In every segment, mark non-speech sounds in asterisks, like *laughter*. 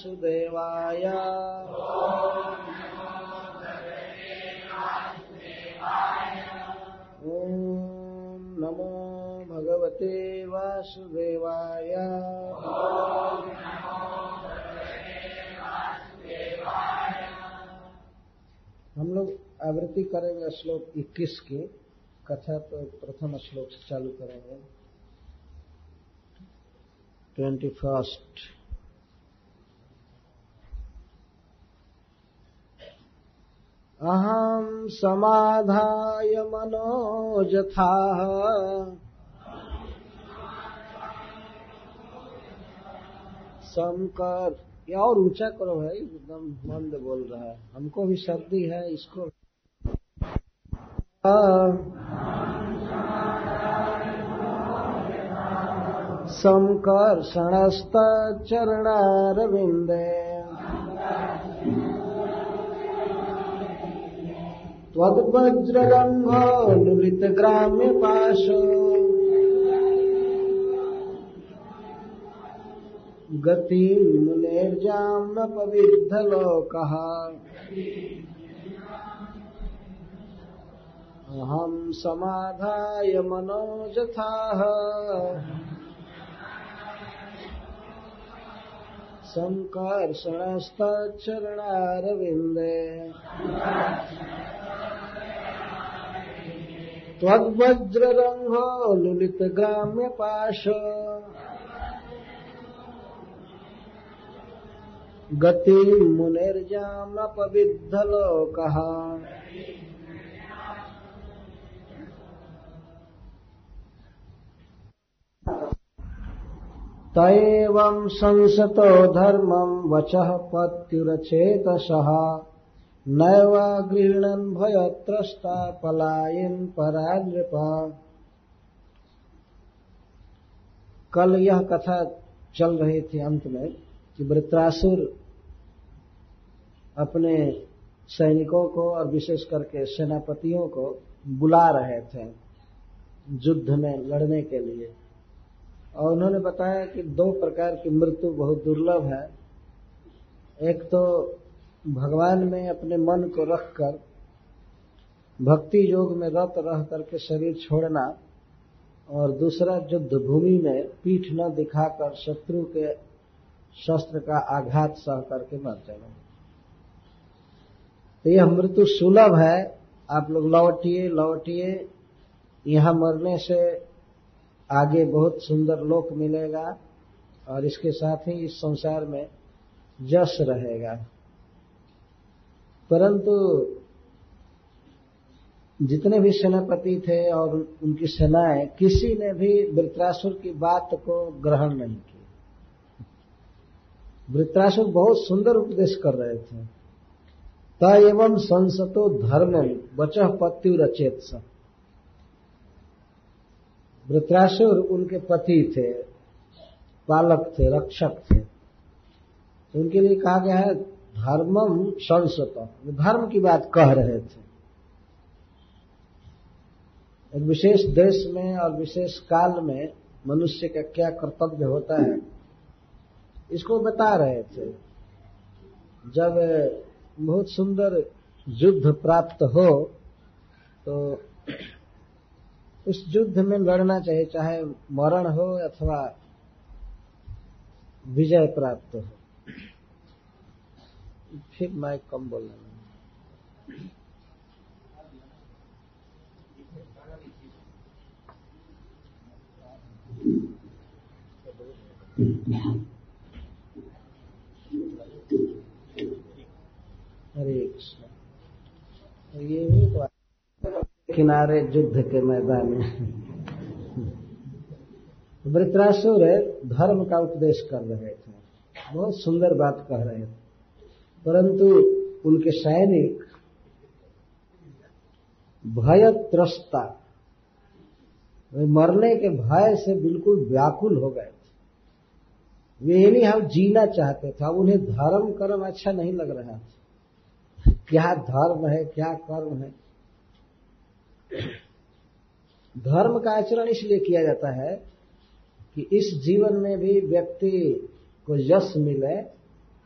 वासुदेवाय। ॐ नमो भगवते वासुदेवाय। हम लोग आवृत्ति करेंगे श्लोक 21 की, कथा तो प्रथम श्लोक से चालू करेंगे। ट्वेंटी फ़र्स्ट अहम समाधाय मनोजथा। शंकर और ऊँचा करो भाई, एकदम मंद बोल रहा है। हमको भी सर्दी है, इसको शंकर शणस्त चरणारविंदे। त्वद्वज्रगम्भो लुलितग्राम्यपाशो गतिं मुनेर्जाम्नपविद्धलोकः अहं समाधाय मनोजथाः। सङ्कर्षणस्तच्छरणारविन्दे त्वद्वज्ररङ्गो लुलितग्राम्यपाश गति मुनिर्जामपविद्धलोकः तैवं संसतो धर्मं वचः पत्युरचेतसः। नैव गृह्णन् भयत्रस्ता पलायन परानृपा कल यह कथा चल रही थी अंत में कि वृत्रासुर अपने सैनिकों को और विशेष करके सेनापतियों को बुला रहे थे युद्ध में लड़ने के लिए। और उन्होंने बताया कि दो प्रकार की मृत्यु बहुत दुर्लभ है। एक तो भगवान में अपने मन को रखकर, भक्ति योग में रत रह करके शरीर छोड़ना और दूसरा युद्ध भूमि में पीठ न दिखाकर शत्रु के शस्त्र का आघात सह करके मर जाना। तो यह मृत्यु सुलभ है। आप लोग लौटिए लौटिए। यहाँ मरने से आगे बहुत सुंदर लोक मिलेगा और इसके साथ ही इस संसार में जस रहेगा। परंतु जितने भी सेनापति थे और उनकी सेनाएँ, किसी ने भी वृत्रासुर की बात को ग्रहण नहीं की वृत्रासुर बहुत सुंदर उपदेश कर रहे थे। त एवं संसतो धर्म बचह पत्यु रचेत वृत्रासुर उनके पति थे, पालक थे, रक्षक थे। उनके लिए कहा गया है धर्मम संसत। धर्म की बात कह रहे थे। एक विशेष देश में और विशेष काल में मनुष्य का क्या कर्तव्य होता है, इसको बता रहे थे। जब बहुत सुंदर युद्ध प्राप्त हो तो उस युद्ध में लड़ना चाहिए चाहे मरण हो अथवा विजय प्राप्त हो। फिर मैं कम बोलना हरे कृष्ण, ये भी तो किनारे युद्ध के मैदान में। वृत्रासुर धर्म का उपदेश कर रहे थे। बहुत सुंदर बात कह रहे थे। परंतु उनके सैनिक भय त्रस्ता वे मरने के भय से बिल्कुल व्याकुल हो गए थे। वे नहीं, हम जीना चाहते थे उन्हें धर्म कर्म अच्छा नहीं लग रहा था। क्या धर्म है, क्या कर्म है? धर्म का आचरण इसलिए किया जाता है कि इस जीवन में भी व्यक्ति को यश मिले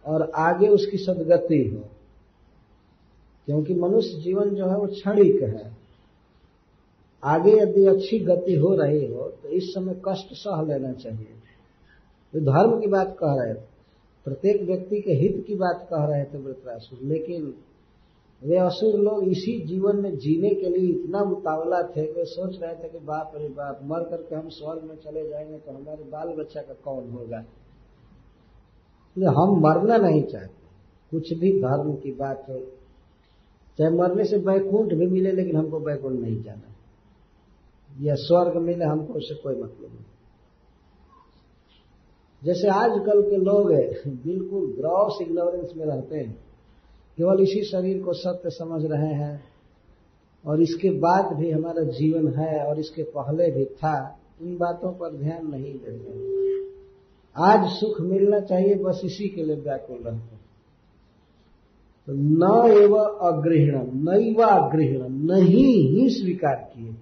और आगे उसकी सदगति हो। क्योंकि मनुष्य जीवन जो है वो क्षणिक है। आगे यदि अच्छी गति हो रही हो तो इस समय कष्ट सह लेना चाहिए। तो धर्म की बात कह रहे थे प्रत्येक व्यक्ति के हित की बात कह रहे थे वृतरासुर लेकिन वे असुर लोग इसी जीवन में जीने के लिए इतना मुतावला थे, वे सोच रहे थे कि बाप रे बाप, मर करके हम स्वर्ग में चले जाएँगे तो हमारे बाल बच्चा का कौन होगा? हम मरना नहीं चाहते। कुछ भी धर्म की बात हो, चाहे मरने से बैकुंठ भी मिले, लेकिन हमको बैकुंठ नहीं जाना। या स्वर्ग मिले, हमको उससे कोई मतलब नहीं। जैसे आजकल के लोग बिल्कुल ग्रॉस इग्नोरेंस में रहते हैं। केवल इसी शरीर को सत्य समझ रहे हैं, और इसके बाद भी हमारा जीवन है, और इसके पहले भी था, इन बातों पर ध्यान नहीं देते आज सुख मिलना चाहिए, बस इसी के लिए व्याकुल रहते तो न एवं अग्रहण नैव अग्रहण नहीं ही स्वीकार किए।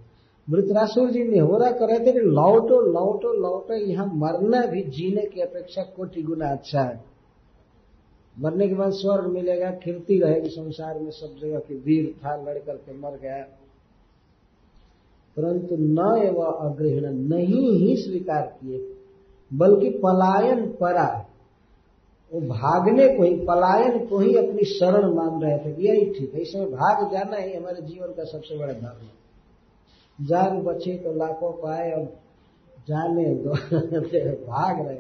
मृतरासुर जी निहोरा कर रहे थे कि लौटो लौटो लौटो, यहाँ मरना भी जीने की अपेक्षा कोटि गुना अच्छा है। मरने के बाद स्वर्ग मिलेगा कीर्ति रहेगी संसार में, सब जगह की वीर था लड़ करके मर गया। परंतु न एवं अग्रहण नहीं ही स्वीकार किए। बल्कि पलायन परा वो भागने को ही, पलायन को ही अपनी शरण मान रहे थे यही ठीक है, इसमें भाग जाना ही हमारे जीवन का सबसे बड़ा धर्म है। जान बचे तो लाखों पाए और जाने दो। *laughs* भाग रहे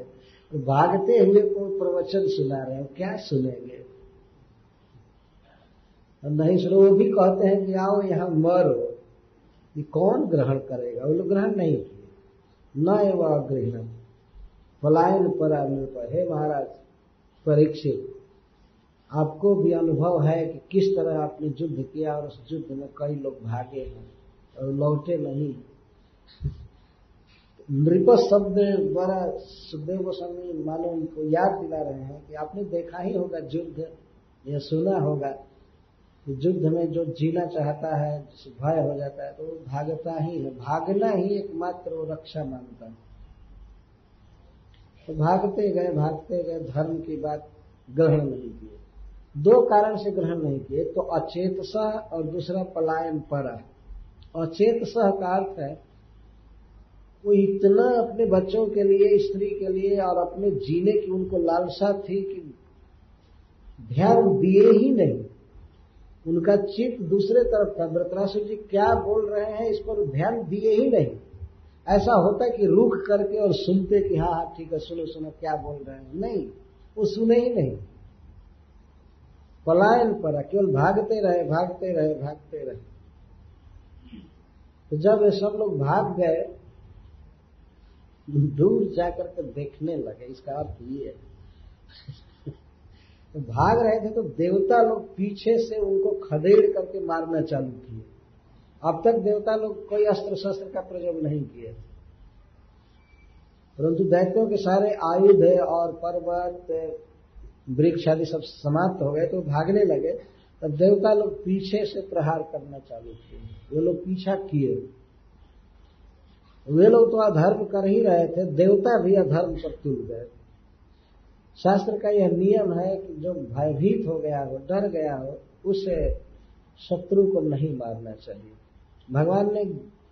तो भागते हुए को प्रवचन सुना रहे हो क्या सुनेंगे? और नहीं सुनो, वो भी कहते हैं कि आओ यहाँ मरो। ये कौन ग्रहण करेगा? वो लोग ग्रहण नहीं किए। न एवं ग्रहण पलायन पर हे महाराज, परीक्षित। आपको भी अनुभव है कि किस तरह आपने युद्ध किया और उस युद्ध में कई लोग भागे हैं और लौटे नहीं। नृप शब्द द्वारा सुखदेव गोस्वामी मानो उनको याद दिला रहे हैं कि आपने देखा ही होगा युद्ध, या सुना होगा कि युद्ध में जो जीना चाहता है, जिसे भय हो जाता है तो वो भागता ही है। भागना ही एकमात्र वो रक्षा मानता है। तो भागते गए भागते गए, धर्म की बात ग्रहण नहीं किए। दो कारण से ग्रहण नहीं किए तो अचेत सह और दूसरा पलायन पर अचेत सह का अर्थ है, वो इतना अपने बच्चों के लिए, स्त्री के लिए और अपने जीने की उनको लालसा थी कि ध्यान दिए ही नहीं। उनका चित दूसरे तरफ़ था। व्रतरासु जी क्या बोल रहे हैं, इस पर ध्यान दिए ही नहीं। ऐसा होता है कि रुक करके और सुनते कि हाँ हाँ ठीक है, सुनो सुनो, क्या बोल रहे हैं? नहीं, वो सुने ही नहीं। पलायन पड़ा केवल भागते रहे भागते रहे भागते रहे। तो जब ये सब लोग भाग गए, दूर जाकर के देखने लगे, इसका अर्थ ये है। *laughs* तो भाग रहे थे तो देवता लोग पीछे से उनको खदेड़ करके मारना चालू किए। अब तक देवता लोग कोई अस्त्र शस्त्र का प्रयोग नहीं किए थे। परंतु दैत्यों के सारे आयुध और पर्वत, वृक्ष आदि सब समाप्त हो गए तो भागने लगे। तब देवता लोग पीछे से प्रहार करना चालू किए। वे लोग पीछा किए। वे लोग तो अधर्म कर ही रहे थे, देवता भी अधर्म पर तुल गए। शास्त्र का यह नियम है कि जो भयभीत हो गया हो, डर गया हो, उसे शत्रु को नहीं मारना चाहिए। भगवान ने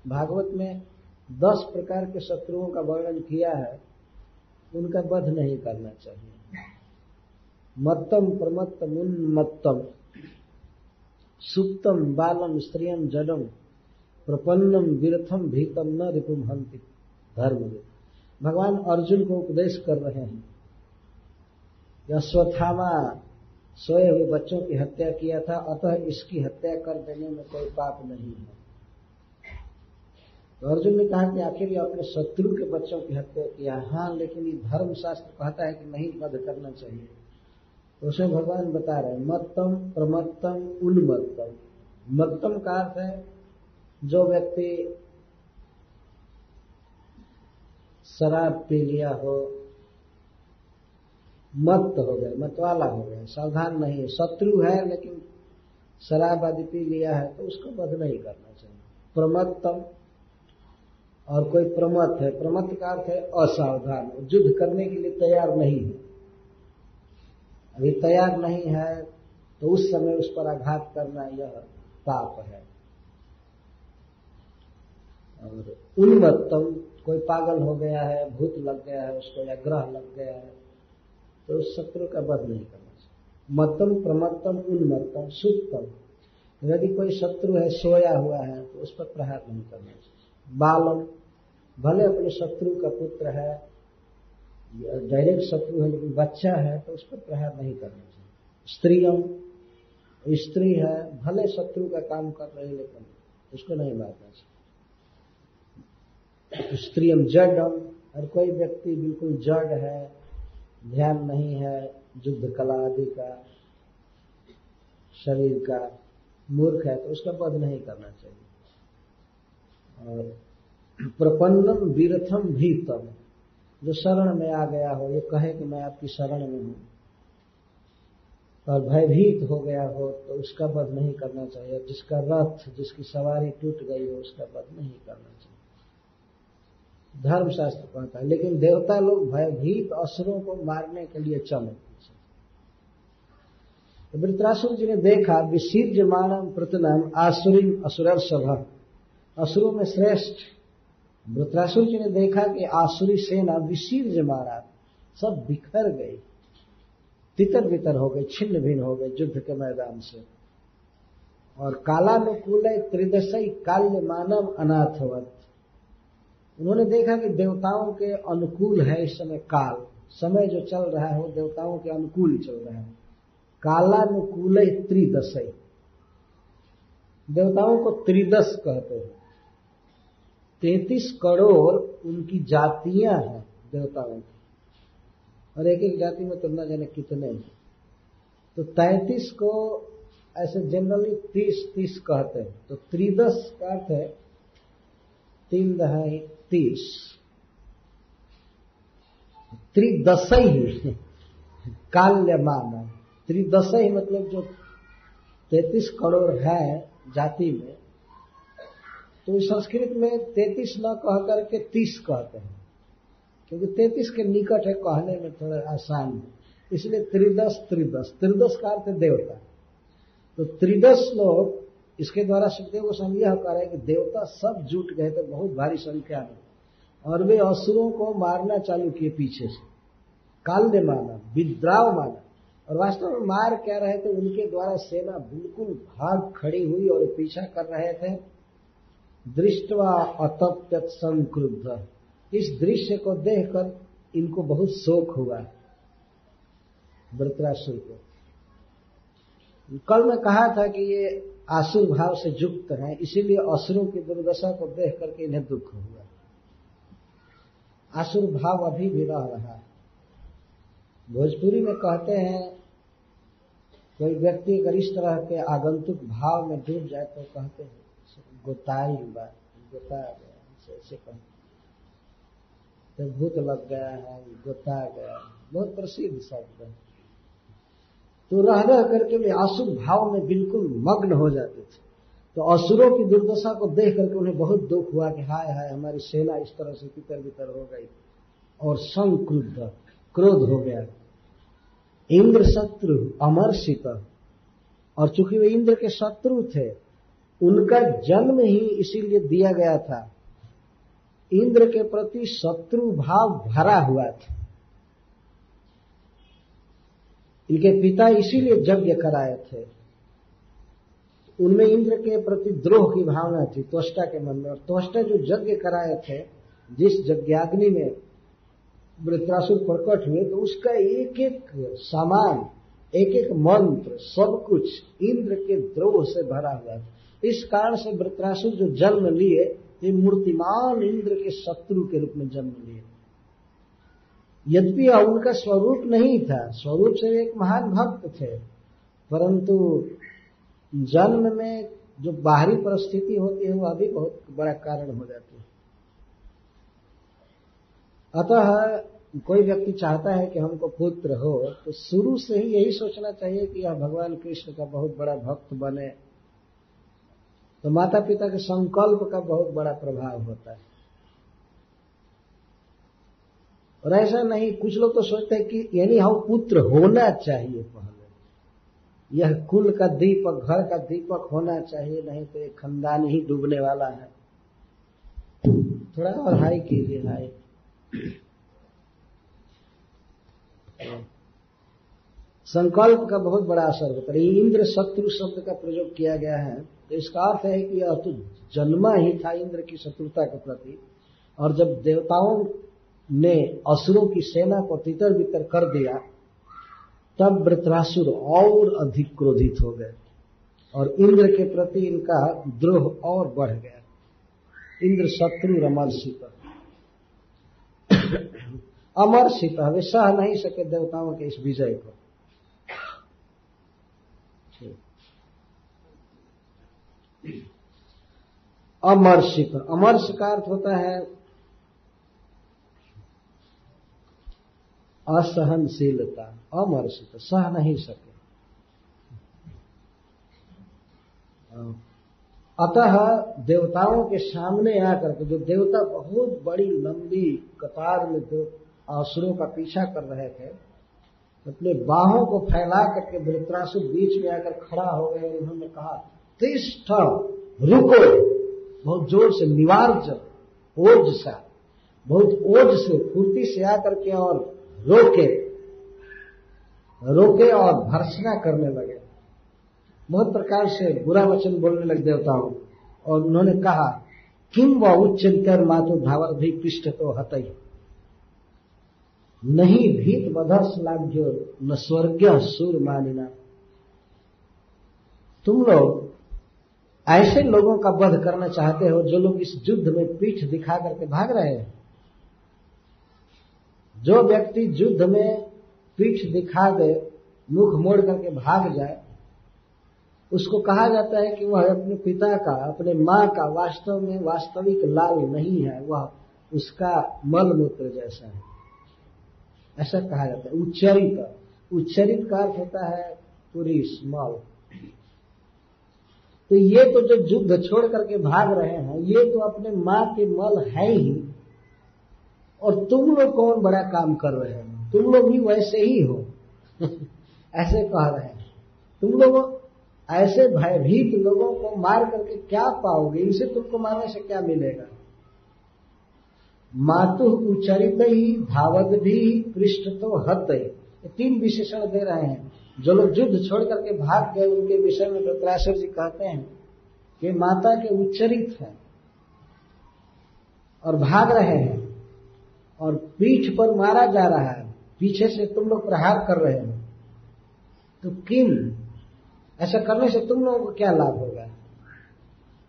भागवत में दस प्रकार के शत्रुओं का वर्णन किया है, उनका वध नहीं करना चाहिए। मत्तम, प्रमत्तम, उन्मत्तम, सुप्तम, बालम, स्त्रियम, जडम, प्रपन्नम, विरथम, भीतम, न रिपुम हंति धर्म भगवान अर्जुन को उपदेश कर रहे हैं। अश्वत्थामा सोए हुए बच्चों की हत्या किया था, अतः इसकी हत्या कर देने में कोई पाप नहीं है। तो अर्जुन ने कहा कि आखिर ये अपने शत्रु के बच्चों की हत्या किया हाँ। लेकिन ये धर्म शास्त्र कहता है कि नहीं वध करना चाहिए। तो उसमें भगवान बता रहे मत्तम प्रमत्तम उन्मत्तम। मत्तम का अर्थ है, जो व्यक्ति शराब पी लिया हो मत हो गए मतवाला हो गया, सावधान नहीं है। शत्रु है, लेकिन शराब आदि पी लिया है तो उसको बध नहीं करना चाहिए। प्रमत्तम और कोई प्रमत है, प्रमत का अर्थ है असावधान, युद्ध करने के लिए तैयार नहीं है। अभी तैयार नहीं है तो उस समय उस पर आघात करना यह पाप है। और उन्मत्तम, कोई पागल हो गया है, भूत लग गया है, उसको या ग्रह लग गया है तो उस शत्रु का वध नहीं करना चाहिए। मतम प्रमत्तम, उन्मत्तम, सुप्तम। यदि कोई शत्रु है, सोया हुआ है तो उस पर प्रहार नहीं करना चाहिए। बालम भले अपने शत्रु का पुत्र है डायरेक्ट शत्रु है, लेकिन बच्चा है तो उस पर प्रहार नहीं करना चाहिए। स्त्रियम स्त्री है, भले शत्रु का काम कर रही लेकिन उसको नहीं मारना चाहिए। स्त्री स्त्रियम जडम और कोई व्यक्ति बिल्कुल जड है, ध्यान नहीं है, युद्ध कला आदि का, शरीर का मूर्ख है तो उसका वध नहीं करना चाहिए। और प्रपन्नम वीरथम भीतम। जो शरण में आ गया हो, ये कहे कि मैं आपकी शरण में हूँ। और भयभीत हो गया हो तो उसका वध नहीं करना चाहिए। जिसका रथ, जिसकी सवारी टूट गई हो, उसका वध नहीं करना चाहिए। धर्मशास्त्र कहता है, लेकिन देवता लोग भयभीत असुरों को मारने के लिए चले तो वृत्रासुर जी ने देखा विशीर्ज मानम प्रतनम आसुरी असुर सभा असुरों में श्रेष्ठ वृत्रासुर जी ने देखा कि आसुरी सेना विशीर्ज मारा सब बिखर गई, तितर बितर हो गए छिन्न भिन्न हो गए युद्ध के मैदान से। और कालानुकूल त्रिदशई काल्य मानव अनाथवत उन्होंने देखा कि देवताओं के अनुकूल है इस समय काल। समय जो चल रहा है, वो देवताओं के अनुकूल चल रहा है। कालानुकूल त्रिदशई। देवताओं को त्रिदश कहते हैं। तैतीस करोड़ उनकी जातियाँ हैं, देवताओं की। और एक एक जाति में तो न जाने कितने हैं। तो तैतीस को ऐसे जनरली तीस तीस कहते हैं। तो त्रिदश का अर्थ है तीन दहाई तीस। त्रिदशई काल्यमान त्रिदशई मतलब जो तैतीस करोड़ है जाति में तो संस्कृत में तैतीस न कह करके तीस कहते हैं। क्योंकि तैतीस के निकट है कहने में थोड़ा आसान है। इसलिए त्रिदश त्रिदश। त्रिदश का अर्थ देवता। तो त्रिदश लोग, इसके द्वारा सुखदेव गोस्वामी यह कह रहे हैं कि देवता सब जुट गए थे, बहुत भारी संख्या में। और वे असुरों को मारना चालू किए पीछे से। काल्य माना, विद्राव माना। और वास्तव में मार क्या रहे थे, उनके द्वारा सेना बिल्कुल भाग खड़ी हुई और पीछा कर रहे थे। दृष्टवा अतप्यत संक्रुद्ध। इस दृश्य को देखकर इनको बहुत शोक हुआ वृत्रासुर को। कल मैं कहा था कि ये आसुर भाव से युक्त हैं, इसीलिए असुरों की दुर्दशा को देख करके इन्हें दुख हुआ। आसुर भाव अभी भी रह रहा है। भोजपुरी में कहते हैं, कोई व्यक्ति अगर इस तरह के आगंतुक भाव में डूब जाए तो कहते हैं गोताई बात गोता गया ऐसे तो भूत लग गया है गोता गया बहुत प्रसिद्ध शब्द है। तो रह रह करके वे आसुर भाव में बिल्कुल मग्न हो जाते थे। तो असुरों की दुर्दशा को देख करके उन्हें बहुत दुख हुआ कि हाय हाय, हमारी सेना इस तरह से तितर बितर हो गई। और संक्रुद्ध, क्रोध हो गया। इंद्र शत्रु अमर्षित और चूँकि वे इंद्र के शत्रु थे उनका जन्म ही इसीलिए दिया गया था। इंद्र के प्रति शत्रु भाव भरा हुआ था। इनके पिता इसीलिए यज्ञ कराए थे। उनमें इंद्र के प्रति द्रोह की भावना थी, त्वष्टा के मन में। और त्वष्टा जो यज्ञ कराए थे, जिस यज्ञाग्नि में वृत्रासुर प्रकट हुए तो उसका एक एक सामान एक एक मंत्र, सब कुछ इंद्र के द्रोह से भरा हुआ था। इस कारण से वृत्रासुर जो जन्म लिए, ये मूर्तिमान इंद्र के शत्रु के रूप में जन्म लिए। यद्यपि उनका स्वरूप नहीं था, स्वरूप से एक महान भक्त थे, परंतु जन्म में जो बाहरी परिस्थिति होती है, वह भी बहुत बड़ा कारण हो जाती है। अतः कोई व्यक्ति चाहता है कि हमको पुत्र हो तो शुरू से ही यही सोचना चाहिए कि यह भगवान कृष्ण का बहुत बड़ा भक्त बने। तो माता पिता के संकल्प का बहुत बड़ा प्रभाव होता है। और ऐसा नहीं, कुछ लोग तो सोचते हैं कि यानी हम पुत्र होना चाहिए पहले। यह कुल का दीपक, घर का दीपक होना चाहिए, नहीं तो एक खानदान ही डूबने वाला है। थोड़ा और हाई कीजिए, हाई। संकल्प का बहुत बड़ा असर होता है। इंद्र शत्रु शब्द का प्रयोग किया गया है। तो इसका अर्थ है कि यह तो जन्मा ही था इंद्र की शत्रुता के प्रति, और जब देवताओं ने असुरों की सेना को तितर बितर कर दिया, तब वृत्रासुर और अधिक क्रोधित हो गए, और इंद्र के प्रति इनका द्रोह और बढ़ गया। इंद्र शत्रु रमर्षित अमर्षित वे सह नहीं सके देवताओं के इस विजय को। अमर्षित अमर्ष का अर्थ होता है असहनशीलता। अमर्षित सह नहीं सके। अतः देवताओं के सामने आकर के जो देवता बहुत बड़ी, लंबी कतार में दो आसुरों का पीछा कर रहे थे, अपने बाहों को फैला करके वृत्रासुर बीच में आकर खड़ा हो गए उन्होंने कहा, तिष्ठ, रुको। बहुत ज़ोर से, निवार निवार्ज ओज सा, बहुत ओज से फूर्ति से आकर के और रोके रोके और भर्सना करने लगे। बहुत प्रकार से बुरा वचन बोलने लगे देवताओं और उन्होंने कहा किम व उच्चंतर मातु धावर भी पृष्ठ तो हत नहीं भीत बधस लाग्यो न स्वर्ग सुर मानिना। तुम लोग ऐसे लोगों का वध करना चाहते हो जो लोग इस युद्ध में पीठ दिखा करके भाग रहे हैं? जो व्यक्ति युद्ध में पीठ दिखा दे, मुख मोड़ करके भाग जाए, उसको कहा जाता है कि वह अपने पिता का, अपने माँ का वास्तव में वास्तविक लाल नहीं है, वह उसका मल मूत्र जैसा है। ऐसा कहा जाता है। उच्चरित। उच्चरित का अर्थ होता है पूरी स्मॉल तो ये तो जो युद्ध छोड़ करके भाग रहे हैं, ये तो अपने माँ के मल है ही। और तुम लोग कौन बड़ा काम कर रहे हो? तुम लोग भी वैसे ही हो। *laughs* ऐसे कह रहे हैं। तुम लोग ऐसे भयभीत लोगों को मार करके क्या पाओगे? इनसे तुमको मारने से क्या मिलेगा? मातु उच्चरित ही धावत भी पृष्ठ तो हत तीन विशेषण दे रहे हैं। जो लोग युद्ध छोड़ करके भाग गए, उनके विषय में वृत्राशर जी कहते हैं कि माता के उच्चरित है और भाग रहे हैं और पीठ पर मारा जा रहा है, पीछे से तुम लोग प्रहार कर रहे हो। तो किम ऐसा करने से तुम लोगों को क्या लाभ होगा?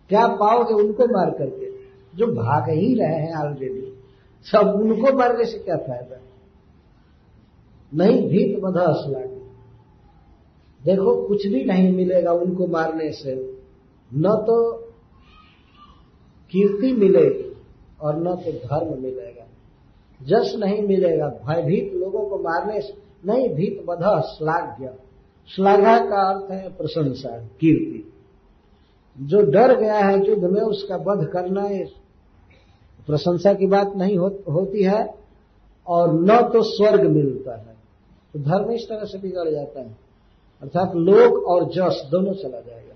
क्या पाओगे उनको मार करके? जो भाग ही रहे हैं ऑलरेडी सब उनको मारने से क्या फ़ायदा? नहीं, भीत बध असलागी देखो कुछ भी नहीं मिलेगा उनको मारने से। न तो कीर्ति मिलेगी और न तो धर्म मिलेगा। जस नहीं मिलेगा भयभीत लोगों को मारने से नहीं भीत बध श्लाघ्य। श्लाघा का अर्थ है प्रशंसा कीर्ति। जो डर गया है युद्ध में उसका वध करना प्रशंसा की बात नहीं हो, होती है और न तो स्वर्ग मिलता है। तो धर्म इस तरह से बिगड़ जाता है। अर्थात लोक और जस दोनों चला जाएगा।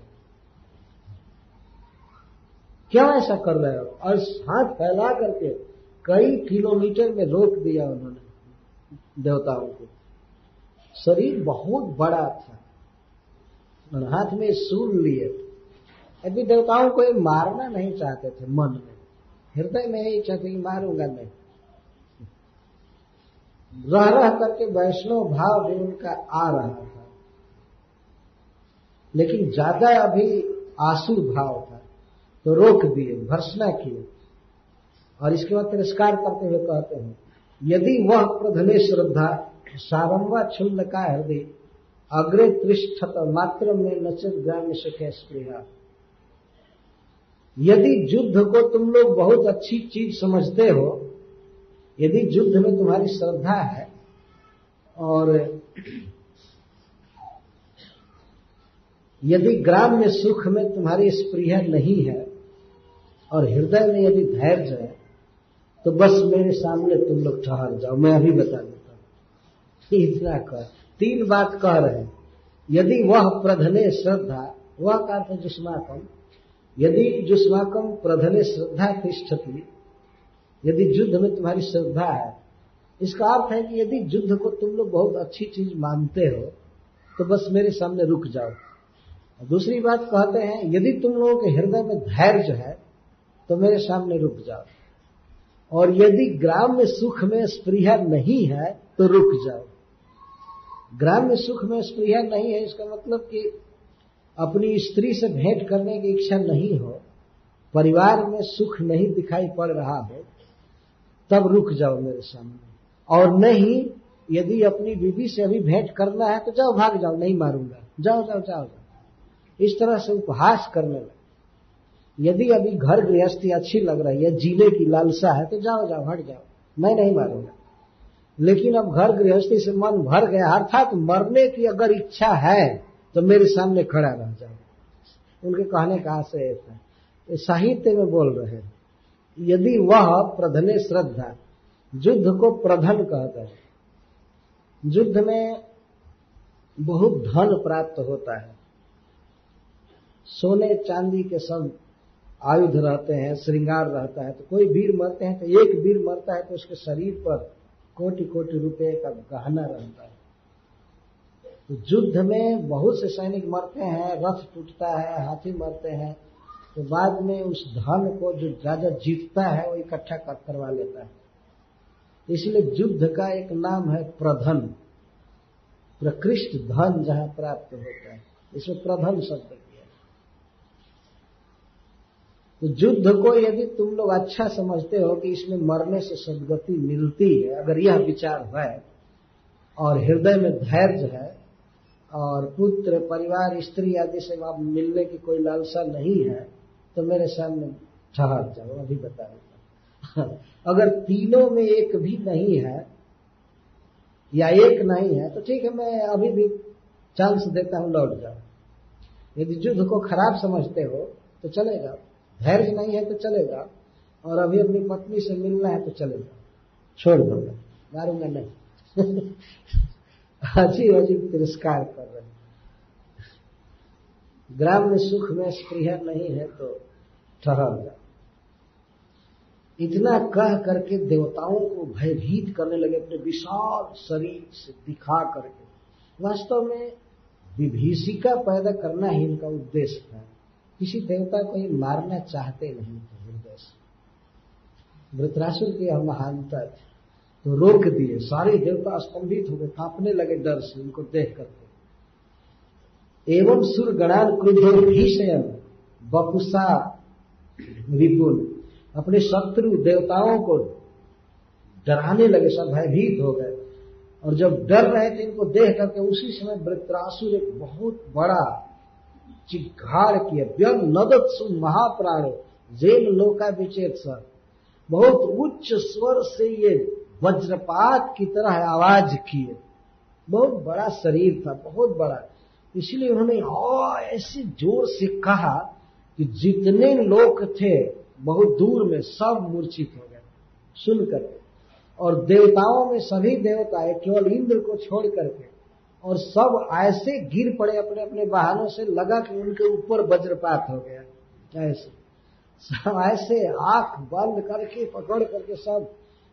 क्या ऐसा कर रहे हो? और हाथ फैला करके कई किलोमीटर में रोक दिया उन्होंने देवताओं को। शरीर बहुत बड़ा था। और हाथ में सूल लिए। यदि देवताओं को ये मारना नहीं चाहते थे मन में। हृदय में यही चाहते कि मारूँगा नहीं रह रह करके वैष्णव भाव भी उनका आ रहा था लेकिन ज़्यादा अभी आसुर भाव था तो रोक दिए, भर्सना किए। और इसके बाद तिरस्कार करते हुए कहते हैं, यदि वह प्रधने श्रद्धा सारंवा क्षुल्ल का हृदय, अग्रे त्रिष्ठत मात्र में नचित ग्राम सुखे स्प्रिया यदि युद्ध को तुम लोग बहुत अच्छी चीज़ समझते हो, यदि युद्ध में तुम्हारी श्रद्धा है, और यदि ग्राम में सुख में तुम्हारी स्प्रिय नहीं है और हृदय में यदि धैर्य है तो बस मेरे सामने तुम लोग ठहर जाओ। मैं अभी बता देता हूँ। इतना कह, तीन बात कह रहे हैं। यदि वह प्रधने श्रद्धा, वह का अर्थ जुष्माकम। यदि जुष्माकम प्रधने श्रद्धा तिष्ठती, यदि युद्ध में तुम्हारी श्रद्धा है, इसका अर्थ है कि यदि युद्ध को तुम लोग बहुत अच्छी चीज़ मानते हो तो बस मेरे सामने रुक जाओ। दूसरी बात कहते हैं, यदि तुम लोगों के हृदय में धैर्य है तो मेरे सामने रुक जाओ। और यदि ग्राम में सुख में स्प्रिया नहीं है तो रुक जाओ। ग्राम में सुख में स्प्रिया नहीं है, इसका मतलब कि अपनी स्त्री से भेंट करने की इच्छा नहीं हो, परिवार में सुख नहीं दिखाई पड़ रहा हो, तब रुक जाओ मेरे सामने। और नहीं, यदि अपनी बीबी से अभी भेंट करना है तो जाओ भाग जाओ, नहीं मारूँगा। जाओ जाओ जाओ जाओ। इस तरह से उपहास करने लगे। यदि अभी घर गृहस्थी अच्छी लग रही है, जीने की लालसा है तो जाओ जाओ, हट जाओ। मैं नहीं मारूँगा। लेकिन अब घर गृहस्थी से मन भर गया, अर्थात तो मरने की अगर इच्छा है तो मेरे सामने खड़ा रह जाओ। उनके कहने का आशय है। साहित्य में बोल रहे हैं, यदि वह प्रधने श्रद्धा, युद्ध को प्रधन कहते हैं। युद्ध में बहुत धन प्राप्त होता है। सोने चांदी के सब आयुध रहते हैं, श्रृंगार रहता है तो कोई वीर मरते हैं तो एक वीर मरता है तो उसके शरीर पर कोटि कोटि रुपए का गहना रहता है। तो युद्ध में बहुत से सैनिक मरते हैं, रथ टूटता है, हाथी मरते हैं तो बाद में उस धन को जो राजा जीतता है, वो इकट्ठा कर करवा लेता है। इसलिए युद्ध का एक नाम है प्रधन। प्रकृष्ट धन जहाँ प्राप्त होता है। इसमें प्रधन शब्द तो युद्ध को यदि तुम लोग अच्छा समझते हो कि इसमें मरने से सदगति मिलती है, अगर यह विचार है, और हृदय में धैर्य है, और पुत्र, परिवार, स्त्री आदि से आप मिलने की कोई लालसा नहीं है तो मेरे सामने ठहर जाओ, अभी बता देता *laughs* अगर तीनों में एक भी नहीं है, या एक नहीं है तो ठीक है, मैं अभी भी चांस देता हूँ, लौट जाओ। यदि युद्ध को खराब समझते हो तो चले जाओ। धैर्य नहीं है तो चले जाओ और अभी अपनी पत्नी से मिलना है तो चले जाओ छोड़ दूँगा मारूँगा नहीं। *laughs* अजीब अजीब तिरस्कार कर रहे ग्राम में सुख में स्प्रिय नहीं है तो ठहर जाओ इतना कह करके देवताओं को भयभीत करने लगे, अपने विशाल शरीर से दिखा करके। वास्तव में विभीषिका पैदा करना ही इनका उद्देश्य था किसी देवता को ही मारना चाहते नहीं थे हृदय से। वृतरासुर की हम महानता थी तो रोक दिए। सारे देवता स्तंभित हो गए कांपने लगे डर से, उनको देख करके। एवं सुर गणान क्रुद्धो भीषण बपुसा विपुल। अपने शत्रु देवताओं को डराने लगे, सब भयभीत हो गए। और जब डर रहे थे, इनको देख करके उसी समय वृत्रासुर एक बहुत बड़ा किए, व्यंग, नदत सु महाप्राण जेल लोका विचेत सर। बहुत उच्च स्वर से ये वज्रपात की तरह आवाज़ किए। बहुत बड़ा शरीर था, बहुत बड़ा। इसलिए उन्होंने ऐसे ज़ोर से कहा कि जितने लोग थे, बहुत दूर में सब मूर्छित हो गए सुन और देवताओं में सभी देवताएँ केवल इंद्र को छोड़ करके और सब ऐसे गिर पड़े अपने अपने वाहनों से लगा कि उनके ऊपर वज्रपात हो गया। ऐसे। सब ऐसे आँख बंद करके, पकड़ करके सब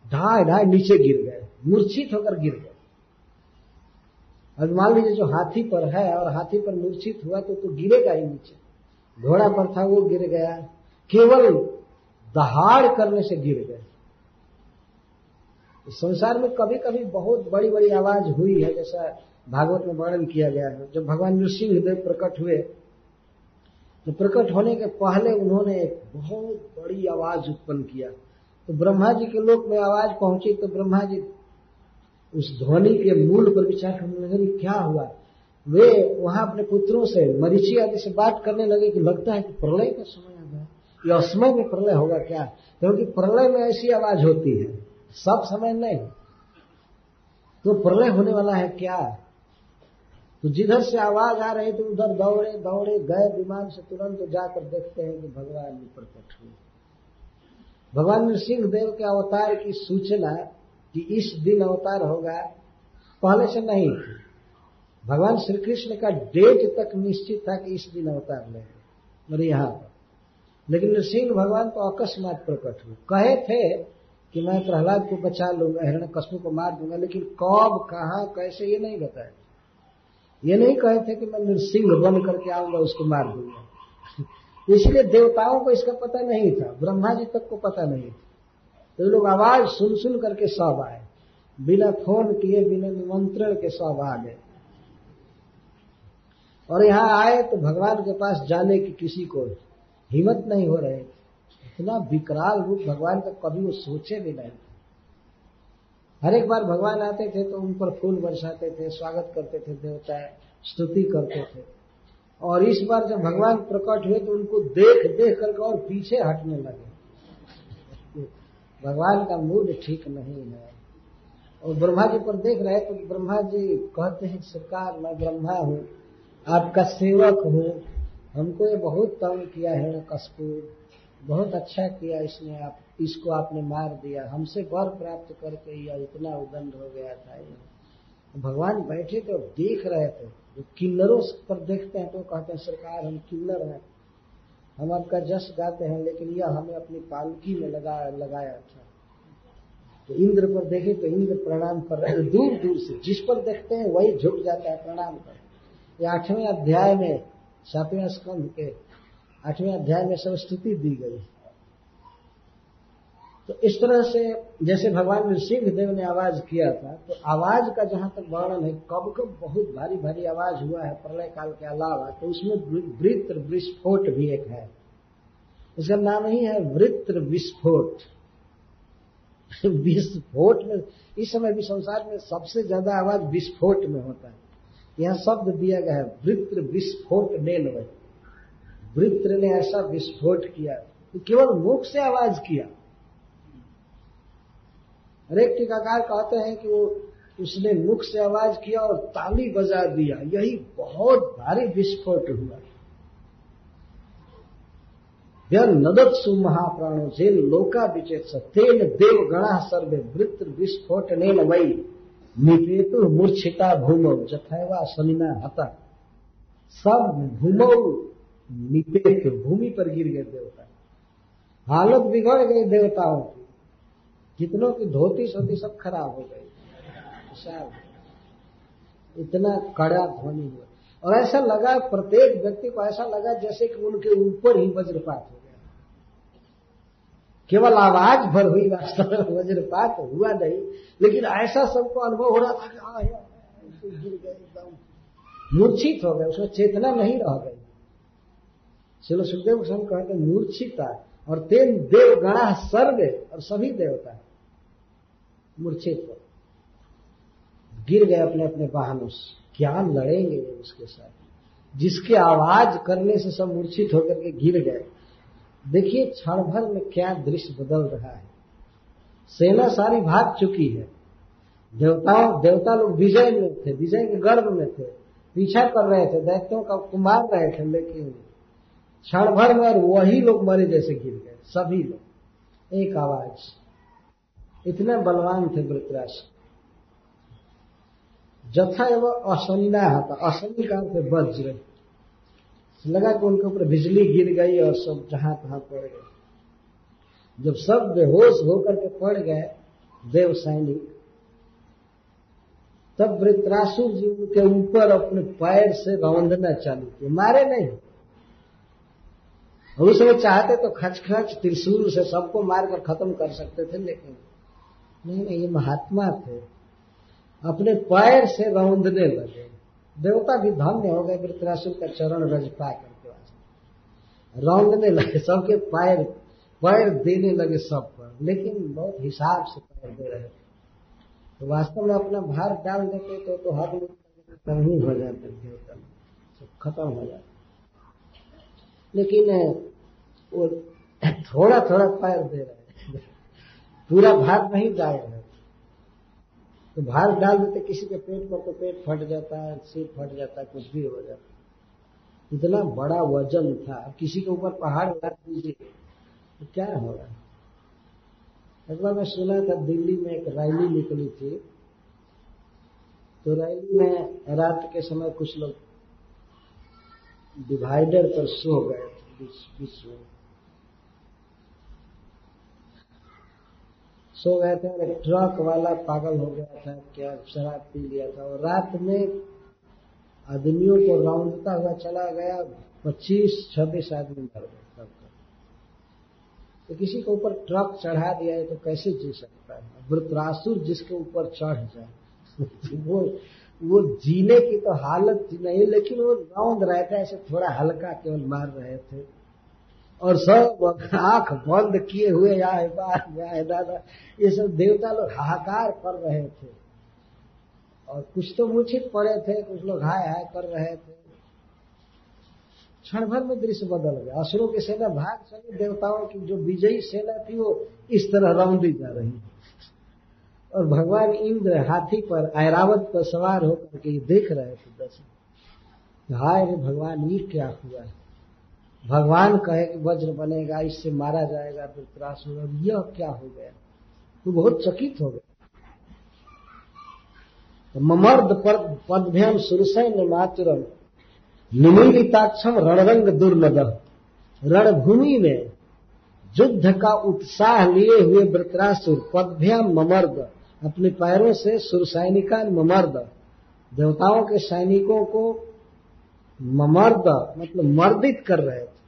ढाई ढाई नीचे गिर गए, मूर्छित होकर गिर गए। अब मान लीजिए जो हाथी पर है और हाथी पर मूर्छित हुआ तो तो गिरेगा ही नीचे। घोड़ा पर था, वो गिर गया। केवल दहाड़ करने से गिर गए। संसार में कभी कभी बहुत बड़ी बड़ी आवाज़ हुई है, जैसा भागवत में वर्णन किया गया है। जब भगवान नृसिंह देव प्रकट हुए तो प्रकट होने के पहले उन्होंने एक बहुत बड़ी आवाज़ उत्पन्न किया। तो ब्रह्मा जी के लोक में आवाज़ पहुँची तो ब्रह्मा जी उस ध्वनि के मूल पर विचार करने लगे क्या हुआ? वे वहाँ अपने पुत्रों से मरीची आदि से बात करने लगे कि लगता है कि प्रलय का समय आ गया। या असमय में प्रलय होगा क्या? क्योंकि प्रलय में ऐसी आवाज़ होती है, सब समय नहीं। तो प्रलय होने वाला है क्या? तो जिधर से आवाज़ आ रही थी, उधर दौड़े दौड़े, गए विमान से तुरंत जाकर देखते हैं कि भगवान जी प्रकट हुए। भगवान नृसिंह देव के अवतार की सूचना कि इस दिन अवतार होगा, पहले से नहीं। थी भगवान श्री कृष्ण का डेट तक निश्चित था कि इस दिन अवतार लेंगे और यहाँ पर। लेकिन नृसिंह भगवान तो अकस्मात प्रकट हुए। कहे थे कि मैं प्रहलाद को बचा लूँगा हिरण को मार दूँगा, लेकिन कब, कहा, कैसे, ये नहीं बताया। ये नहीं कहे थे कि मैं नृसिंह बन करके आऊँगा, उसको मार दूँगा। इसलिए देवताओं को इसका पता नहीं था ब्रह्मा जी तक को पता नहीं था। तो लोग आवाज़ सुन सुन करके सब आए। बिना फ़ोन किए, बिना निमंत्रण के सब आ गए। और यहाँ आए तो भगवान के पास जाने की किसी को हिम्मत नहीं हो रही इतना विकराल रूप भगवान का कभी वो सोचे भी नहीं। हर एक बार भगवान आते थे तो उन पर फूल बरसाते थे, स्वागत करते थे, देवता स्तुति करते थे। और इस बार जब भगवान प्रकट हुए तो उनको देख देख करके और पीछे हटने लगे। भगवान का मूड ठीक नहीं है। और ब्रह्मा जी पर देख रहे तो ब्रह्मा जी कहते हैं, सरकार, मैं ब्रह्मा हूँ, आपका सेवक हूँ। हमको ये बहुत तंग किया है, कस्तूर। बहुत अच्छा किया इसने आप इसको आपने मार दिया, हमसे वर प्राप्त करके यह इतना उदंड हो गया था ये। भगवान बैठे तो देख रहे थे, जो किन्नरों पर देखते हैं तो कहते हैं, सरकार हम किन्नर हैं। हम आपका जस गाते हैं, लेकिन यह हमें अपनी पालकी में लगा, लगाया था। तो इंद्र पर देखे तो इंद्र प्रणाम कर रहे हैं, दूर दूर से, जिस पर देखते हैं वही झुक जाता है प्रणाम कर। ये आठवें अध्याय में सातवें स्कंध के आठवें अध्याय में सब स्तुति दी गई तो इस तरह से जैसे भगवान नृसिंह देव ने आवाज़ किया था तो आवाज़ का जहाँ तक वर्णन है, कब कब बहुत भारी भारी आवाज़ हुआ है प्रलय काल के अलावा तो उसमें वृत्र विस्फोट भी एक है। उसका नाम ही है वृत्र विस्फोट *laughs* विस्फोट में, इस समय भी संसार में सबसे ज़्यादा आवाज़ विस्फोट में होता है। यहाँ शब्द दिया गया है वृत्र विस्फोट नेल वृत्र ने ऐसा विस्फोट किया तो केवल मुख से आवाज़ किया। अनेक टीकाकार कहते हैं कि वो उसने मुख से आवाज़ किया और ताली बजा दिया। यही बहुत भारी विस्फोट हुआ। नदत्सु महाप्राणो जेल लोका विचेत तेन देव गणा सर्वे वृत्र विस्फोट ने वही निपेतु मूर्छिता भूमौ जथैवा शनिना हता। सब भूमौ निपेत भूमि पर गिर गए देवता। हालत बिगड़ गई देवताओं की। कितनों की धोती सोती सब खराब हो गई। इतना कड़ा ध्वनि हुआ। और ऐसा लगा प्रत्येक व्यक्ति को ऐसा लगा जैसे कि उनके ऊपर ही वज्रपात हो गया। केवल आवाज़ भर हुई वास्तव में वज्रपात हुआ नहीं, लेकिन ऐसा सबको अनुभव हो रहा था कि गिर गए एकदम। मूर्छित हो गए उसमें चेतना नहीं रह गई। चलो सुखदेव गोस्वामी कहते मूर्छिता और तेन देव गणा सर्वे, और सभी देवता मूर्छित हो। गिर गए अपने अपने वाहनों से। क्या लड़ेंगे उसके साथ। जिसके आवाज़ करने से सब मूर्छित होकर के गिर गए। देखिए, क्षण भर में क्या दृश्य बदल रहा है। सेना सारी भाग चुकी है। देवताओं देवता लोग विजय में थे, विजय के गर्भ में थे। पीछा कर रहे थे, दैत्यों का कुमार रहे थे, लेकिन क्षण भर में और वही लोग मरे जैसे गिर गए, सभी लोग। एक आवाज़। इतने बलवान थे वृतराज। जथा एवं असनिना था। असनी का थे वज्र लगा कि उनके ऊपर बिजली गिर गई और सब जहाँ तहां पड़ गए। जब सब बेहोश होकर के पड़ गए, देव सैनिक, तब वृत्रासुर जी उनके ऊपर अपने पैर से रौंदना चालू किए। मारे नहीं। उस समय चाहते तो खच खच त्रिशूल से सबको मारकर खत्म कर सकते थे लेकिन नहीं नहीं ये महात्मा थे। अपने पैर से रौंदने लगे। देवता भी धन्य हो गए वृत्रासुर का चरण रज पा करके वास्ते रौंदने लगे सबके पैर पैर देने लगे सब पर। लेकिन बहुत हिसाब से पैर दे रहे थे। तो वास्तव में अपना भार डाल देते तो, तो हर लोग हो जाते देवता। खत्म हो जाते। लेकिन वो थोड़ा थोड़ा पैर दे रहे हैं। पूरा भार नहीं डाल रहे तो भार डाल देते, किसी के पेट पर तो पेट फट जाता है, सिर फट जाता है, कुछ भी हो जाता इतना बड़ा वज़न था। किसी के ऊपर पहाड़ लाद दीजिए तो क्या होगा एक बार मैं सुना था, दिल्ली में एक रैली निकली थी। तो रैली में रात के समय कुछ लोग डिवाइडर पर सो गए में। सो गए थे और ट्रक वाला पागल हो गया था, क्या शराब पी लिया था। और रात में आदमियों को रौंदता हुआ चला गया, पच्चीस, छब्बीस आदमी मर गए तब तो किसी के ऊपर ट्रक चढ़ा दिया है तो कैसे जी सकता है? वृत्रासुर जिसके ऊपर चढ़ जाए। *laughs* वो वो जीने की तो हालत नहीं, लेकिन वो रौंद रहे थे, ऐसे थोड़ा हल्का केवल मार रहे थे। और सब आँख बंद किए हुए आए बार आए दादा, ये सब देवता लोग हाहाकार कर रहे थे। और कुछ तो मूर्छित पड़े थे, कुछ लोग हाय हाय कर रहे थे। क्षण भर में दृश्य बदल गया। असुरों की सेना भाग चली, देवताओं की जो विजयी सेना थी, वो इस तरह रौंदी जा रही और भगवान इंद्र हाथी पर ऐरावत पर सवार होकर के देख रहे थे दर्शन। हाय रे भगवान, ये क्या हुआ है? भगवान कहे कि वज्र बनेगा, इससे मारा जाएगा वृत्रासुर और यह क्या हो गया? तो बहुत चकित हो गया। तो ममर्द पदभ्यम सुरसैन मातुरम, निमीलिताक्षम रणरंग दुर्लभ। रणभूमि में युद्ध का उत्साह लिए हुए वृत्रासुर, पदभ्याम ममर्द। अपने पैरों से सुरसैनिका ममर्द, देवताओं के सैनिकों को ममर्द मतलब मर्दित कर रहे थे।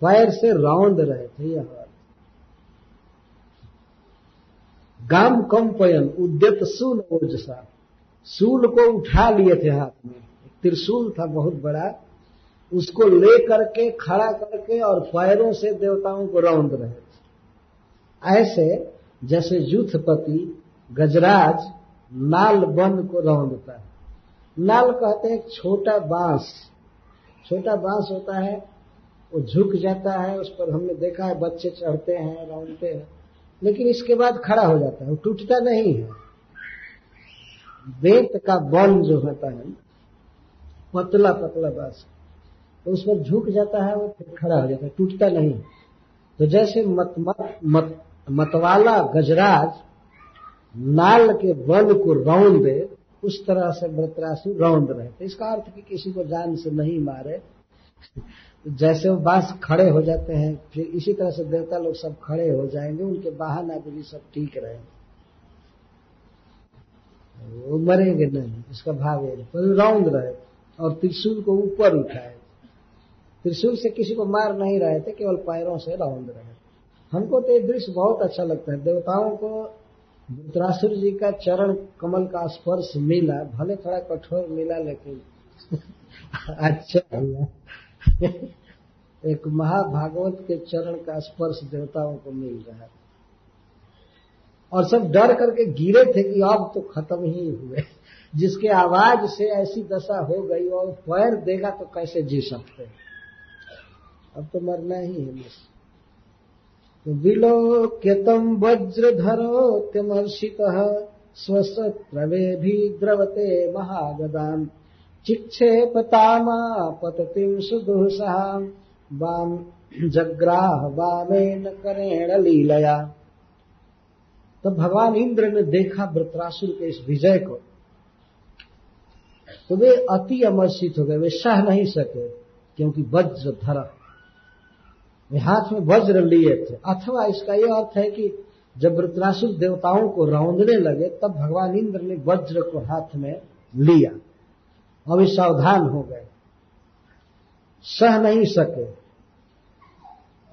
पैर से रौंद रहे थे यह गाम कंपयन, उद्यत सूल ओजसा। सूल को उठा लिए थे हाथ में। त्रिशूल था बहुत बड़ा। उसको ले करके खड़ा करके और पैरों से देवताओं को रौंद रहे थे। ऐसे जैसे युद्धपति गजराज नाल बंद को रौंदता है। नाल कहते हैं छोटा बाँस। छोटा बाँस होता है वो झुक जाता है उस पर हमने देखा है बच्चे चढ़ते हैं रौंदते हैं लेकिन इसके बाद खड़ा हो जाता है वो टूटता नहीं है। बेत का बन जो होता है पतला पतला बाँस तो उस पर झुक जाता है वो फिर खड़ा हो जाता है टूटता नहीं तो जैसे मत, मत, मत, मतवाला गजराज नाल के बल को रौंद, उस तरह से व्रतरासु रौंद रहे। थे इसका अर्थ कि किसी को जान से नहीं मारे। जैसे वो बाँस खड़े हो जाते हैं, फिर इसी तरह से देवता लोग सब खड़े हो जाएँगे, उनके वाहन आदि सब ठीक रहेंगे। वो मरेंगे नहीं, इसका भाव है पर रौंद रहे और त्रिशूल को ऊपर उठाए। त्रिशूल से किसी को मार नहीं रहे थे, केवल पैरों से रौंद रहे। हमको तो ये दृश्य बहुत अच्छा लगता है। देवताओं को धृतरासुर जी का चरण कमल का स्पर्श मिला, भले थोड़ा कठोर मिला, लेकिन *laughs* अच्छा हुआ एक महाभागवत के चरण का स्पर्श देवताओं को मिल रहा। है और सब डर करके गिरे थे कि अब तो खत्म ही हुए। जिसके आवाज़ से ऐसी दशा हो गई, और पैर देगा तो कैसे जी सकते अब तो मरना ही है तो विलोक्यतम वज्रधरो त्यमर्षित स्वसत्रवे भी द्रवते महागदान चिक्षेपतामा पततिम सुदुषा वाम जग्राह वामेन करेण लीलया। तो भगवान इंद्र ने देखा वृत्रासुर के इस विजय को। तो वे अति अमर्षित हो गए, वे सह नहीं सके, क्योंकि वज्र धरा वे हाथ में वज्र लिए थे। अथवा इसका यह अर्थ है कि जब वृत्रासुर देवताओं को रौंदने लगे, तब भगवान इंद्र ने वज्र को हाथ में लिया। अभी सावधान हो गए। सह नहीं सके।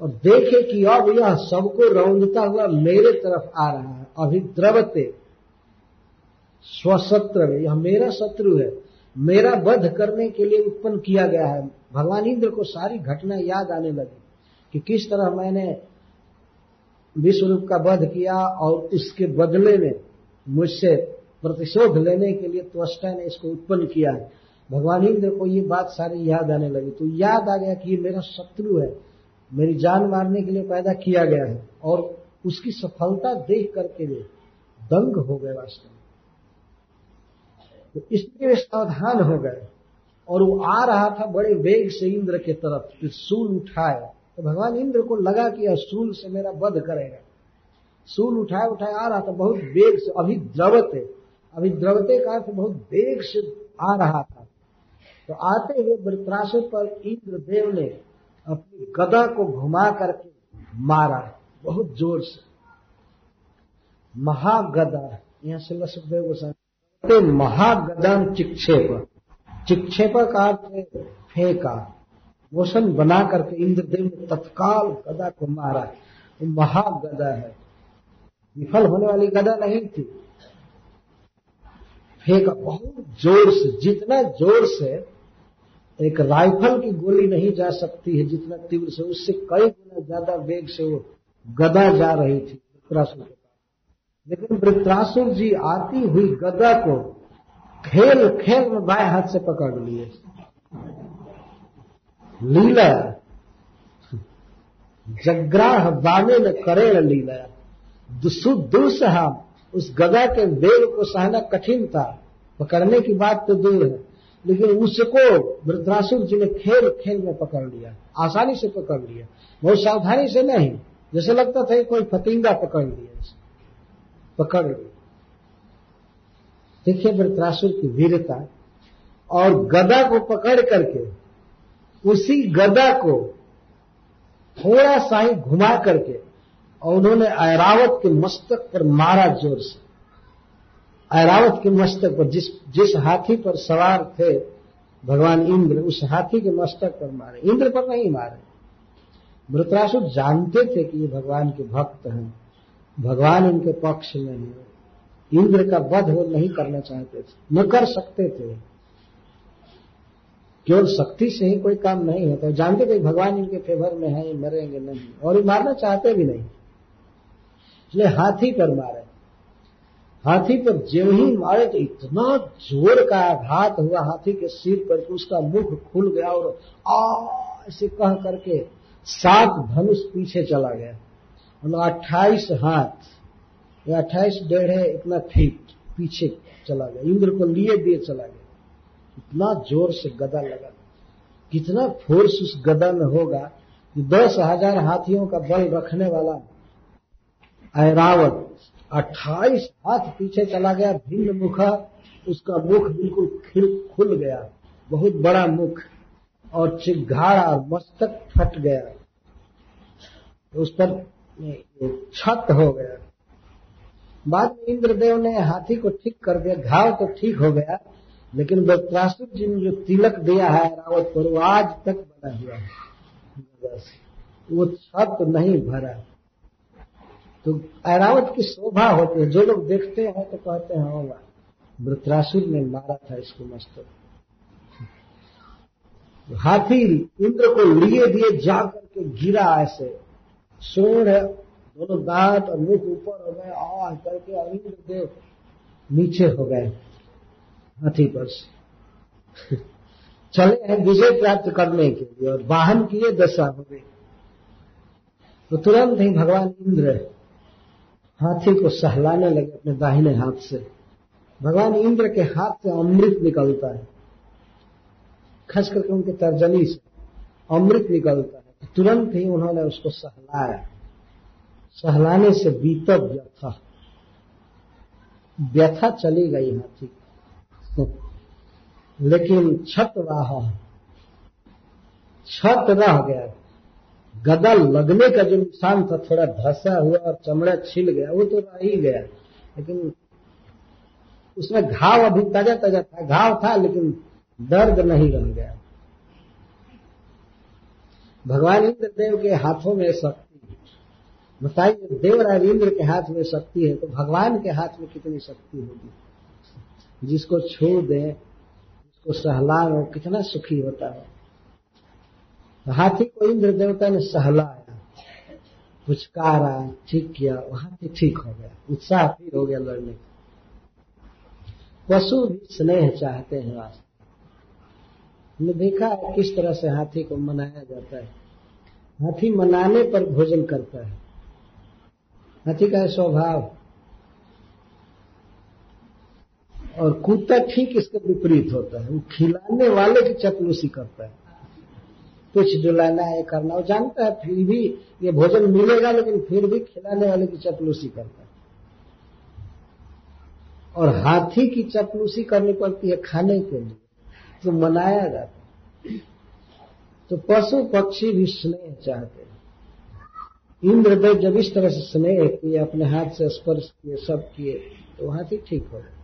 और देखे कि अब यह सबको रौंदता हुआ मेरे तरफ़ आ रहा है। अभी द्रवते, स्वशत्रु यह मेरा शत्रु है। मेरा वध करने के लिए उत्पन्न किया गया है। भगवान इंद्र को सारी घटना याद आने लगी। कि किस तरह मैंने विश्वरूप का वध किया और उसके बदले में मुझसे प्रतिशोध लेने के लिए त्वष्टा ने इसको उत्पन्न किया है। भगवान इंद्र को ये बात सारी याद आने लगी। तो याद आ गया कि ये मेरा शत्रु है। मेरी जान मारने के लिए पैदा किया गया है और उसकी सफलता देख करके वे दंग हो गए वास्तव में। तो इसलिए सावधान हो गए और वो आ रहा था बड़े वेग से इंद्र के तरफ़ सूल उठाए तो भगवान इंद्र को लगा कि यह सूल से मेरा वध करेगा। सूल उठाए उठाए आ रहा था, बहुत वेग से अभी द्रवते अभी द्रवते का अर्थ बहुत वेग से आ रहा था। तो आते हुए वृत्रासुर पर इंद्रदेव ने अपनी गदा को घुमा करके मारा। बहुत ज़ोर से। महागदा, यहाँ से सुखदेव गोस्वामी। महागदम चिक्षेप। चिक्षेप का अर्थ फेंका। मोशन बना करके इंद्रदेव ने तत्काल गदा को मारा वो महागदा है। विफल होने वाली गदा नहीं थी। फेंका, बहुत ज़ोर से, जितना ज़ोर से एक राइफल की गोली नहीं जा सकती है, जितना तीव्र से, उससे कई गुना ज़्यादा वेग से वो गदा जा रही थी वृत्रासुर के पास। लेकिन वृत्रासुर जी आती हुई गदा को खेल खेल में बाएँ हाथ से पकड़ लिए। लीला। जग्राह बामे न करेण लीला। दुसहा उस गदा के वेग को सहना कठिन था। पकड़ने की बात तो दूर है, लेकिन उसको वृद्धासुर जी ने खेल खेल में पकड़ लिया, आसानी से पकड़ लिया। बहुत सावधानी से नहीं, जैसे लगता था कोई फतिंगा पकड़ लिया पकड़ लिया। देखिए वृत्रासुर की वीरता, और गदा को पकड़ करके उसी गदा को थोड़ा सा ही घुमा करके, और उन्होंने ऐरावत के मस्तक पर मारा ज़ोर से। ऐरावत के मस्तक पर जिस जिस हाथी पर सवार थे, भगवान इंद्र उस हाथी के मस्तक पर मारे। इंद्र पर नहीं मारे। वृत्रासुर जानते थे कि ये भगवान के भक्त हैं। भगवान इनके पक्ष में है। इंद्र का वध वो नहीं करना चाहते थे, न कर सकते थे। केवल शक्ति से ही कोई काम नहीं होता। जानते थे भगवान इनके फेवर में है, ये मरेंगे नहीं। और ये मारना चाहते भी नहीं। इसलिए हाथी पर मारे। हाथी पर जो ही मारे तो इतना ज़ोर का आघात हुआ हाथी के सिर पर कि उसका मुख खुल गया और आ ऐसे कह करके सात धनुष पीछे चला गया। अट्ठाईस हाथ, या अट्ठाईस डेढ़ इतना फीट पीछे चला गया। इंद्र को लिए दिए चला गया। इतना ज़ोर से गदा लगा। कितना फोर्स उस गदा में होगा कि दस हज़ार हाथियों का बल रखने वाला ऐरावत, अट्ठाईस हाथ पीछे चला गया, भिन्न मुखा, उसका मुख बिल्कुल खिल, खुल गया। बहुत बड़ा मुख। और चिघाड़ा और मस्तक फट गया। उस पर छत हो गया। बाद में इंद्रदेव ने हाथी को ठीक कर दिया, घाव तो ठीक हो गया लेकिन वृत्रासुर जी ने जो तिलक दिया है, रावत पर, वो आज तक बना हुआ है। वो छत नहीं भरा। तो ऐरावत की शोभा होती है। जो लोग देखते हैं तो कहते हैं होगा वृत्रासुर ने मारा था इसको मस्तक हाथी इंद्र को लिए दिए जा करके गिरा ऐसे। सूढ़ दोनों दांत और मुख ऊपर हो गए आ करके और देव नीचे हो गए। हाथी पर से चले हैं विजय प्राप्त करने के लिए और वाहन की ये दशा हो गई। तो तुरंत ही भगवान इंद्र हाथी को सहलाने लगे अपने दाहिने हाथ से। भगवान इंद्र के हाथ से अमृत निकलता है। खास करके उनके तर्जनी से अमृत निकलता है। तो तुरंत ही उन्होंने उसको सहलाया। सहलाने से बीतब व्यथा व्यथा चली गई हाथी लेकिन छत रहा छत रह गया। गदा लगने का जो निशान था, थोड़ा धसा हुआ और चमड़ा छिल गया, वो तो रह ही गया। लेकिन उसमें घाव अभी ताज़ा ताज़ा था, घाव था, लेकिन दर्द नहीं रह गया। भगवान इंद्रदेव के हाथों में शक्ति। बताइए, देवराज इंद्र के हाथ में शक्ति है तो भगवान के हाथ में कितनी शक्ति होगी? जिसको छू दे, जिसको सहला वो कितना सुखी होता है। हाथी को इंद्र देवता ने सहलाया, पुचकारा, ठीक किया हाथी ठीक हो गया, उत्साह फिर हो गया लड़ने का। पशु भी स्नेह चाहते हैं वास्तव हमने देखा है किस तरह से हाथी को मनाया जाता है। हाथी मनाने पर भोजन करता है। हाथी का स्वभाव और कुत्ता ठीक इसके विपरीत होता है। वो खिलाने वाले की चपलूसी करता है। कुछ डुलाना है, करना, वो जानता है, फिर भी ये भोजन मिलेगा, लेकिन फिर भी खिलाने वाले की चपलूसी करता है। और हाथी की चपलूसी करनी पड़ती है खाने के लिए तो मनाया जाता तो पशु पक्षी भी स्नेह चाहते हैं। इंद्रदेव जब इस तरह से स्नेह किए, अपने हाथ से स्पर्श किए, सब किए तो हाथी ठीक हो गए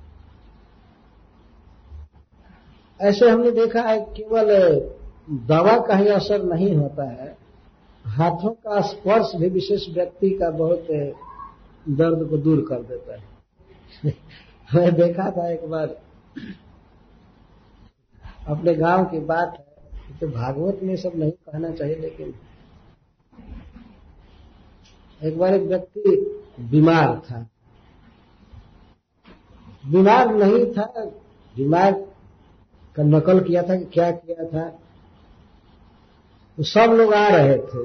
ऐसे हमने देखा है केवल दवा का ही असर नहीं होता है। हाथों का स्पर्श भी विशेष व्यक्ति का बहुत दर्द को दूर कर देता है। *laughs* मैं देखा था एक बार, अपने गाँव की बात है तो भागवत में सब नहीं कहना चाहिए, लेकिन एक बार एक व्यक्ति बीमार था। बीमार नहीं था, बीमार का नकल किया था कि क्या किया था? तो सब लोग आ रहे थे।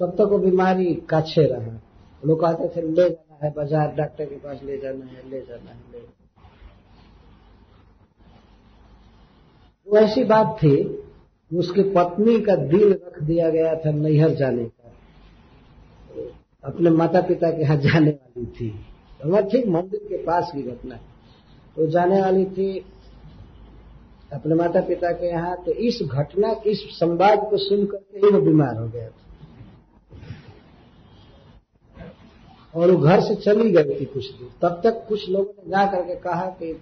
तब तक वो बीमारी काछे रहा। लोग कहते थे, ले जाना है बाज़ार, डॉक्टर के पास ले जाना है, ले जाना है, ले वो ऐसी बात थी। उसकी पत्नी का दिल रख दिया गया था नैहर जाने का। अपने माता पिता के यहाँ जाने वाली थी। वह ठीक मंदिर के पास की घटना है तो जाने वाली थी अपने माता पिता के यहाँ तो इस घटना, इस संवाद को सुन करके ही वो बीमार हो गया था। और वो घर से चली गई थी कुछ दिन। तब तक कुछ लोगों ने जा करके कहा कि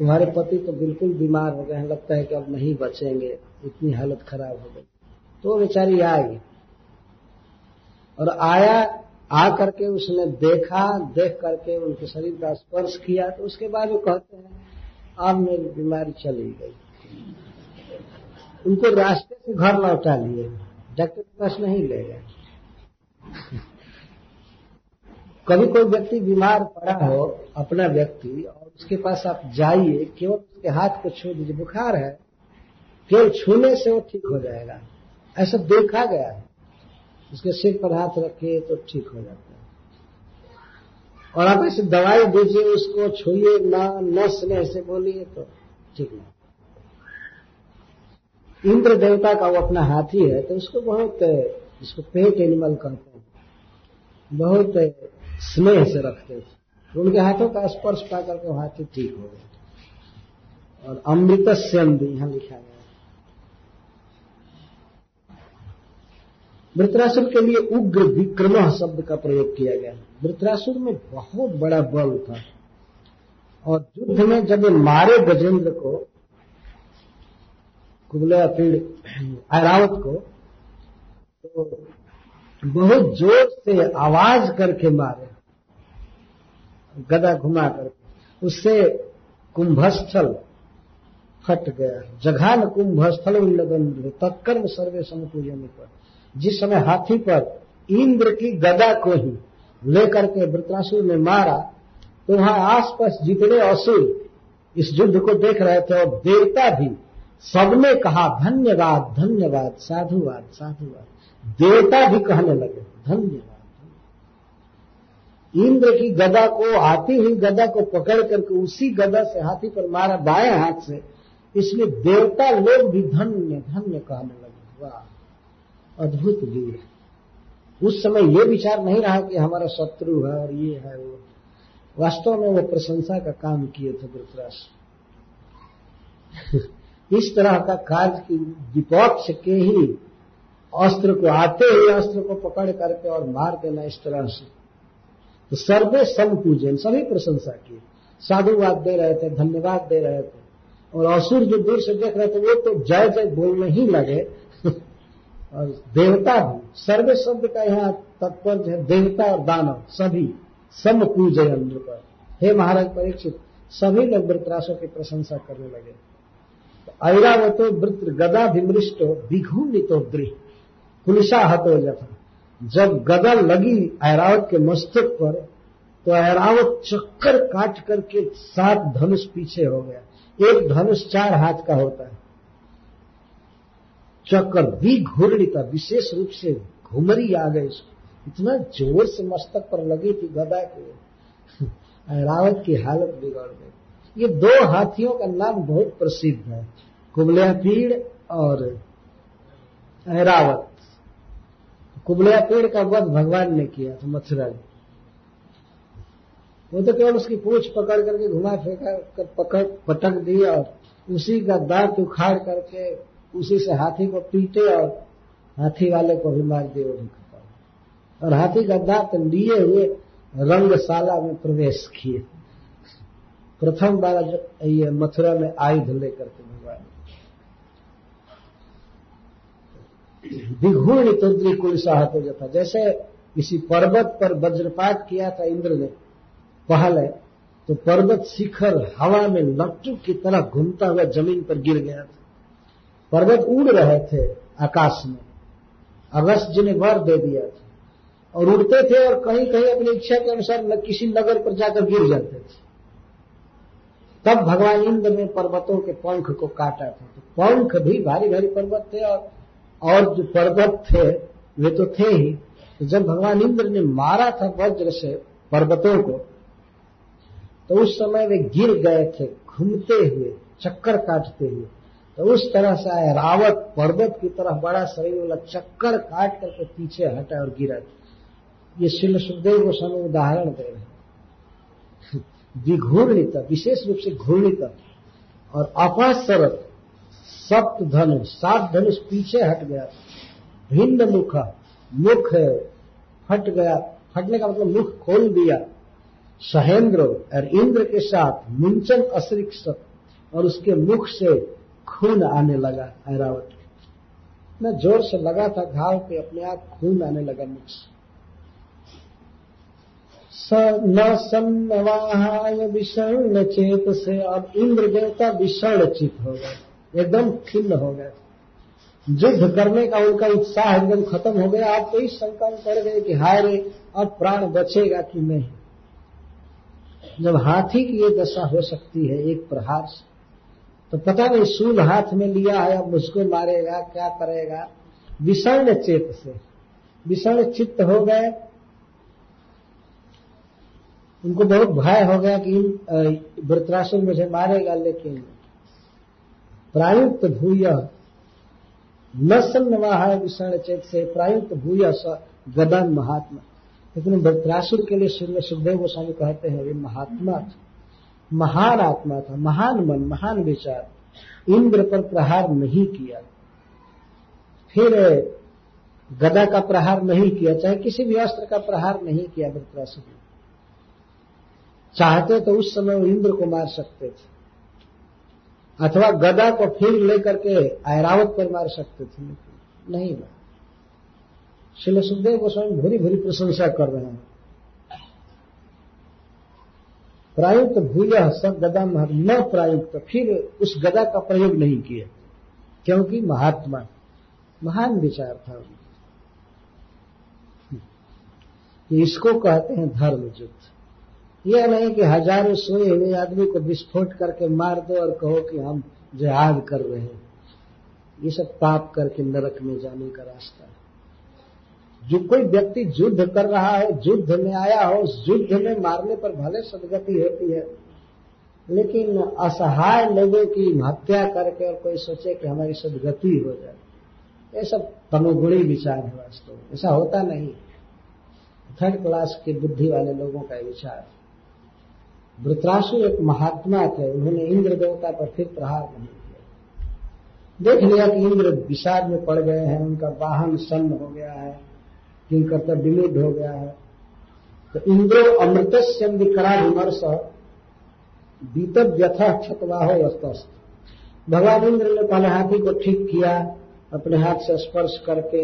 तुम्हारे पति तो बिल्कुल बीमार हो गए हैं, लगता है कि अब नहीं बचेंगे, इतनी हालत खराब हो गई। तो बेचारी आई। और आया आ करके उसने देखा, देख करके उनके शरीर का स्पर्श किया तो उसके बाद वो कहते हैं, अब मेरी बीमारी चली गई। उनको रास्ते से घर लौटा लिए। डॉक्टर के पास नहीं ले गए। कभी कोई व्यक्ति बीमार पड़ा हो, अपना व्यक्ति, और उसके पास आप जाइए, केवल उसके हाथ को छू दीजिए, बुखार है केवल छूने से वो ठीक हो जाएगा। ऐसा देखा गया है। उसके सिर पर हाथ रखिए तो ठीक हो जाता है। और आप ऐसे दवाई दीजिए, उसको छूइए, ना ने ऐसे बोलिए तो ठीक नहीं इंद्र देवता का वो अपना हाथी है तो उसको बहुत इसको पेट एनिमल कहते हैं। बहुत स्नेह से रखते थे उनके हाथों का स्पर्श पा करके वो हाथी ठीक हो गए और अमृत भी यहाँ लिखा गया वृत्रासुर के लिए उग्र विक्रम शब्द का प्रयोग किया गया। वृत्रासुर में बहुत बड़ा बल था। और युद्ध में जब मारे गजेंद्र को कुबले पीड़ ऐरावत को तो बहुत ज़ोर से आवाज़ करके मारे। गदा घुमा करके। उससे कुंभस्थल फट गया। जघान कुंभस्थल उल्लगन तत्कर्म सर्वे समपूजन पर जिस समय हाथी पर इंद्र की गदा को ही लेकर के वृत्रासुर ने मारा तो वहाँ आसपास जितने असुर इस युद्ध को देख रहे थे और देवता भी, सबने कहा, धन्यवाद धन्यवाद, साधुवाद साधुवाद। देवता भी कहने लगे, धन्यवाद इंद्र की गदा को आती हुई गदा को पकड़ करके उसी गदा से हाथी पर मारा, बाएँ हाथ से, इसलिए देवता लोग भी धन्य धन्य कहने लगे। वाह। अद्भुत वीर उस समय ये विचार नहीं रहा कि हमारा शत्रु है और ये है वो। वास्तव में वो प्रशंसा का काम किए थे वृतराज *laughs* इस तरह का कार्य की विपक्ष के ही अस्त्र को आते ही अस्त्र को पकड़ करके और मार देना इस तरह से। तो सर्वे सम पूजन, सभी प्रशंसा की। साधुवाद दे रहे थे, धन्यवाद दे रहे थे। और असुर जो दूर से देख रहे थे, वो तो जय जय बोलने ही लगे और देवता भी सर्वे शब्द का यहाँ तत्पर्य है देवता और दानव, सभी। सम पूजन पर। हे महाराज परीक्षित, सभी लोग वृतराशों की प्रशंसा करने लगे। ऐरावतो वृत गदा विमृष्टो विघूनितो दृह। कुलिशा हतो जथा जब गदा लगी ऐरावत के मस्तक पर तो ऐरावत चक्कर काट करके सात धनुष पीछे हो गया। एक धनुष चार हाथ का होता है। चक्कर भी घूर्णिता विशेष रूप से घुमरी आ गई इतना ज़ोर से मस्तक पर लगी थी गदा के। *laughs* ऐरावत की हालत बिगड़ गई। ये दो हाथियों का नाम बहुत प्रसिद्ध है, कुबलिया पीड़ और ऐरावत कुबलिया पेड़ का वध भगवान ने किया था, मथुरा में। वो तो केवल उसकी पूछ पकड़ करके घुमा फेंका कर पकड़, पटक दी और उसी का दांत उखाड़ करके उसी से हाथी को पीटे और हाथी वाले को भी मार दिए वो और हाथी का दांत लिए हुए रंगशाला में प्रवेश किए। प्रथम बार ये मथुरा में आयुध लेकर के भगवान द्विगुण तुद्री कुल साहत जथा जैसे किसी पर्वत पर वज्रपात किया था इंद्र ने पहले तो पर्वत शिखर हवा में लट्टू की तरह घूमता हुआ ज़मीन पर गिर गया था। पर्वत उड़ रहे थे आकाश में। अगस्त जी ने वर दे दिया था। और उड़ते थे और कहीं कहीं अपनी इच्छा के अनुसार किसी नगर पर जाकर गिर जाते थे। तब भगवान इंद्र ने पर्वतों के पंख को काटा था। तो पंख भी भारी भारी पर्वत थे और और जो पर्वत थे, वे तो थे ही। तो जब भगवान इंद्र ने मारा था वज्र से पर्वतों को तो उस समय वे गिर गए थे घूमते हुए, चक्कर काटते हुए। तो उस तरह से आया। रावत पर्वत की तरह बड़ा शरीर वाला चक्कर काट करके पीछे हटा और गिरा। ये शिल सुखदेव गोस्वामी उदाहरण दे रहे *laughs* विघूर्णित, विशेष रूप से घूर्णित और अपासरत सप्त धनुष, सात धनुष पीछे हट गया। भिन्न मुख मुख हट गया। हटने का मतलब मुख खोल दिया। सहेंद्र और इंद्र के साथ, मुंचन अश्रिक और उसके मुख से खून आने लगा ऐरावत। न ज़ोर से लगा था, घाव पे अपने आप खून आने लगा मुख से न सन्नवाहाय विषण चेत से अब इंद्र देवता विषण चित हो गए, एकदम खिन्न हो गए। युद्ध करने का उनका उत्साह एकदम खत्म हो गया। आप तो इस में पड़ गए कि हाय रे, अब प्राण बचेगा कि नहीं? जब हाथी की ये दशा हो सकती है, एक प्रहार से। तो पता नहीं सूल हाथ में लिया है, अब मुझको मारेगा, क्या करेगा? विषण चेत से। विषण चित्त हो गए। उनको बहुत भय हो गया कि वृत्रासुर मुझे मारेगा, लेकिन प्रायुक्त भूय न सन्नवाह विषण चेत से, प्रायुक्त भूय स, गदन महात्मा। लेकिन वृत्रासुर के लिए सुखदेव गोस्वामी कहते हैं वे महात्मा। था महान आत्मा था, महान मन, महान विचार, इंद्र पर प्रहार नहीं किया। फिर गदा का प्रहार नहीं किया, चाहे किसी भी अस्त्र का प्रहार नहीं किया वृत्रासुर ने। चाहते तो उस समय वो इंद्र को मार सकते थे, अथवा गदा को फिर लेकर के ऐरावत पर मार सकते थे। नहीं मार। शिल सुखदेव गोस्वामी भूरी भूरी प्रशंसा कर रहे हैं। प्रायुक्त भूय सब गदा न प्रायुक्त, फिर उस गदा का प्रयोग नहीं किया क्योंकि महात्मा, महान विचार था। उनका इसको कहते हैं धर्म युद्ध यह नहीं कि हज़ारों सोए हुए आदमी को विस्फोट करके मार दो और कहो कि हम जिहाद कर रहे हैं। ये सब पाप करके नरक में जाने का रास्ता है। जो कोई व्यक्ति युद्ध कर रहा है, युद्ध में आया हो, उस युद्ध में मारने पर भले सदगति होती है, लेकिन असहाय लोगों की हत्या करके और कोई सोचे कि हमारी सदगति हो जाए, ये सब तमोगुणी विचार है वास्तव ऐसा होता नहीं। थर्ड क्लास की बुद्धि वाले लोगों का विचार वृत्रासु एक महात्मा थे, उन्होंने इंद्र देवता पर फिर प्रहार नहीं किया। देख लिया कि इंद्र विषाद में पड़ गए हैं, उनका वाहन सन्न हो गया है। किंकर्तव्य विलुप्त हो गया है। तो इंद्रो अमृत विकरा विमर्श बीत व्यथा छतवाहो अस्तस्त भगवान इंद्र ने पहले हाथी को ठीक किया, अपने हाथ से स्पर्श करके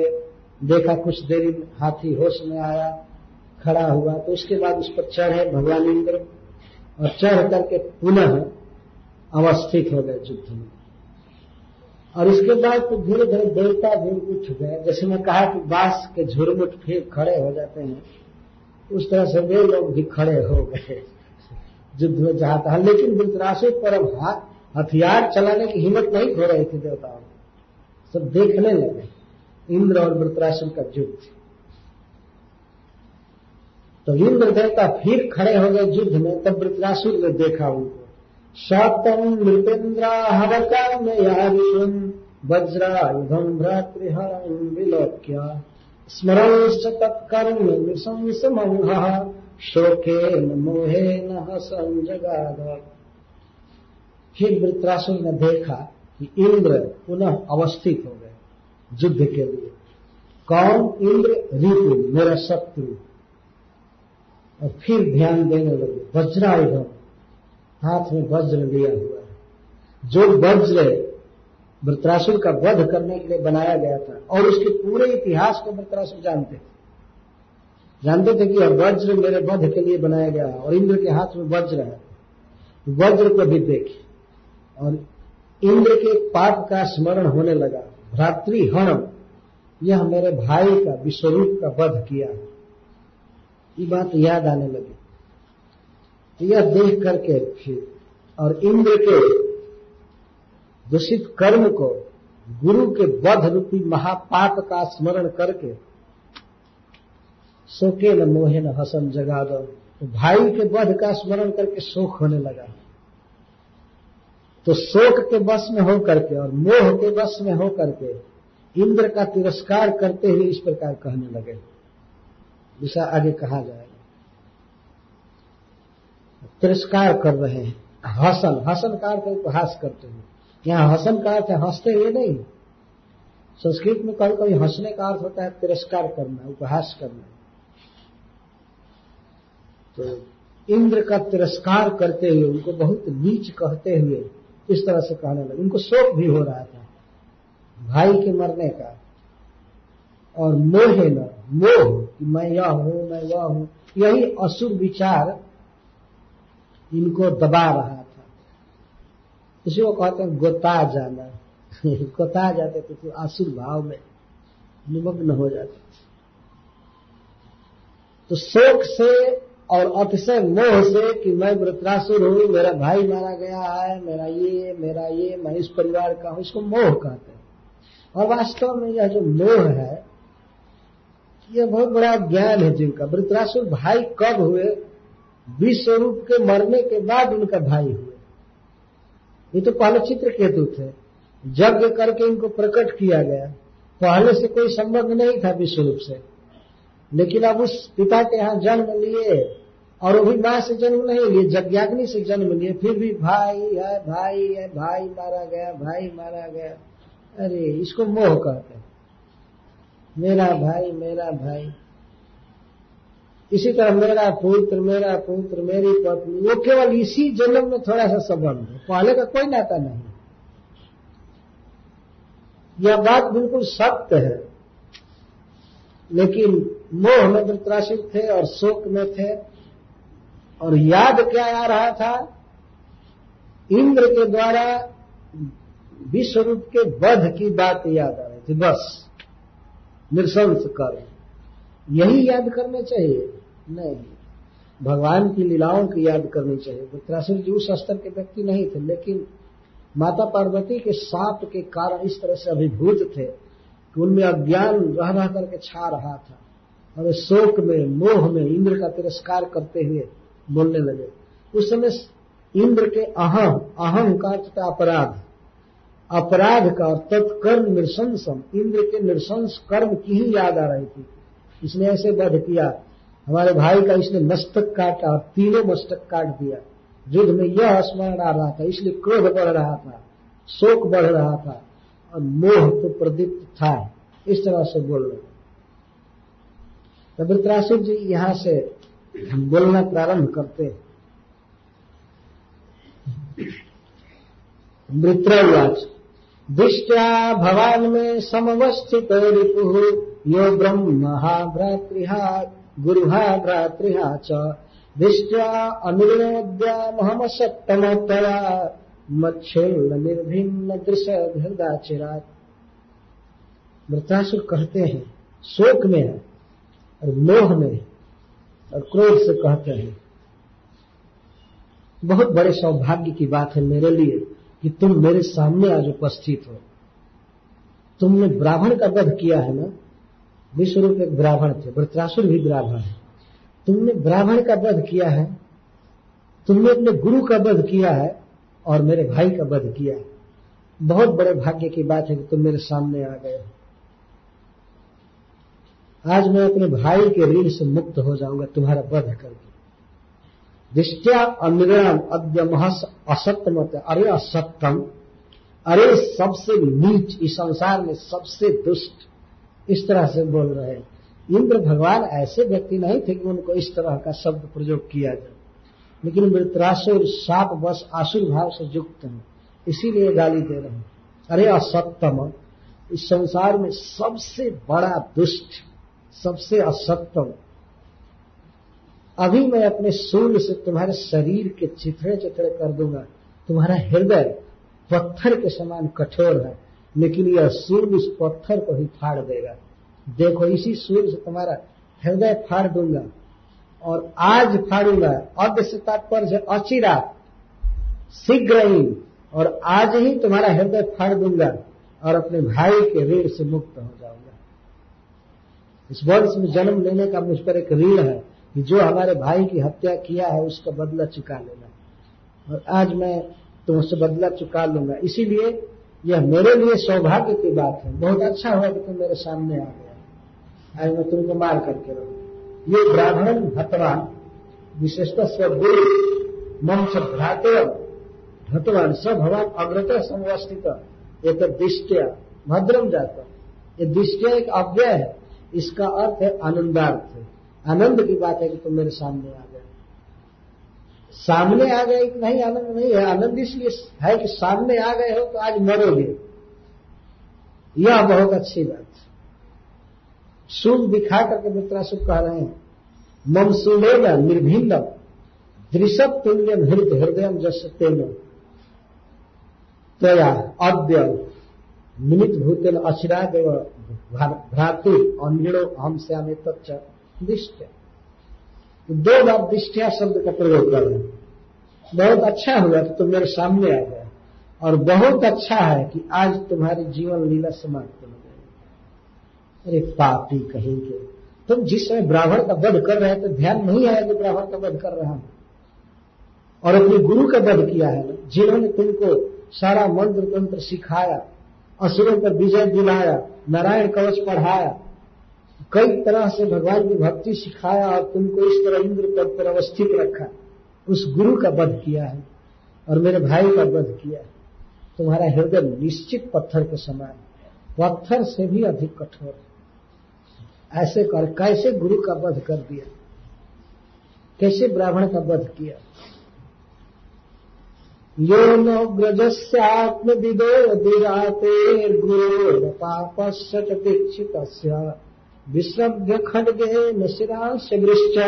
देखा कुछ देरी हाथी होश में आया, खड़ा हुआ। तो उसके बाद उस पर चढ़े भगवान इंद्र और चढ़ करके पुनः अवस्थित हो गए युद्ध में। और इसके बाद तो धीरे धीरे देवता भी उठ गए। जैसे मैं कहा कि बाँस के झुरमुट फिर खड़े हो जाते हैं, उस तरह से वे लोग भी खड़े हो गए। युद्ध में जहाँ था लेकिन वृतरासु पर हाथ हथियार चलाने की हिम्मत नहीं हो रही थी देवताओं सब देखने लगे। इंद्र और वृतरासुर का युद्ध। तो इंद्र देवता फिर खड़े हो गए युद्ध में। तब वृतरासुर ने देखा उनको। शतम मृतेन्द्राहवकाम्यया विश्वम् वज्रायुधम् भ्रातृहरम् विलोक्य स्मरंश्च तत्कर्म नृशंसमङ्घः शोकेन मोहेन हसन् जगाद। फिर वृत्रासुर, ने देखा कि इंद्र पुनः अवस्थित हो गए युद्ध के लिए। कौन इंद्र? रिपु, मेरा शत्रु। और फिर ध्यान देने लगे, वज्रायुधम। हाथ में वज्र लिया हुआ है। जो वज्र वृत्रासुर का वध करने के लिए बनाया गया था, और उसके पूरे इतिहास को वृत्रासुर जानते थे। जानते थे कि वज्र मेरे वध के लिए बनाया गया है, और इंद्र के हाथ में वज्र है। वज्र को भी देखे और इंद्र के पाप का स्मरण होने लगा। भ्रातृहण यह मेरे भाई का विश्वरूप का वध किया। ये बात याद आने लगी। तो यह देख करके फिर, और इंद्र के दूषित कर्म को गुरु के वध रूपी महापाप का स्मरण करके शोके न मोहे न हसन जगा दो तो भाई के वध का स्मरण करके शोक होने लगा। तो शोक के वश में हो करके और मोह के वश में हो करके इंद्र का तिरस्कार करते हुए इस प्रकार कहने लगे। जिसा आगे कहा जाएगा। तिरस्कार कर रहे हैं। हसन हसन का अर्थ उपहास करते हुए। यहाँ हसन का अर्थ हँसते हुए नहीं। संस्कृत में कभी कभी हंसने का अर्थ होता है तिरस्कार करना, उपहास करना। तो इंद्र का तिरस्कार करते हुए, उनको बहुत नीच कहते हुए इस तरह से कहने लगे। उनको शोक भी हो रहा था, भाई के मरने का। और मोहे न मोह कि मैं यह हूँ, मैं वह हूँ, यही असुर विचार इनको दबा रहा था। इसी को कहते हैं गोता जाना। *laughs* गोता जाते थे तो आसुर भाव में निमग्न हो जाते तो शोक से और अतिशय मोह से कि मैं वृत्रासुर हूँ, मेरा भाई मारा गया है, मेरा ये मेरा ये, मैं इस परिवार का हूँ, इसको मोह कहते हैं। और वास्तव में यह जो मोह है यह बहुत बड़ा ज्ञान है जिनका। वृत्रासुर भाई कब हुए? विश्वरूप के मरने के बाद उनका भाई हुए। ये तो पहले चित्र केतु थे। यज्ञ करके इनको प्रकट किया गया। पहले से कोई संबंध नहीं था विश्वरूप से। लेकिन अब उस पिता के यहाँ जन्म लिए और वो भी माँ से जन्म नहीं लिए जज्ञाग्नि से जन्म लिए। फिर भी भाई है भाई है, भाई मारा गया, भाई मारा गया। अरे, इसको मोह कहते मेरा भाई मेरा भाई। इसी तरह मेरा पुत्र मेरा पुत्र, मेरी पत्नी, वो केवल इसी जन्म में थोड़ा सा संबंध है। पहले का कोई नाता नहीं। यह बात बिल्कुल सत्य है। लेकिन मोह में वृत्राशित थे और शोक में थे। और याद क्या आ रहा था? इंद्र के द्वारा विश्वरूप के वध की बात याद आ रही थी। बस, नृशंस कर। यही याद करना चाहिए। नहीं भगवान की लीलाओं की याद करनी चाहिए। वृत्रासुर जी उस स्तर के व्यक्ति नहीं थे, लेकिन माता पार्वती के साप के कारण इस तरह से अभिभूत थे कि उनमें अज्ञान रह रह करके छा रहा था। और शोक में, मोह में इंद्र का तिरस्कार करते हुए बोलने लगे। उस समय इंद्र के अहम अहम का अर्थ था अपराध अपराध का तत्कर्म नृशंसम इंद्र के नृशंस कर्म की ही याद आ रही थी। इसने ऐसे वध किया हमारे भाई का इसने मस्तक काटा और तीनों मस्तक काट दिया। युद्ध में यह स्मरण आ रहा था, इसलिए क्रोध बढ़ रहा था, शोक बढ़ रहा था, और मोह तो प्रदीप्त था। इस तरह से बोल रहे तो जी यहाँ से हम बोलना प्रारंभ करते हैं। मृत्रवाच दृष्टा भवान में समवस्थित रिपु यो ब्रह्म भ्रातृहा गुरुहा भ्रातृहा च। दृष्टा अनुर्णोद्यामहमसत्तमतया मच्छेन्न निर्भिन्न दृश हृदाचिरात मृतासुर कहते हैं, शोक में है, और मोह में और क्रोध से कहते हैं। बहुत बड़े सौभाग्य की बात है मेरे लिए कि तुम मेरे सामने आज उपस्थित हो। तुमने ब्राह्मण का वध किया है ना? विश्वरूप एक ब्राह्मण थे, वृत्रासुर भी ब्राह्मण है। तुमने ब्राह्मण का वध किया है, तुमने अपने गुरु का वध किया है और मेरे भाई का वध किया है। बहुत बड़े भाग्य की बात है कि तुम मेरे सामने आ गए आज मैं अपने भाई के ऋण से मुक्त हो जाऊँगा, तुम्हारा वध करके। दृष्टिया अनिर्णम अद्य महस असत्यमत अरे असत्यम, अरे सबसे नीच, इस संसार में सबसे दुष्ट इस तरह से बोल रहे हैं। इंद्र भगवान ऐसे व्यक्ति नहीं थे कि उनको इस तरह का शब्द प्रयोग किया जाए। लेकिन मृतरासुर साप बस आसुर भाव से युक्त हैं। इसीलिए गाली दे रहे हैं। अरे असत्यम इस संसार में सबसे बड़ा दुष्ट, सबसे असत्यम अभी मैं अपने सूर्य से तुम्हारे शरीर के चिथड़े चिथड़े कर दूँगा। तुम्हारा हृदय पत्थर के समान कठोर है। लेकिन यह सूर्य इस पत्थर को ही फाड़ देगा। देखो, इसी सूर्य से तुम्हारा हृदय फाड़ दूँगा और आज फाड़ूँगा। अद्य से तात्पर्य अचिरा शीघ्र ही और आज ही तुम्हारा हृदय फाड़ दूँगा और अपने भाई के ऋण से मुक्त हो जाऊँगा। इस वर्ष में जन्म लेने का मुझ पर एक ऋण है कि जो हमारे भाई की हत्या किया है, उसका बदला चुका लेना। और आज मैं तुमसे बदला चुका लूँगा। इसीलिए यह मेरे लिए सौभाग्य की बात है। बहुत अच्छा हुआ कि तुम मेरे सामने आ गया आज मैं तुमको मार करके रहूँ ये ब्राह्मण भतवान विशेषतः स्वगुरु मम से भ्राते भतवान स भगवान अग्रत संवस्थित एक दृष्टिया, भद्रम जाता। ये दृष्टिया एक अव्यय है। इसका अर्थ है आनंदार्थ। आनंद की बात है कि तुम मेरे सामने आ गए। सामने आ गए कि नहीं, आनंद नहीं है आनंद इसलिए है कि सामने आ गए हो तो आज मरोगे। यह बहुत अच्छी बात सुख दिखा करके मित्रासुख कह रहे हैं। मम सुमेन निर्भिन्न दृशभ तुल्यम हृदय हृदय जस तेन तया अद्य निमित भूतेन अचिरादेव भ्रातु अनिड़ो हम श्यामे तत्च दिष्ट दो बार दिष्टिया शब्द का प्रयोग कर रहे हैं। बहुत अच्छा हुआ कि तुम मेरे सामने आ गया और बहुत अच्छा है कि आज तुम्हारी जीवन लीला समाप्त हो गई। अरे पापी कहेंगे। तुम जिस समय ब्राह्मण का वध कर रहे हैं तो ध्यान नहीं आया कि ब्राह्मण का वध कर रहा हूँ। और अपने गुरु का वध किया है। जिन्होंने तुमको सारा मंत्र तंत्र सिखाया, असुरों पर विजय दिलाया, नारायण कवच पढ़ाया कई तरह से भगवान की भक्ति सिखाया और तुमको इस तरह इंद्र पद पर अवस्थित रखा। उस गुरु का वध किया है और मेरे भाई का वध किया है। तुम्हारा हृदय निश्चित पत्थर के समान पत्थर से भी अधिक कठोर है। ऐसे कर, कैसे गुरु का वध कर दिया? कैसे ब्राह्मण का वध किया? यो नोग्रजस्यात्मविदो दिरातेर्गुरोरपापस्य च दीक्षितस्य विश्रभ्य खड्गेन शिरांश वृश्च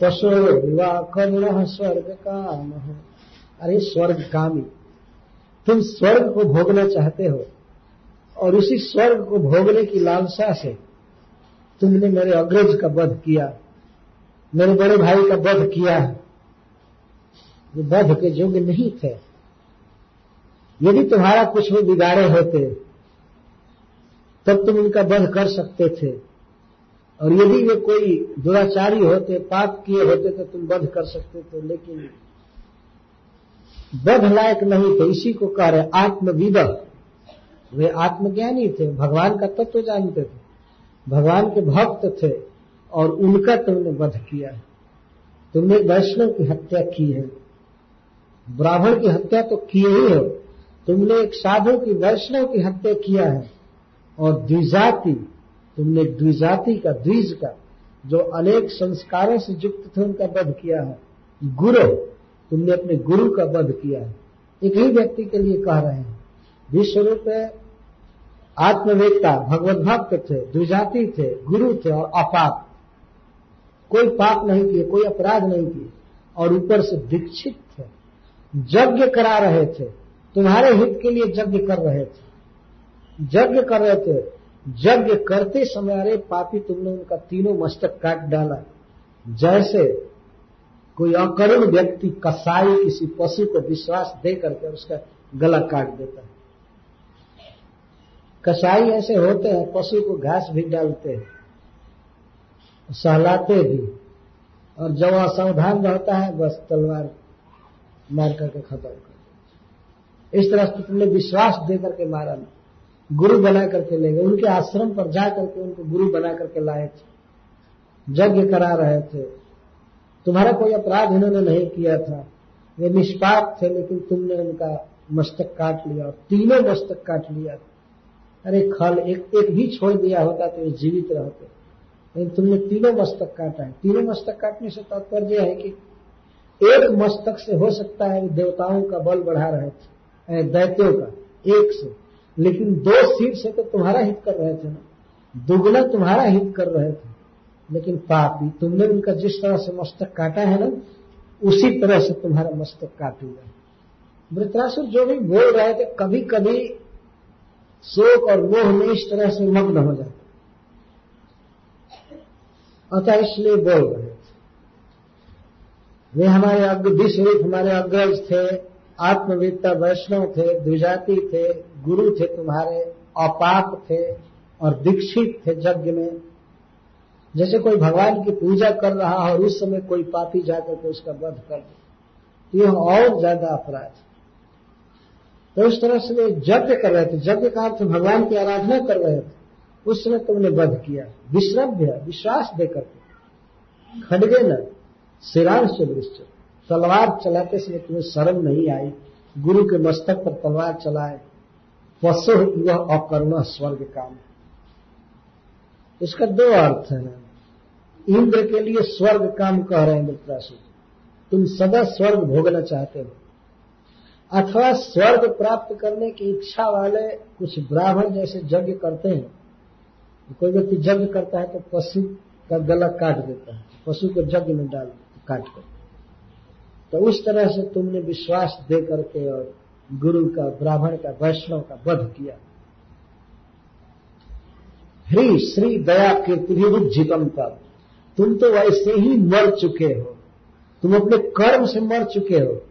पशो विवाकर्ण स्वर्ग काम अरे स्वर्ग कामी तुम स्वर्ग को भोगना चाहते हो, और उसी स्वर्ग को भोगने की लालसा से तुमने मेरे अग्रज का वध किया, मेरे बड़े भाई का वध किया। जो वध के योग्य नहीं थे। यदि तुम्हारा कुछ भी बिगाड़े होते, तब तुम उनका वध कर सकते थे। और यदि वे कोई दुराचारी होते, पाप किए होते तो तुम वध कर सकते थे, लेकिन वध लायक नहीं थे। इसी को कह रहे आत्मविद वे आत्मज्ञानी थे, भगवान का तत्व तो जानते थे, भगवान के भक्त थे, और उनका तुमने वध किया है। तुमने वैष्णव की हत्या की है, ब्राह्मण की हत्या तो किए ही हो। तुमने एक साधु की, वैष्णव की हत्या किया है, और द्विजाति तुमने द्विजाति का, द्विज का, जो अनेक संस्कारों से युक्त थे, उनका वध किया है। गुरु, तुमने अपने गुरु का वध किया है। एक ही व्यक्ति के लिए कह रहे हैं। विश्व रूप विश्वरूप आत्मवेदता, भगवत भक्त थे, द्विजाति थे, गुरु थे और अपाप कोई पाप नहीं किए, कोई अपराध नहीं किए, और ऊपर से दीक्षित थे। यज्ञ करा रहे थे। तुम्हारे हित के लिए यज्ञ कर रहे थे। यज्ञ कर रहे थे। यज्ञ करते समय, अरे पापी तुमने उनका तीनों मस्तक काट डाला। जैसे कोई अकरुण व्यक्ति कसाई किसी पशु को विश्वास दे करके उसका गला काट देता है। कसाई ऐसे होते हैं, पशु को घास भी डालते हैं, सहलाते भी। और जब असावधान रहता है, बस तलवार मार करके खत्म कर इस तरह से तुमने विश्वास दे करके मारा नहीं गुरु बना करके ले गए। उनके आश्रम पर जा करके उनको गुरु बना करके लाए थे। यज्ञ करा रहे थे। तुम्हारा कोई अपराध इन्होंने नहीं किया था। वे निष्पाप थे, लेकिन तुमने उनका मस्तक काट लिया और तीनों मस्तक काट लिया। अरे खल, एक एक भी छोड़ दिया होता तो जीवित रहते। लेकिन तुमने तीनों मस्तक काटा है। तीनों मस्तक काटने से तात्पर्य है कि एक मस्तक से हो सकता है देवताओं का बल बढ़ा रहे थे दैत्यों का, एक से। लेकिन दो सिर से तो तुम्हारा हित कर रहे थे ना। दुगना तुम्हारा हित कर रहे थे। लेकिन पापी, तुमने उनका जिस तरह से मस्तक काटा है ना, उसी तरह से तुम्हारा मस्तक काटूँगा वृत्रासुर जो भी बोल रहे थे कभी कभी शोक और मोह में इस तरह से मग्न हो जाते। अतः इसलिए बोल रहे थे। वे हमारे अग्र विश्वरूप हमारे अग्रज थे आत्मविद्ता वैष्णव थे, द्विजाति थे गुरु थे तुम्हारे, अपाप थे और दीक्षित थे यज्ञ में। जैसे कोई भगवान की पूजा कर रहा और उस समय कोई पापी जाकर के उसका वध कर दे तो यह और ज़्यादा अपराध तो उस तरह से वे यज्ञ कर रहे थे। यज्ञ का अर्थ भगवान की आराधना कर रहे थे। उस समय तुमने वध किया। विश्रभ्य विश्वास देकर के। खड़गे न सिरांश से वृक्ष तलवार चलाते समय तुम्हें शर्म नहीं आई। गुरु के मस्तक पर तलवार चलाए। पशु वह अकर्ण स्वर्ग काम। इसका दो अर्थ है। इंद्र के लिए स्वर्ग काम कह रहे हैं वृत्रासुर तुम सदा स्वर्ग भोगना चाहते हो। अथवा स्वर्ग प्राप्त करने की इच्छा वाले कुछ ब्राह्मण जैसे यज्ञ करते हैं। कोई व्यक्ति यज्ञ करता है तो पशु का गला काट देता है। पशु को यज्ञ में डाल, काट कर तो उस तरह से तुमने विश्वास दे करके और गुरु का, ब्राह्मण का, वैष्णव का वध किया। ह्री श्री दया कीर्ति भी उज्जितम तब तुम तो वैसे ही मर चुके हो। तुम अपने कर्म से मर चुके हो।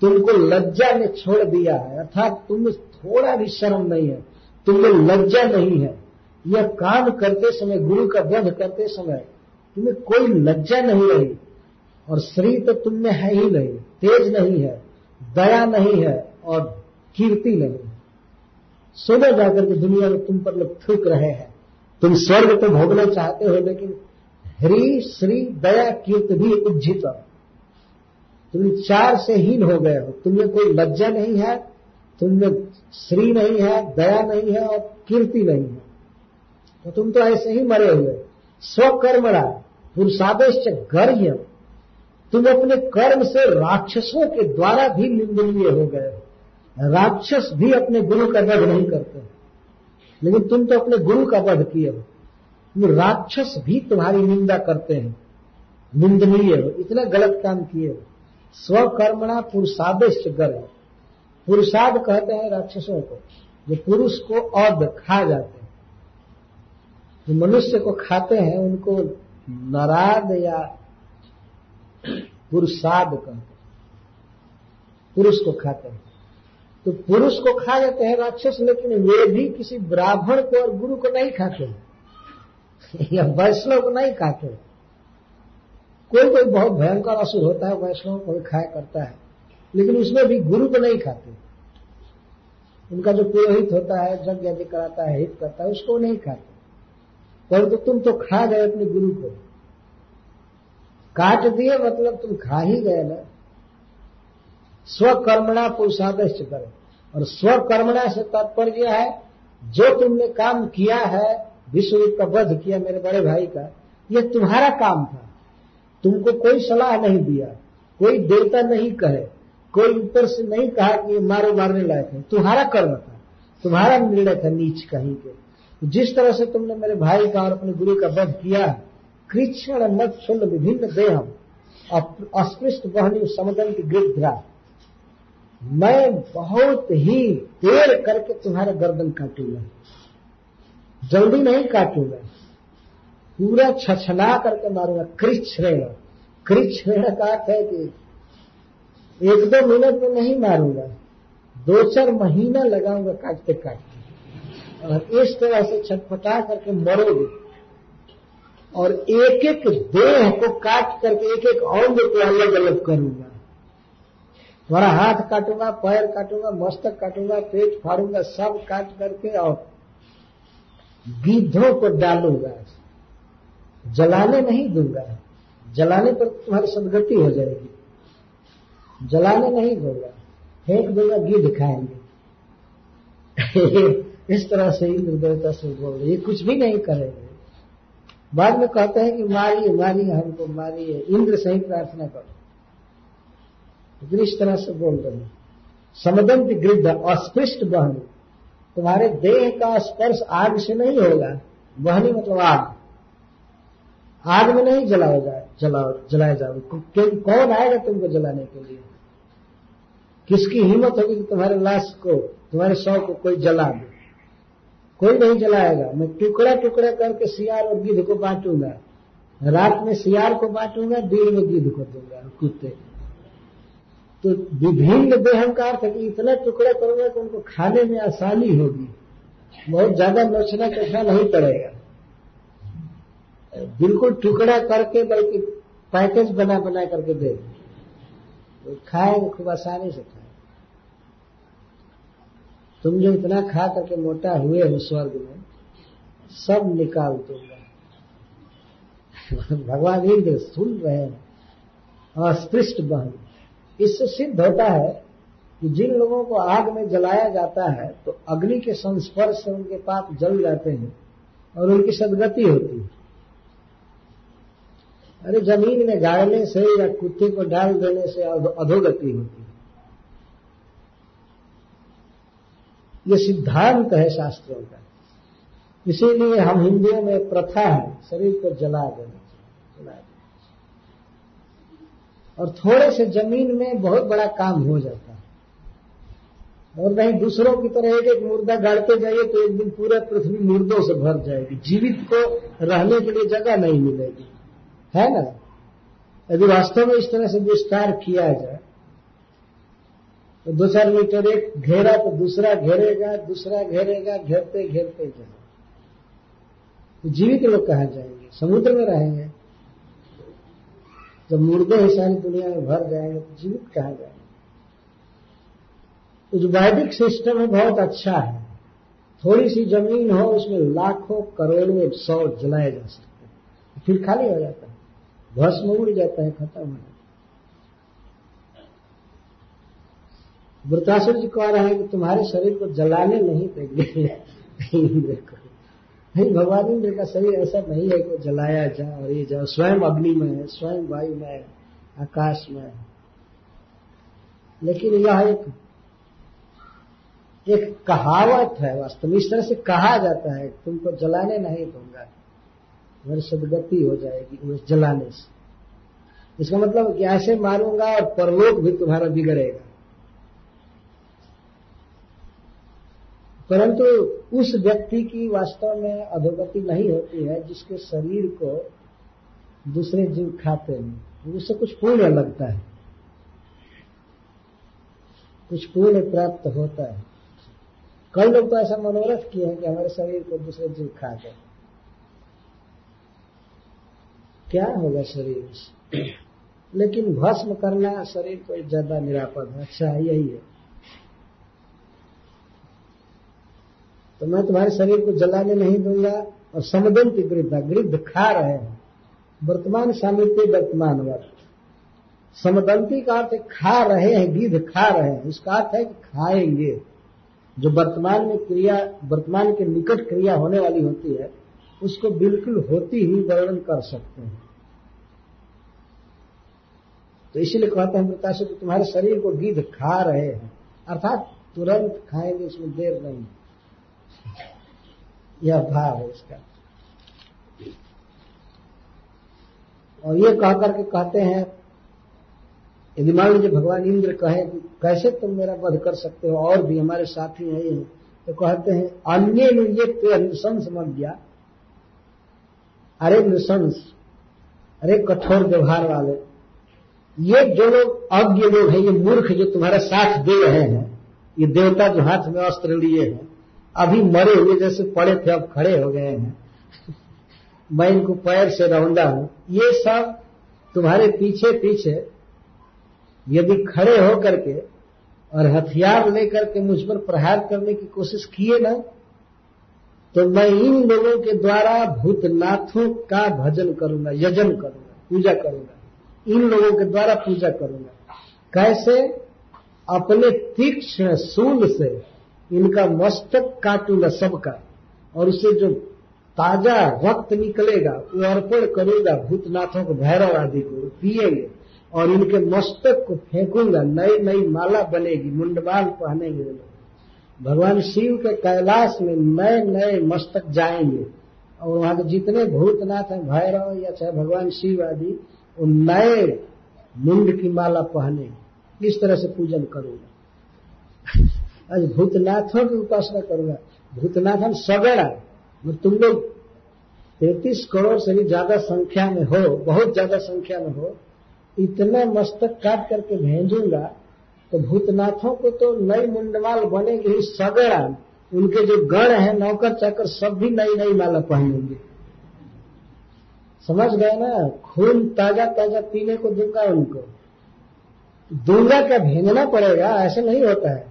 तुमको लज्जा ने छोड़ दिया है। अर्थात तुम थोड़ा भी शर्म नहीं है। तुम्हें लज्जा नहीं है। यह काम करते समय, गुरु का वध करते समय तुम्हें कोई लज्जा नहीं रही। और श्री तो तुम में है ही नहीं। तेज नहीं है। दया नहीं है। और कीर्ति है सुबह जाकर के दुनिया में तुम पर लोग थूक रहे हैं। तुम स्वर्ग तो भोगना चाहते हो, लेकिन ह्री, श्री, दया, कीर्त भी उज्जित तुम चार से हीन हो गए हो। तुम्हें कोई लज्जा नहीं है तुमने श्री नहीं है, दया नहीं है और कीर्ति नहीं है। तो तुम तो ऐसे ही मरे हुए। स्वकर्मणा, पुरुषादेश गर्य तुम अपने कर्म से राक्षसों के द्वारा भी निंदनीय हो गए राक्षस भी अपने गुरु का वध नहीं करते। लेकिन तुम तो अपने गुरु का वध किए हो। राक्षस भी तुम्हारी निंदा करते हैं। निंदनीय हो, इतना गलत काम किए हो। स्वकर्मणा पुरुषादेश गर्व पुरुषाद कहते हैं राक्षसों को, जो पुरुष को अद खा जाते हैं। जो मनुष्य को खाते हैं, उनको नाराद या पुरुषाद कहते हैं। पुरुष को खाते हैं। तो पुरुष को खा जाते हैं राक्षस, लेकिन वे भी किसी ब्राह्मण को और गुरु को नहीं खाते *laughs* या वैष्णव को नहीं खाते कोई कोई बहुत भयंकर असुर होता है, वैष्णव को खाया करता है, लेकिन उसमें भी गुरु को नहीं खाते। उनका जो पुरोहित होता है, यज्ञ कराता है, हित करता है, उसको नहीं खाते। परंतु तो तुम तो खा गए अपने गुरु को। काट दिए मतलब तुम खा ही गए ना। स्वकर्मणा पुरुषादेश करें। और स्वकर्मणा से तात्पर्य है, जो तुमने काम किया है, विश्व का वध किया मेरे बड़े भाई का यह तुम्हारा काम था। तुमको कोई सलाह नहीं दिया, कोई देवता नहीं कहे, कोई ऊपर से नहीं कहा कि ये मारो मारने लायक है। तुम्हारा कर्म था, तुम्हारा निर्णय था नीच कहीं के। जिस तरह से तुमने मेरे भाई का और अपने गुरु का वध किया, कृष्ण मत सुन विभिन्न देह अस्पृष्ट बहनी समुदन की गिरद्रा मैं बहुत ही देर करके तुम्हारा गर्दन काटूँगा। जल्दी नहीं काटूँगा। पूरा छछना करके मारूँगा। कृच्छ्रेण कृच्छ्रेण का अर्थ है कि एक दो मिनट में नहीं मारूँगा। दो चार महीना लगाऊँगा काटते काटते। और इस तरह से छटपटा करके मरोगे। और एक एक देह को काट करके एक एक अंग को अलग अलग करूँगा। तुम्हारा हाथ काटूँगा, पैर काटूँगा, मस्तक काटूँगा, पेट फाड़ूँगा, सब काट करके और गिद्धों को डालूँगा। जलाने नहीं दूँगा। जलाने पर तुम्हारी सदगति हो जाएगी। जलाने नहीं दूँगा। फेंक दूँगा गिद्ध खाएँगे। *laughs* इस तरह से इंद्र देवता से बोल ये कुछ भी नहीं करेंगे। बाद में कहते हैं कि मारिए मारिए हमको, मारिए। इंद्र से ही प्रार्थना करो। इस तरह से बोल रहे हैं। समदंत गृद्ध, अस्पृष्ट बहनी, तुम्हारे देह का स्पर्श आग से नहीं होगा बहनी मतलब आग। आग में नहीं जलाया जाए जलाओ जलाया जाओ क्योंकि कौन आएगा तुमको जलाने के लिए? किसकी हिम्मत होगी कि तुम्हारे लाश को, तुम्हारे शव को कोई जला दे? कोई नहीं जलाएगा। मैं टुकड़ा टुकड़ा करके सियार और गिद्ध को बांटूँगा। रात में सियार को बांटूँगा, दिन में गिद्ध को दूँगा, कुत्ते तो विभिन्न देहम का अर्थ कि इतना टुकड़ा करोगे कि उनको खाने में आसानी होगी। बहुत ज़्यादा नोचना कठिना नहीं पड़ेगा। बिल्कुल टुकड़ा करके बल्कि पैकेज बना बना करके दे। तो खाएँगे, खूब आसानी से खाए तुम जो इतना खा करके मोटा हुए हो स्वर्ग में, सब निकाल दूँगा। *laughs* भगवान इंद्र सुन रहे हैं, अस्पृष्ट बहन इससे सिद्ध होता है कि जिन लोगों को आग में जलाया जाता है तो अग्नि के संस्पर्श से उनके पाप जल जाते हैं और उनकी सदगति होती है। अरे ज़मीन में गाड़ने से या कुत्ते को डाल देने से अधोगति होती है। ये सिद्धांत है शास्त्रों का। इसीलिए हम हिंदुओं में प्रथा है, शरीर को जला देना चाहिए, जला देना। और थोड़े से ज़मीन में बहुत बड़ा काम हो जाता है। और नहीं दूसरों की तरह एक एक मुर्दा गाड़ते जाइए तो एक दिन पूरा पृथ्वी मुर्दों से भर जाएगी। जीवित को रहने के लिए जगह नहीं मिलेगी। है ना? यदि वास्तव में इस तरह से विस्तार किया जाए तो दो चार मीटर एक घेरा तो दूसरा घेरेगा दूसरा घेरेगा घेरते घेरते जाए तो जीवित लोग कहा जाएँगे? समुद्र में रहेंगे। जब मुर्दे ही सारी दुनिया में भर जाएँगे तो जीवित कहा जाएँगे? तो जो वैदिक सिस्टम है, बहुत अच्छा है। थोड़ी सी ज़मीन हो, उसमें लाखों, करोड़ों, सौ जलाए जा सकते हैं। फिर खाली हो जाता है। भस्म उड़ जाता है, खत्म हो जाता है। वृतासुर जी कह रहे हैं कि तुम्हारे शरीर को जलाने नहीं देंगे। *laughs* नहीं, भगवान इंद्र का शरीर ऐसा नहीं है कि जलाया जाए और ये जाओ स्वयं अग्नि में है, स्वयं वायु में है, आकाश में है। लेकिन यह एक एक कहावत है वास्तव में। इस तरह से कहा जाता है, तुमको जलाने नहीं दूँगा। मेरी सदगति हो जाएगी उस जलाने से। इसका मतलब कि ऐसे मारूँगा और परलोक भी तुम्हारा बिगड़ेगा। परंतु उस व्यक्ति की वास्तव में अधोगति नहीं होती है, जिसके शरीर को दूसरे जीव खाते हैं। उससे कुछ पुण्य लगता है। कुछ पुण्य प्राप्त होता है। कई लोग तो ऐसा मनोरथ किए हैं कि हमारे शरीर को दूसरे जीव खा गए क्या होगा शरीर? लेकिन भस्म करना शरीर को ज़्यादा निरापद है। अच्छा यही है। तो मैं तुम्हारे शरीर को जलाने नहीं दूँगा और समदंत गृद्ध गृद्ध खा रहे हैं। वर्तमान सामित्य वर्तमान वर्त समदंती का अर्थ खा रहे हैं गिद्ध खा रहे हैं। इसका अर्थ है कि खाएँगे। जो वर्तमान में क्रिया, वर्तमान के निकट क्रिया होने वाली होती है, उसको बिल्कुल होती ही वर्णन कर सकते हैं। तो इसीलिए कहते हैं प्रकाश तुम्हारे शरीर को गिद्ध खा रहे हैं। अर्थात तुरंत खाएँगे इसमें देर नहीं। यह भाव है इसका। और ये कह करके कहते हैं, यदि मान लीजिए भगवान इंद्र कहे कि कैसे तुम मेरा वध कर सकते हो, और भी हमारे साथी हैं ये तो कहते हैं, अन्य ये नृशंस गया अरे नृशंस, अरे कठोर व्यवहार वाले, ये जो लोग अज्ञ लोग हैं, ये मूर्ख जो तुम्हारा साथ दे रहे हैं, ये देवता जो हाथ में अस्त्र लिए हैं अभी मरे हुए जैसे पड़े थे, अब खड़े हो गए हैं। *laughs* मैं इनको पैर से रौंदा हूँ। ये सब तुम्हारे पीछे पीछे यदि खड़े हो करके और हथियार लेकर के मुझ पर प्रहार करने की कोशिश किए ना तो मैं इन लोगों के द्वारा भूतनाथों का भजन करूँगा, यजन करूँगा, पूजा करूँगा। इन लोगों के द्वारा पूजा करूँगा। कैसे? अपने तीक्ष्ण सूल से इनका मस्तक काटूँगा सबका, और उसे जो ताज़ा रक्त निकलेगा, वो अर्पण करूँगा भूतनाथों को, भैरव आदि को पिएँगे, और इनके मस्तक को फेंकूँगा नई नई माला बनेगी मुंडमाल पहनेंगे भगवान शिव के कैलाश में नए नए मस्तक जाएँगे, और वहाँ के जितने भूतनाथ हैं, भैरव या चाहे भगवान शिव आदि, वो नए मुंड की माला पहनेंगे। इस तरह से पूजन करूँगा। आज भूतनाथों की उपासना करूँगा। भूतनाथ हम सगड़ा तुम लोग तैतीस करोड़ से भी ज़्यादा संख्या में हो, बहुत ज़्यादा संख्या में हो, इतना मस्तक काट करके भेजूँगा तो भूतनाथों को तो नई मुंडमाल बनेगी ही सगड़ा उनके जो गण हैं, नौकर चाकर सब भी नई नई माला पहनेंगे। समझ गए ना? खून ताज़ा ताज़ा पीने को दूँगा उनको। दूँगा क्या? भेजना पड़ेगा? ऐसे नहीं होता है।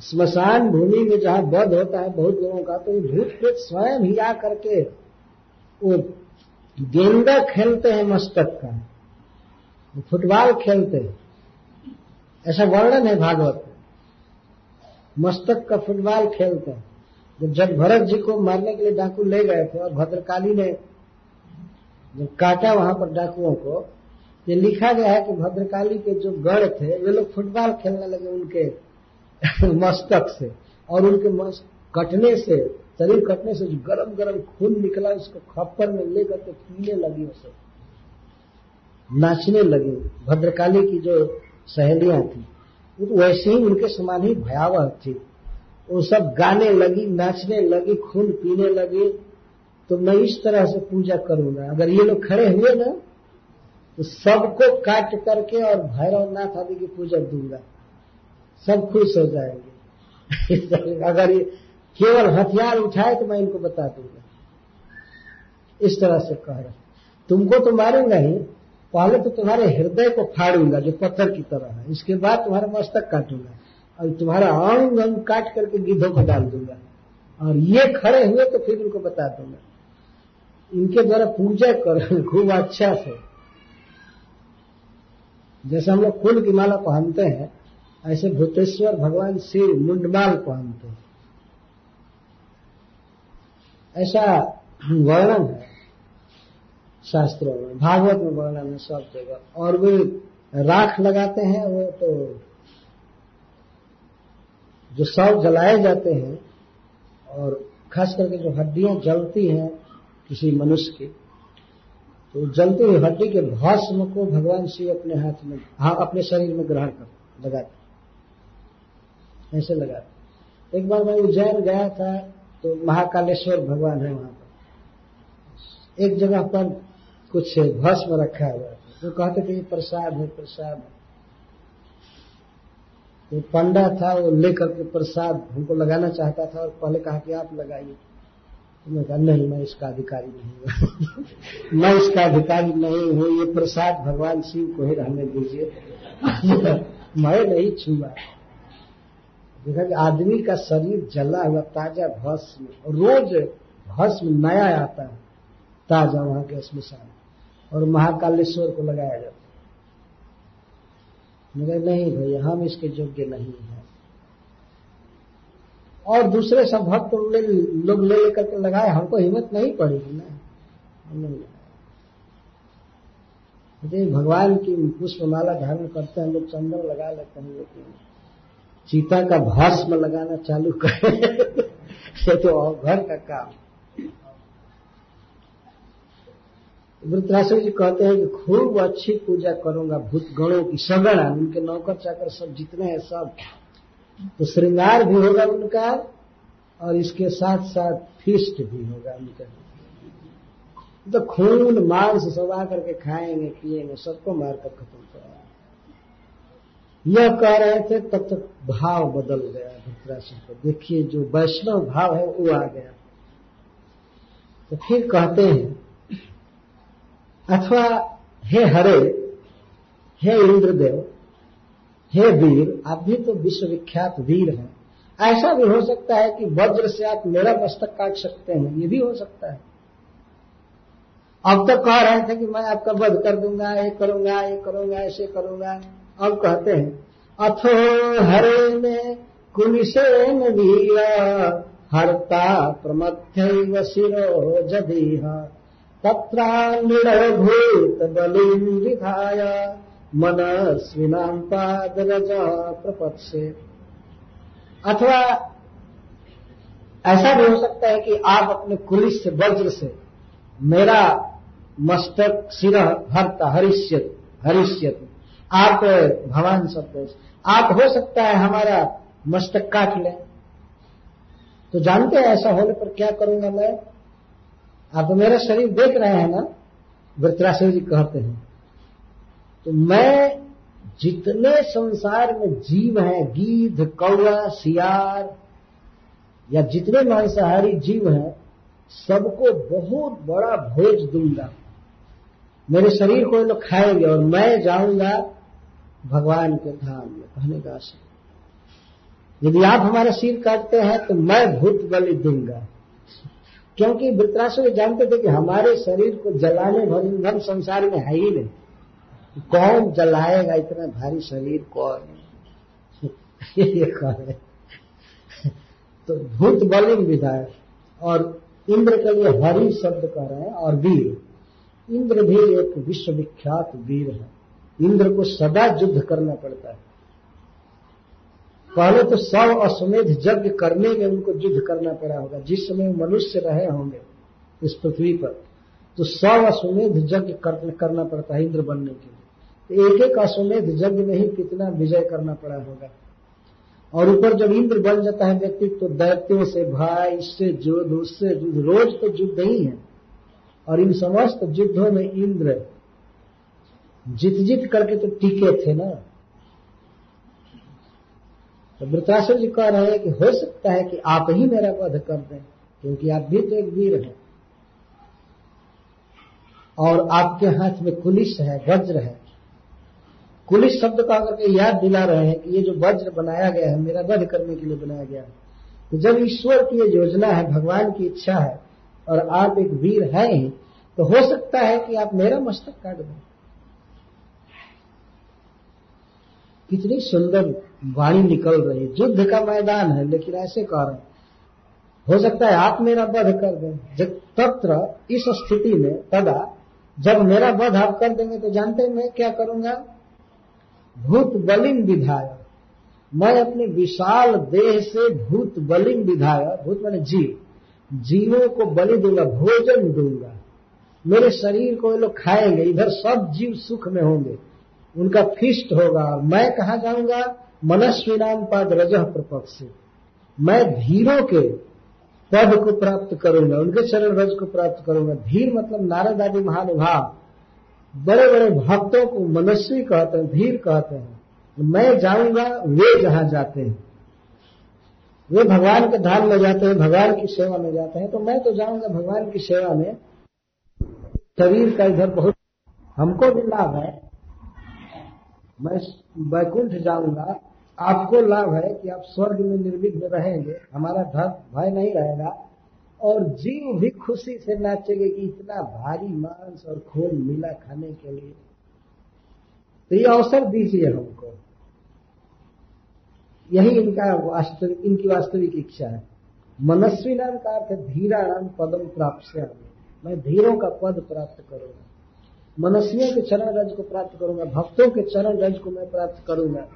स्मशान भूमि में जहाँ वध होता है बहुत लोगों का तो भूत प्रेत स्वयं ही आ करके वो गेंदा खेलते हैं मस्तक का। फुटबॉल खेलते हैं। ऐसा वर्णन है भागवत मस्तक का फुटबॉल खेलते हैं। जब जब भरत जी को मारने के लिए डाकू ले गए थे और भद्रकाली ने जब काटा वहाँ पर डाकुओं को, ये लिखा गया है कि भद्रकाली के जो गढ़ थे, वे लोग फुटबॉल खेलने लगे उनके। *laughs* मस्तक से और उनके मस्त कटने से, शरीर कटने से जो गरम गरम खून निकला उसको खप्पर में लेकर के पीने लगी उसे। नाचने लगी। भद्रकाली की जो सहेलियाँ थी, वैसे ही उनके समान ही भयावह थी। वो सब गाने लगी, नाचने लगी, खून पीने लगी। तो मैं इस तरह से पूजा करूँगा। अगर ये लोग खड़े हुए ना तो सबको काट करके और भैरवनाथ आदि की पूजा दूँगा। सब खुश हो जाएँगे। *laughs* अगर ये केवल हथियार उठाए तो मैं इनको बता दूँगा। इस तरह से कह रहे तुमको तो मारूँगा ही पहले तो तुम्हारे हृदय को फाड़ूँगा, जो पत्थर की तरह है। इसके बाद तुम्हारा मस्तक काटूँगा। और तुम्हारा अंग अंग काट करके गिद्धों को डाल दूँगा। और ये खड़े हुए तो फिर इनको बता दूँगा। इनके द्वारा पूजा करो, *laughs* खूब अच्छा से। जैसे हम लोग फूल की माला पहनते हैं ऐसे भूतेश्वर भगवान शिव मुंडमाल पहनते हैं। ऐसा वर्णन है, शास्त्रों में, भागवत में वर्णन है सब जगह। और वे राख लगाते हैं, वो तो जो सब जलाए जाते हैं, और खास करके जो हड्डियाँ जलती हैं किसी मनुष्य की तो जलती हुई हड्डी के भस्म को भगवान शिव अपने हाथ में हाँ अपने शरीर में ग्रहण कर, लगाते ऐसे लगाते एक बार मैं उज्जैन गया था तो महाकालेश्वर भगवान है वहाँ पर। एक जगह पर कुछ भस्म रखा हुआ था। तो कहते थे प्रसाद है प्रसाद है। तो पंडा था, वो लेकर के प्रसाद हमको लगाना चाहता था और पहले कहा कि आप लगाइए। तो मैं कहा, नहीं, मैं इसका अधिकारी नहीं हूँ। *laughs* मैं इसका अधिकारी नहीं हूँ, ये प्रसाद भगवान शिव को ही रहने दीजिए। *laughs* मैं नहीं छुआ देखा आदमी का शरीर जला हुआ, ताज़ा भस्म, रोज भस्म नया आता है, ताज़ा वहाँ के स्मशान। और महाकालेश्वर को लगाया जाता है। मगर नहीं भैया हम इसके योग्य नहीं है। और दूसरे सब भक्त लोग ले लेकर के लगाए, हमको हिम्मत नहीं पड़ेगी ना। भगवान की पुष्पमाला धारण करते हैं, लोग चंदन लगा लेते हैं लेकिन चीता का भस्म लगाना चालू करे तो घर का काम। वृत्राश्रम जी कहते हैं कि खूब अच्छी पूजा करूँगा भूत गणों की सगण, उनके नौकर चाकर सब जितने हैं सब। तो श्रृंगार भी होगा उनका और इसके साथ साथ फिस्ट भी होगा उनका। तो खून, मांस सब आकर के खाएँगे, पिएँगे, सबको मारकर खत्म करेंगे। यह कह रहे थे, तब तक भाव बदल गया धृतराष्ट्र को देखिए, जो वैष्णव भाव है, वो आ गया। तो फिर कहते हैं, अथवा हे हरे, हे इंद्रदेव, हे वीर, आप भी तो विश्वविख्यात वीर हैं। ऐसा भी हो सकता है कि वज्र से आप मेरा मस्तक काट सकते हैं। ये भी हो सकता है। अब तक कह रहे थे कि मैं आपका वध कर दूँगा, ये करूँगा ये करूँगा, ऐसे करूँगा। अब कहते हैं, अथो हरे में कुलिसेन वीर, हरता प्रमथ्य शिरो जदीह तत्रान्निड़भूत बलिं विधाय मनस्विनाम पाद रजा प्रपथ से अथवा ऐसा भी हो सकता है कि आप अपने कुलिस से वज्र से मेरा मस्तक सिर हरता हरिष्यत हरिष्यत आप भगवान शब्द आप हो सकता है हमारा मस्तक काट लें। तो जानते हैं ऐसा होने पर क्या करूँगा मैं? आप तो मेरा शरीर देख रहे हैं ना? वृत्राशु जी कहते हैं। तो मैं जितने संसार में जीव हैं, गीध कौआ सियार, या जितने मांसाहारी जीव हैं, सबको बहुत बड़ा भोज दूँगा। मेरे शरीर को लोग खाएँगे और मैं जाऊँगा भगवान के धाम में, कहने का आशय। यदि आप हमारा सिर काटते हैं तो मैं भूत बलि दूँगा। क्योंकि वृत्रासु जानते थे कि हमारे शरीर को जलाने भर ईंधन संसार में है ही नहीं। कौन जलाएगा इतना भारी शरीर, कौन? *laughs* ये कह तो भूत बलिंग विधायक और इंद्र के लिए हरि शब्द कह रहे हैं, और वीर। इंद्र भी एक विश्वविख्यात वीर है। इंद्र को सदा युद्ध करना पड़ता है। पहले तो सौ अश्वमेध यज्ञ करने में उनको युद्ध करना पड़ा होगा। जिस समय मनुष्य रहे होंगे इस पृथ्वी पर तो सौ अश्वमेध यज्ञ करना पड़ता है इंद्र बनने के लिए। तो एक एक अश्वमेध यज्ञ में ही कितना विजय करना पड़ा होगा। और ऊपर जब इंद्र बन जाता है व्यक्ति तो दैत्यों से भाई, इससे युद्ध, उससे युद्ध, रोज तो युद्ध ही है। और इन समस्त युद्धों में इंद्र जीत जीत करके तो टीके थे ना। तो वृतासुर जी कह रहे हैं कि हो सकता है कि आप ही मेरा वध कर दें, क्योंकि आप भी तो एक वीर हैं। और आपके हाथ में कुलिस है, वज्र है। कुलिस शब्द का करके याद दिला रहे हैं कि ये जो वज्र बनाया गया है, मेरा वध करने के लिए बनाया गया है। तो जब ईश्वर की ये योजना है, भगवान की इच्छा है, और आप एक वीर हैं ही तो हो सकता है कि आप मेरा मस्तक काट दें। कितनी सुंदर वाणी निकल रही है। युद्ध का मैदान है, लेकिन ऐसे कह रहे हो सकता है आप मेरा वध कर दें। जब तत्र इस स्थिति में तदा जब मेरा वध आप कर देंगे तो जानते हैं मैं क्या करूँगा? भूत बलिंग विधाय। मैं अपने विशाल देह से भूत बलिंग विधाय। भूत मैंने जीव। जीवों को बलि दूँगा, भोजन दूँगा। मेरे शरीर को ये लोग खाएँगे, इधर सब जीव सुख में होंगे। उनका फिस्ट होगा। और मैं कहा जाऊँगा? मनस्वी नाम पद रजह प्रपक्ष। से मैं धीरों के पद को प्राप्त करूँगा, उनके चरण रज को प्राप्त करूँगा। धीर मतलब नारद आदि महानुभाव। बड़े बड़े भक्तों को मनस्वी कहते हैं, धीर कहते हैं। मैं जाऊँगा, वे जहाँ जाते हैं। वे भगवान के धाम में जाते हैं, भगवान की सेवा में जाते हैं। तो मैं तो जाऊँगा भगवान की सेवा में। शरीर का इधर बहुत हमको भी लाभ है। मैं वैकुंठ जाऊँगा। आपको लाभ है कि आप स्वर्ग में निर्विघ्न रहेंगे। हमारा धर्म भय नहीं रहेगा। और जीव भी खुशी से नाचेंगे कि इतना भारी मांस और खून मिला खाने के लिए। तो ये अवसर दीजिए हमको। यही इनका वास्तविक इनकी वास्तविक इच्छा है। मनस्वी नाम का अर्थ धीरा नाम पदम प्राप्त से मैं धीरों का पद प्राप्त करूँगा। मनस्वियों के चरण रज को प्राप्त करूँगा, भक्तों के चरण रज को मैं प्राप्त करूँगा।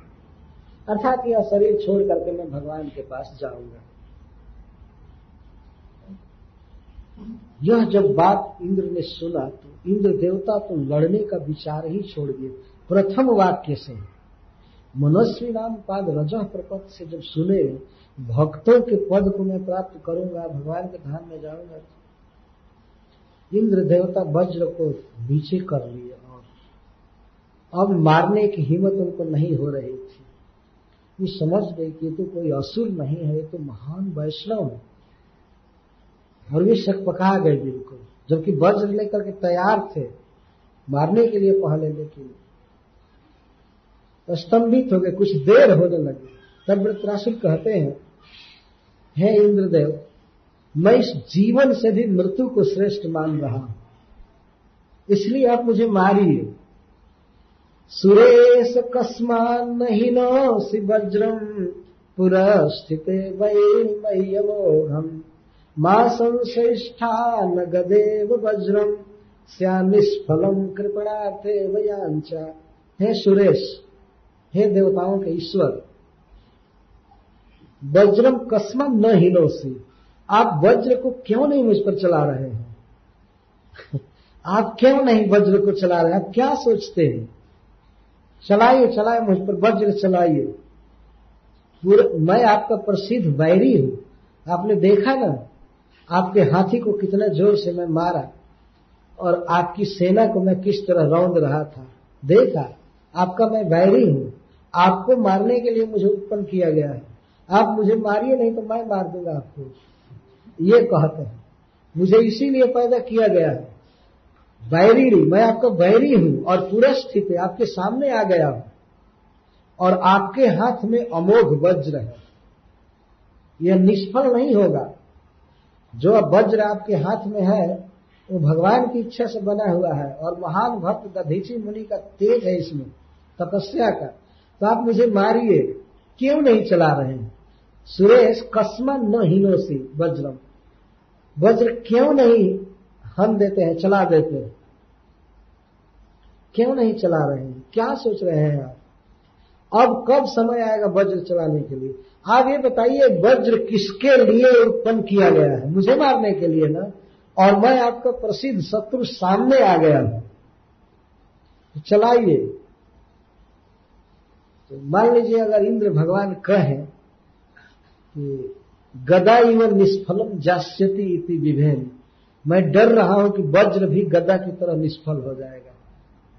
अर्थात यह शरीर छोड़ करके मैं भगवान के पास जाऊँगा। यह जब बात इंद्र ने सुना तो इंद्र देवता तो लड़ने का विचार ही छोड़ दिए। प्रथम वाक्य से मनस्वी नाम पाद रज प्रपद से जब सुने, भक्तों के पद को मैं प्राप्त करूँगा, भगवान के धाम में जाऊँगा इंद्र देवता वज्र को नीचे कर लिए और अब मारने की हिम्मत उनको नहीं हो रही थी। वो समझ गए कि तो कोई असुर नहीं है तो महान वैष्णव है। और वे शक पका गए बिल्कुल जबकि वज्र लेकर के तैयार थे, मारने के लिए पहले लेकिन तो स्तंभित हो गए, कुछ देर होने लगी। तब वृत्रासुर कहते हैं, हे इंद्रदेव मैं इस जीवन से भी मृत्यु को श्रेष्ठ मान रहा हूँ। इसलिए आप मुझे मारिए। सुरेश कस्मान नहीं सी वज्रम पुरस्थित वैमयमोघम माँ संश्रेष्ठा न गदेव वज्रम। स्या निष्फलम कृपणार्थे वयांचा। हे सुरेश, हे देवताओं के ईश्वर, वज्रम कस्मन न हिलोसी आप वज्र को क्यों नहीं मुझ पर चला रहे हैं? *laughs* आप क्यों नहीं वज्र को चला रहे हैं? आप क्या सोचते हैं? चलाइए चलाइए, मुझ पर वज्र चलाइए। मैं आपका प्रसिद्ध वैरी हूँ। आपने देखा ना, आपके हाथी को कितना ज़ोर से मैं मारा और आपकी सेना को मैं किस तरह रौंद रहा था। देखा, आपका मैं वैरी हूँ। आपको मारने के लिए मुझे उत्पन्न किया गया है। आप मुझे मारिए, नहीं तो मैं मार दूँगा आपको। ये कहते हैं। मुझे इसीलिए पैदा किया गया है। बैरी मैं आपका बैरी हूँ और पूरा स्थिति आपके सामने आ गया हूँ। और आपके हाथ में अमोघ वज्र है। यह निष्फल नहीं होगा। जो वज्र आपके हाथ में है, वो भगवान की इच्छा से बना हुआ है और महान भक्त दधीची मुनि का तेज है इसमें, तपस्या का। तो आप मुझे मारिए, क्यों नहीं चला रहे हैं? सुरेश, कस्मन न हिनोसी वज्रम। वज्र क्यों नहीं हम देते हैं, चला देते हैं? क्यों नहीं चला रहे हैं? क्या सोच रहे हैं आप? अब कब समय आएगा वज्र चलाने के लिए? आप ये बताइए, वज्र किसके लिए उत्पन्न किया गया है? मुझे मारने के लिए ना? और मैं आपका प्रसिद्ध शत्रु सामने आ गया हूँ। तो चलाइए। तो मान लीजिए, अगर इंद्र भगवान कहें कि गदा इवन निष्फलम जास्यति इति विभेन मैं डर रहा हूँ कि वज्र भी गदा की तरह निष्फल हो जाएगा।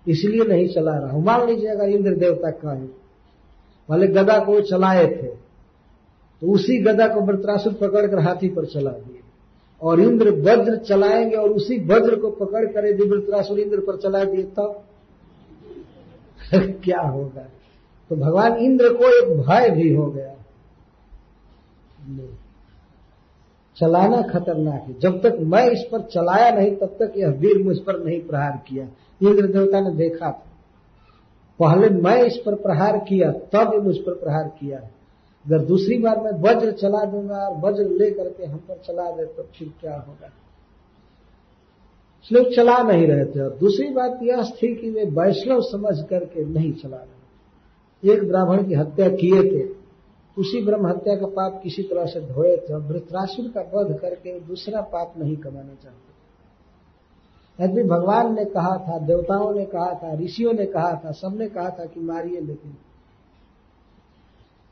इसलिए नहीं चला रहा हूँ। मान लीजिए अगर इंद्र देवता कहे पहले गदा को चलाए थे तो उसी गदा को वृत्रासुर पकड़कर हाथी पर चला दिए। और इंद्र वज्र चलाएँगे और उसी वज्र को पकड़ कर यदि वृत्रासुर इंद्र पर चला दिए तब *laughs* क्या होगा? तो भगवान इंद्र को एक भय भी हो गया। चलाना खतरनाक है। जब तक मैं इस पर चलाया नहीं, तब तक यह वीर मुझ पर नहीं प्रहार किया। इंद्र देवता ने देखा था। पहले मैं इस पर प्रहार किया, तब मुझ पर प्रहार किया। अगर दूसरी बार मैं वज्र चला दूँगा और वज्र लेकर के हम पर चला दे तो फिर क्या होगा? इसलिए चला नहीं रहे थे। और दूसरी बात यह थी कि वे वैष्णव समझ करके नहीं चला रहे एक ब्राह्मण की हत्या किए थे। उसी ब्रह्म हत्या का पाप किसी तरह से धोए और वृत्रासुर का वध करके दूसरा पाप नहीं कमाना चाहते। यदि भगवान ने कहा था, देवताओं ने कहा था, ऋषियों ने कहा था, सबने कहा था कि मारिए, लेकिन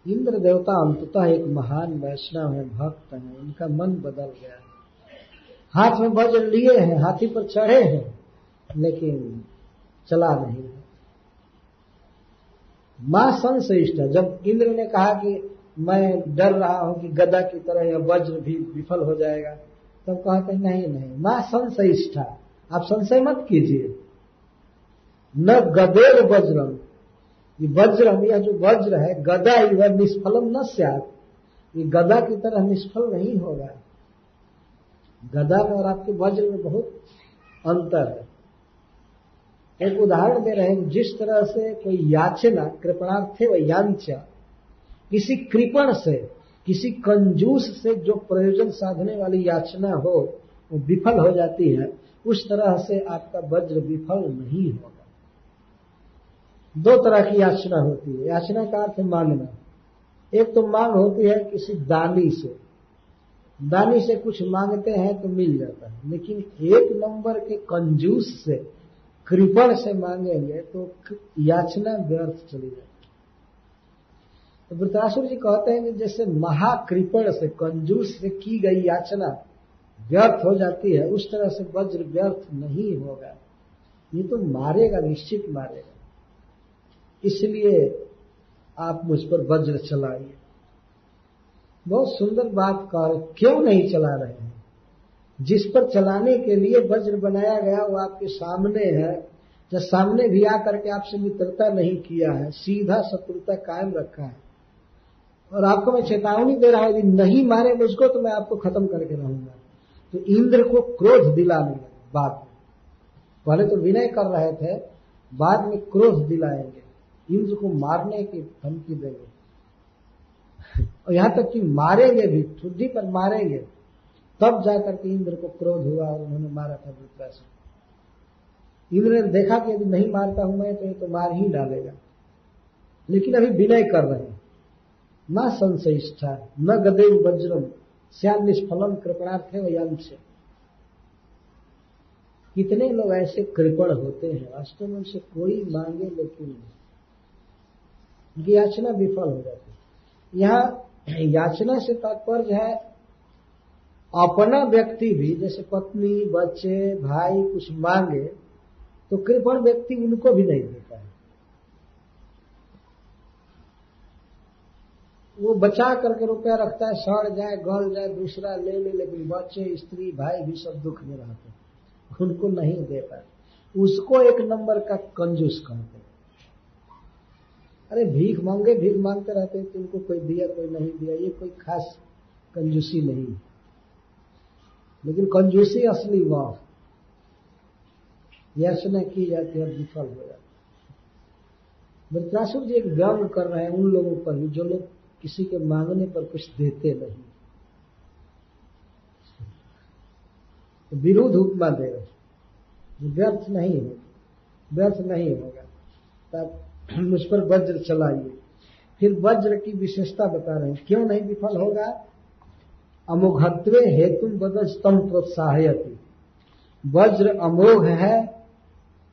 इंद्र देवता अंततः एक महान वैष्णव है, भक्त है, उनका मन बदल गया। है हाथ में वज्र लिए हैं, हाथी पर चढ़े हैं, लेकिन चला नहीं। माँ संश्रेष्ठ जब इंद्र ने कहा कि मैं डर रहा हूँ कि गदा की तरह यह वज्र भी विफल हो जाएगा, तब तो कहते नहीं नहीं, माँ संश्रेष्ठा आप संशय मत कीजिए। न गदेर वज्रम। ये वज्रम, यह जो वज्र है, गदा ही वह निष्फलम न स्यात। ये गदा की तरह निष्फल नहीं होगा। गदा में और आपके वज्र में बहुत अंतर है। एक उदाहरण दे रहे हैं, जिस तरह से कोई याचना, कृपणार्थे व यांच किसी कृपण से, किसी कंजूस से जो प्रयोजन साधने वाली याचना हो, वो विफल हो जाती है, उस तरह से आपका वज्र विफल नहीं होगा। दो तरह की याचना होती है। याचना का अर्थ मांगना एक तो मांग होती है किसी दानी से। दानी से कुछ मांगते हैं तो मिल जाता है। लेकिन एक नंबर के कंजूस से कृपण से मांगेंगे तो याचना व्यर्थ चली जाएगी तो वृतासुर जी कहते हैं कि जैसे महाकृपण से, कंजूस से की गई याचना व्यर्थ हो जाती है, उस तरह से वज्र व्यर्थ नहीं होगा। ये तो मारेगा, निश्चित मारेगा। इसलिए आप मुझ पर वज्र चलाइए। बहुत सुंदर बात, कर क्यों नहीं चला रहे हैं? जिस पर चलाने के लिए वज्र बनाया गया वो आपके सामने है। जब सामने भी आकर के आपसे मित्रता नहीं किया है, सीधा शत्रुता कायम रखा है। और आपको मैं चेतावनी दे रहा हूँ, यदि नहीं मारे मुझको तो मैं आपको खत्म करके रहूँगा। तो इंद्र को क्रोध दिलाने बाद में। पहले तो विनय कर रहे थे, बाद में क्रोध दिलाएँगे। इंद्र को मारने की धमकी देंगे। और यहाँ तक कि मारेंगे भी ठुड्डी पर मारेंगे। तब जाकर के इंद्र को क्रोध हुआ और उन्होंने मारा था वृत्रासुर। इंद्र ने देखा कि यदि नहीं मारता हूँ मैं तो ये तो मार ही डालेगा। लेकिन अभी विनय कर रहे हैं। न संशयिष्ठा, न गदेव वज्रम, श्याम निष्फलम कृपणार्थ है से। कितने लोग ऐसे कृपण होते हैं, वास्तव में उनसे कोई मांगे लेकिन उनकी याचना विफल हो जाती है। यहाँ याचना से तात्पर्य है अपना व्यक्ति भी, जैसे पत्नी, बच्चे, भाई कुछ मांगे तो कृपण व्यक्ति उनको भी नहीं देता है। वो बचा करके रुपया रखता है, सड़ जाए, गल जाए, दूसरा ले ले, लेकिन बच्चे, स्त्री, भाई भी सब दुख में रहते हैं। उनको नहीं दे देता उसको एक नंबर का कंजूस कहते अरे, भीख मांगे, भीख मांगते रहते तो उनको कोई दिया, कोई नहीं दिया, ये कोई खास कंजूसी नहीं लेकिन कंजूसी असली वह याचना की जाती है विफल हो जाती वृत्रासुर जी एक व्यंग कर रहे हैं उन लोगों पर भी, जो लोग किसी के मांगने पर कुछ देते नहीं। तो विरोध उपमा दे रहे व्यर्थ नहीं होगा। व्यर्थ नहीं होगा। तब मुझ पर वज्र चलाइए। फिर वज्र की विशेषता बता रहे हैं। क्यों नहीं विफल होगा? अमोघत्वे हेतु बदज तम प्रोत्साहयती। वज्र अमोघ है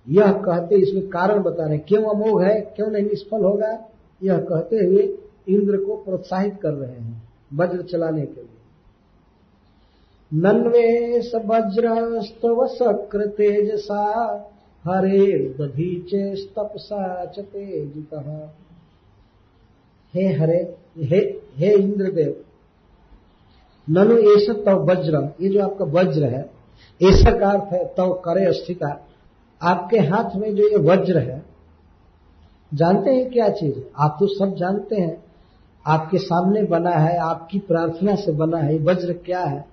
यह कहते इसमें कारण बता रहे क्यों अमोघ है क्यों नहीं निष्फल होगा? यह कहते हुए इंद्र को प्रोत्साहित कर रहे हैं वज्र चलाने के लिए। नन्वेश वज्रस्तव शक्र तेजसा हरे दधीचे च तेजित। हे हरे हे, हे इंद्रदेव ननु ऐसा तव वज्र ये जो आपका वज्र है ऐसा का अर्थ है तव करे स्थिता आपके हाथ में जो ये वज्र है, जानते हैं क्या चीज़? आप तो सब जानते हैं। आपके सामने बना है, आपकी प्रार्थना से बना है वज्र क्या है?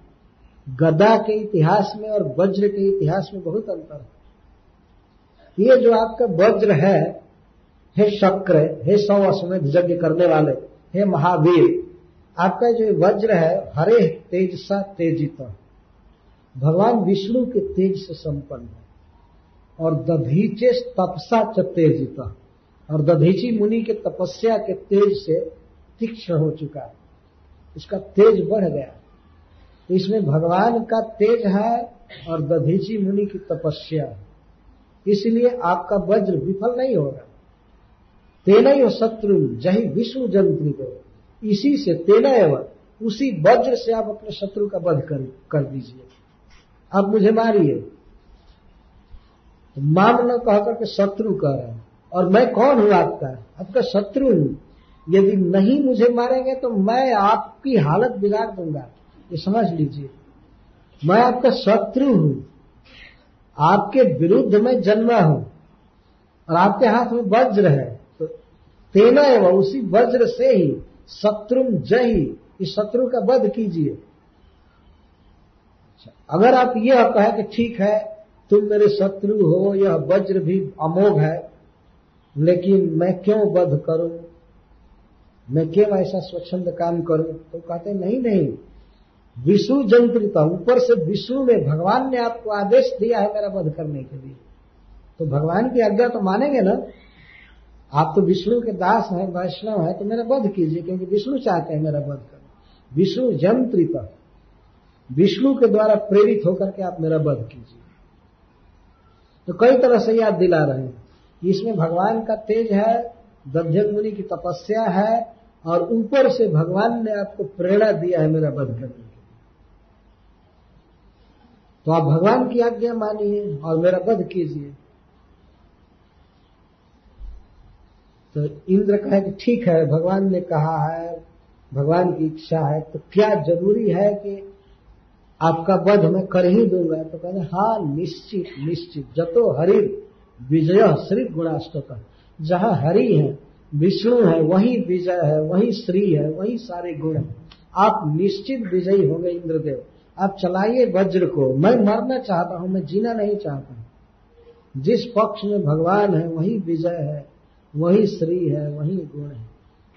गदा के इतिहास में और वज्र के इतिहास में बहुत अंतर है। ये जो आपका वज्र है, हे शक्र, हे सौ अश्वमेध यज्ञ करने वाले, हे महावीर आपका जो वज्र है, हरे तेज सा तेजित। भगवान विष्णु के तेज से संपन्न है और दधीचे तपसा च तेजित। और दधीची मुनि के तपस्या के तेज से तीक्ष्ण हो चुका है। उसका तेज बढ़ गया। तो इसमें भगवान का तेज है और दधीची मुनि की तपस्या है। इसलिए आपका वज्र विफल नहीं होगा। तेना शत्रु जही विष्णु जंत्री इसी से तेना एवं उसी वज्र से आप अपने शत्रु का वध कर, कर दीजिए। आप मुझे मारिए। तो न कहकर के शत्रु कह रहे हैं। और मैं कौन हूँ आपका? आपका शत्रु हूँ। यदि नहीं मुझे मारेंगे तो मैं आपकी हालत बिगाड़ दूँगा। ये समझ लीजिए। मैं आपका शत्रु हूँ। आपके विरुद्ध में जन्मा हूँ। और आपके हाथ में वज्र है। तो तेना एवं उसी वज्र से ही शत्रु जही इस शत्रु का वध कीजिए। अच्छा, अगर आप यह कहे कि ठीक है तुम मेरे शत्रु हो यह वज्र भी अमोघ है लेकिन मैं क्यों वध करूँ? मैं क्यों ऐसा स्वच्छंद काम करूँ? तो कहते नहीं नहीं विष्णु जंत्रित ऊपर से विष्णु ने भगवान ने आपको आदेश दिया है मेरा वध करने के लिए। तो भगवान की आज्ञा तो मानेंगे ना? आप तो विष्णु के दास हैं, वैष्णव है तो मेरा वध कीजिए, क्योंकि विष्णु चाहते हैं मेरा वध करना विष्णु जंत्रित विष्णु के द्वारा प्रेरित होकर के आप मेरा वध कीजिए। तो कई तरह से याद दिला रहे हैं। इसमें भगवान का तेज है दध्य मुनि की तपस्या है, और ऊपर से भगवान ने आपको प्रेरणा दिया है मेरा वध करने के तो आप भगवान की आज्ञा मानिए और मेरा वध कीजिए। तो इंद्र कहे कि ठीक है, भगवान ने कहा है, भगवान की इच्छा है तो क्या ज़रूरी है कि आपका वध मैं कर ही दूँगा? तो कहते हाँ निश्चित निश्चित, जतो हरि विजय श्री गुणाष्टक। जहाँ हरि है, विष्णु है, वही विजय है, वही श्री है, वही सारे गुण है। आप निश्चित विजयी होंगे इंद्रदेव। आप चलाइए वज्र को। मैं मरना चाहता हूँ, मैं जीना नहीं चाहता। जिस पक्ष में भगवान है, वही विजय है। वही श्री है, वही गुण है।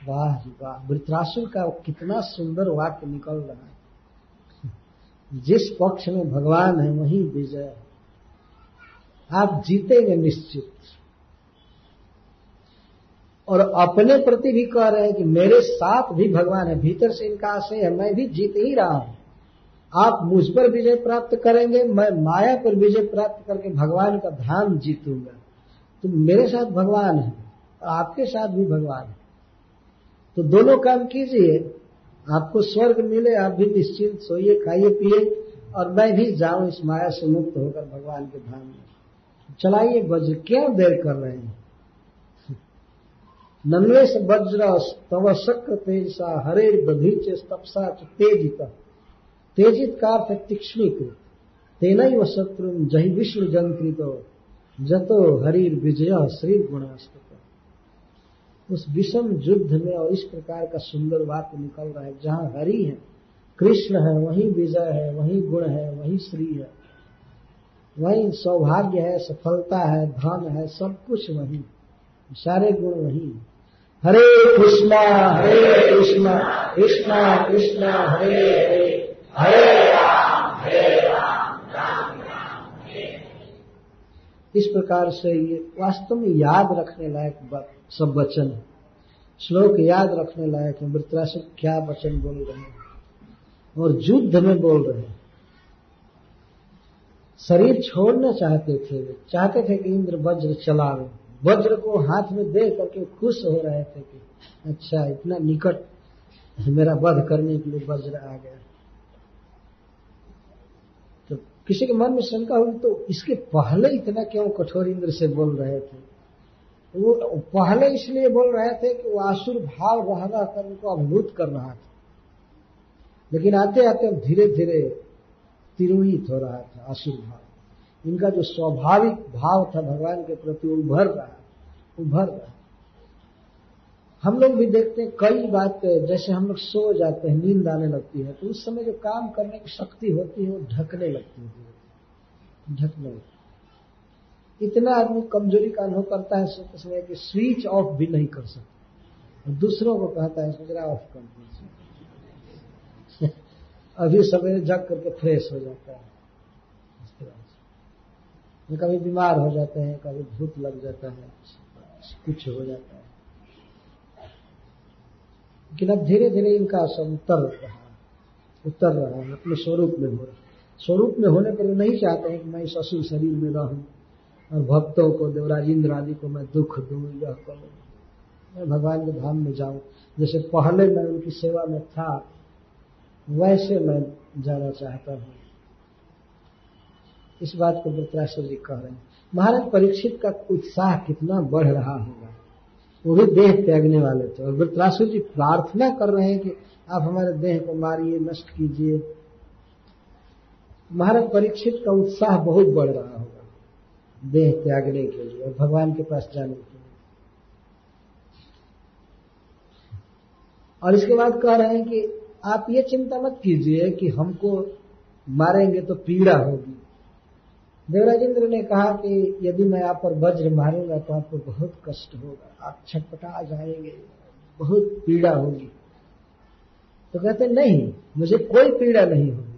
वाह जी वाह। वृत्रासुर का कितना सुंदर वाक्य निकल रहा है। जिस पक्ष में भगवान है, वही विजय है। आप जीतेंगे निश्चित। और अपने प्रति भी कह रहे हैं कि मेरे साथ भी भगवान है, भीतर से इनका आशय है, मैं भी जीत ही रहा हूँ। आप मुझ पर विजय प्राप्त करेंगे, मैं माया पर विजय प्राप्त करके भगवान का धाम जीतूँगा। तो मेरे साथ भगवान है। आपके साथ भी भगवान है। तो दोनों काम कीजिए, आपको स्वर्ग मिले, आप भी निश्चिंत सोइए, खाइए, पिए, और मैं भी जाऊँ इस माया से मुक्त होकर भगवान के धाम में। चलाइए वज्र, क्यों देर कर रहे हैं? नन्वेश वज्र तव शक्र तेजसा, हरे दधीच तपसा तेजित। तेजित का अर्थ तेना तेन व शत्रु जही विष्णु जंत्रित जतो हरिर विजय श्री गुणास्तु उस विषम युद्ध में और इस प्रकार का सुंदर वाक्य निकल रहा है, जहाँ हरि है, कृष्ण है, वही विजय है, वही गुण है, वही श्री है। वही सौभाग्य है, सफलता है, धन है, सब कुछ वही, सारे गुण वही। हरे कृष्णा हरे कृष्णा कृष्णा कृष्णा, हरे हरे हरे इस प्रकार से ये वास्तव में याद रखने लायक सब वचन है। श्लोक याद रखने लायक है वृत्रासु क्या वचन बोल रहे हैं? और युद्ध में बोल रहे हैं। शरीर छोड़ना चाहते थे चाहते थे कि इंद्र वज्र चला वज्र को हाथ में दे करके खुश हो रहे थे कि अच्छा इतना निकट मेरा वध करने के लिए वज्र आ गया तो किसी के मन में शंका हुई तो इसके पहले इतना क्यों कठोर इंद्र से बोल रहे थे? वो पहले इसलिए बोल रहे थे कि वो आसुर भाव रह रह कर उनको अभिभूत कर रहा था। लेकिन आते आते धीरे धीरे तिरोहित हो रहा था आसुर भाव। इनका जो स्वाभाविक भाव था भगवान के प्रति उभर रहा उभर रहा। हम लोग भी देखते हैं, कई बातें जैसे हम लोग सो जाते हैं, नींद आने लगती है तो उस समय जो काम करने की शक्ति होती है, वो ढकने लगती है, ढकने लगती इतना आदमी कमज़ोरी का अनुभव करता है सोते समय कि स्विच ऑफ़ भी नहीं कर सकता। दूसरों को कहता है, सोच ऑफ़ कर *laughs* अभी सवेरे जग करके फ्रेश हो जाता है। कभी बीमार हो जाते हैं, कभी भूख लग जाता है, कुछ हो जाता है। लेकिन अब धीरे धीरे इनका असर उतर रहा उतर रहा है, अपने स्वरूप में हो रहा स्वरूप में होने पर नहीं चाहते हैं कि मैं इस असुर शरीर में रहूँ और भक्तों को, देवराज इंद्र आदि को मैं दुख दूँ यह करूँ। मैं भगवान के धाम में जाऊँ। जैसे पहले मैं उनकी सेवा में था, वैसे मैं जाना चाहता हूँ। इस बात को वृत्राश्वर जी कह रहे हैं। महाराज, परीक्षित का उत्साह कितना बढ़ रहा होगा। वो भी देह त्यागने वाले थे। और वृत्रासुर जी प्रार्थना कर रहे हैं कि आप हमारे देह को मारिए, नष्ट कीजिए। महाराज, परीक्षित का उत्साह बहुत बढ़ रहा होगा देह त्यागने के लिए और भगवान के पास जाने के लिए। और इसके बाद कह रहे हैं कि आप ये चिंता मत कीजिए कि हमको मारेंगे तो पीड़ा होगी। देवराजेंद्र ने कहा कि यदि मैं आप पर वज्र मारूँगा तो आपको बहुत कष्ट होगा। आप छटपटा जाएँगे, बहुत पीड़ा होगी। तो कहते नहीं, मुझे कोई पीड़ा नहीं होगी।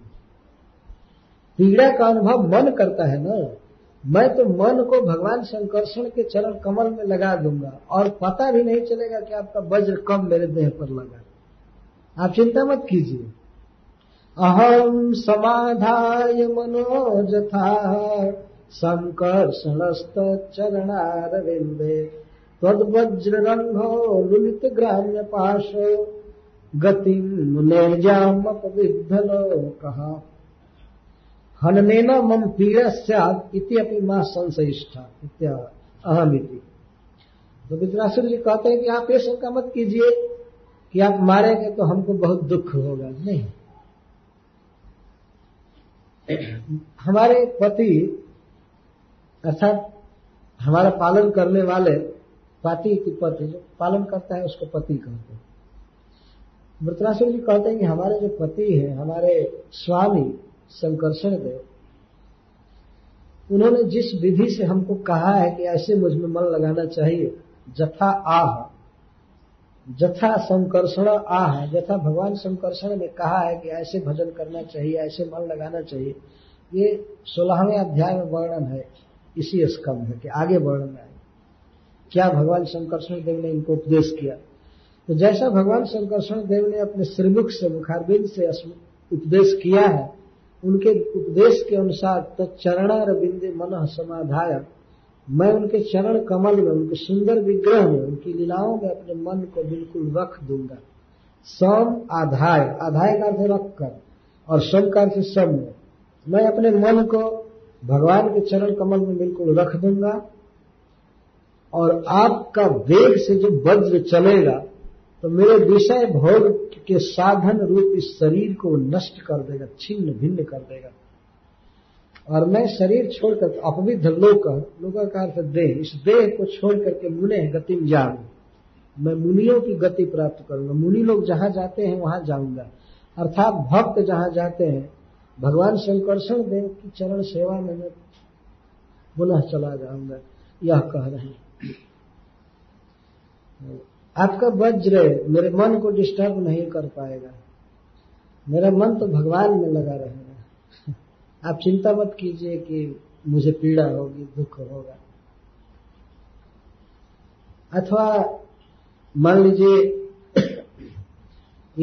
पीड़ा का अनुभव मन करता है ना। मैं तो मन को भगवान शंकरषण के चरण कमल में लगा दूँगा और पता भी नहीं चलेगा कि आपका वज्र कम मेरे देह पर लगा। आप चिंता मत कीजिए। अहम समाधाय मनोजथा संकर्षणस्त चरणारविंदे तद वज्र रंभो लुलित ग्राम्य पाश गति निर्जाम कहा हननेन मम पीड़ा सद इति अपनी माँ संशिष्टा अहम इति तो विद्रासुर जी कहते हैं कि आप ये शंका मत कीजिए कि आप मारेंगे तो हमको बहुत दुख होगा, नहीं। हमारे पति, अर्थात हमारा पालन करने वाले पाति की पति जो पालन करता है, उसको पति कहते हैं। मृतराशु जी कहते हैं कि हमारे जो पति हैं, हमारे स्वामी संकर्षण देव, उन्होंने जिस विधि से हमको कहा है कि ऐसे मुझमें मन लगाना चाहिए, जथा आह। जथा संकर्षण आह जथा भगवान संकर्षण ने कहा है कि ऐसे भजन करना चाहिए, ऐसे मन लगाना चाहिए। ये सोलहवें अध्याय में वर्णन है, इसी स्कंध के आगे वर्णन है। क्या भगवान शंकरषण देव ने इनको उपदेश किया? तो जैसा भगवान शंकरषण देव ने अपने श्रीमुख से मुखारबिंद से उपदेश किया है, उनके उपदेश के अनुसार तो चरणार बिंदे मन समाधाय। मैं उनके चरण कमल में, उनके सुंदर विग्रह में, उनकी लीलाओं में अपने मन को बिल्कुल रख दूँगा। सम आधाय आधाय का अर्थ रख कर और सम का अर्थ सम में। मैं अपने मन को भगवान के चरण कमल में बिल्कुल रख दूँगा, और आपका वेग से जो वज्र चलेगा तो मेरे विषय भोग के साधन रूप इस शरीर को नष्ट कर देगा, छिन्न भिन्न कर देगा। और मैं शरीर छोड़कर अपविध लोक लोक का अर्थ देह, इस देह को छोड़ करके मुने गति में जाऊँगा मैं मुनियों की गति प्राप्त करूँगा। मुनि लोग जहाँ जाते हैं, वहाँ जाऊँगा। अर्थात भक्त जहाँ जाते हैं, भगवान शंकरषण देव की चरण सेवा में मैं पुनः चला जाऊँगा। यह कह रहे हैं। आपका वज्र मेरे मन को डिस्टर्ब नहीं कर पाएगा। मेरा मन तो भगवान में लगा रहेगा। आप चिंता मत कीजिए कि मुझे पीड़ा होगी, दुख होगा। अथवा मान लीजिए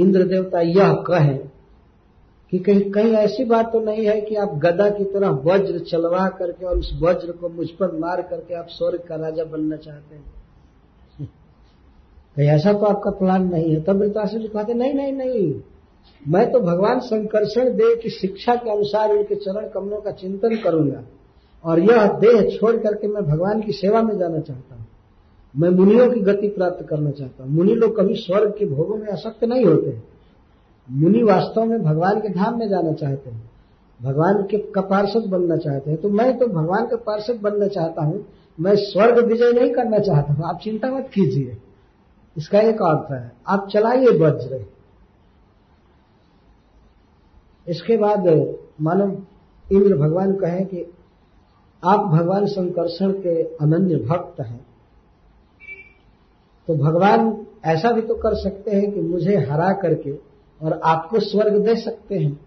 इंद्र देवता यह कहें कि कहीं कहीं ऐसी बात तो नहीं है कि आप गदा की तरह वज्र चलवा करके और उस वज्र को मुझ पर मार करके आप स्वर्ग का राजा बनना चाहते हैं। *laughs* कहीं ऐसा तो आपका प्लान नहीं है। तब वृताशु जी कहते नहीं नहीं नहीं। मैं तो भगवान संकर्षण देव की शिक्षा के अनुसार उनके चरण कमलों का चिंतन करूँगा। और यह देह छोड़ करके मैं भगवान की सेवा में जाना चाहता हूँ। मैं मुनियों की गति प्राप्त करना चाहता हूँ। मुनि लोग कभी स्वर्ग के भोगों में असक्त नहीं होते मुनि वास्तव में भगवान के धाम में जाना चाहते हैं। भगवान के का पार्षद बनना चाहते हैं। तो मैं तो भगवान का पार्षद बनना चाहता हूँ। मैं स्वर्ग विजय नहीं करना चाहता हूँ। आप चिंता मत कीजिए। इसका एक अर्थ है, आप चलाइए वज्र। इसके बाद मानो इंद्र भगवान कहें कि आप भगवान संकर्षण के अनन्य भक्त हैं। तो भगवान ऐसा भी तो कर सकते हैं कि मुझे हरा करके और आपको स्वर्ग दे सकते हैं।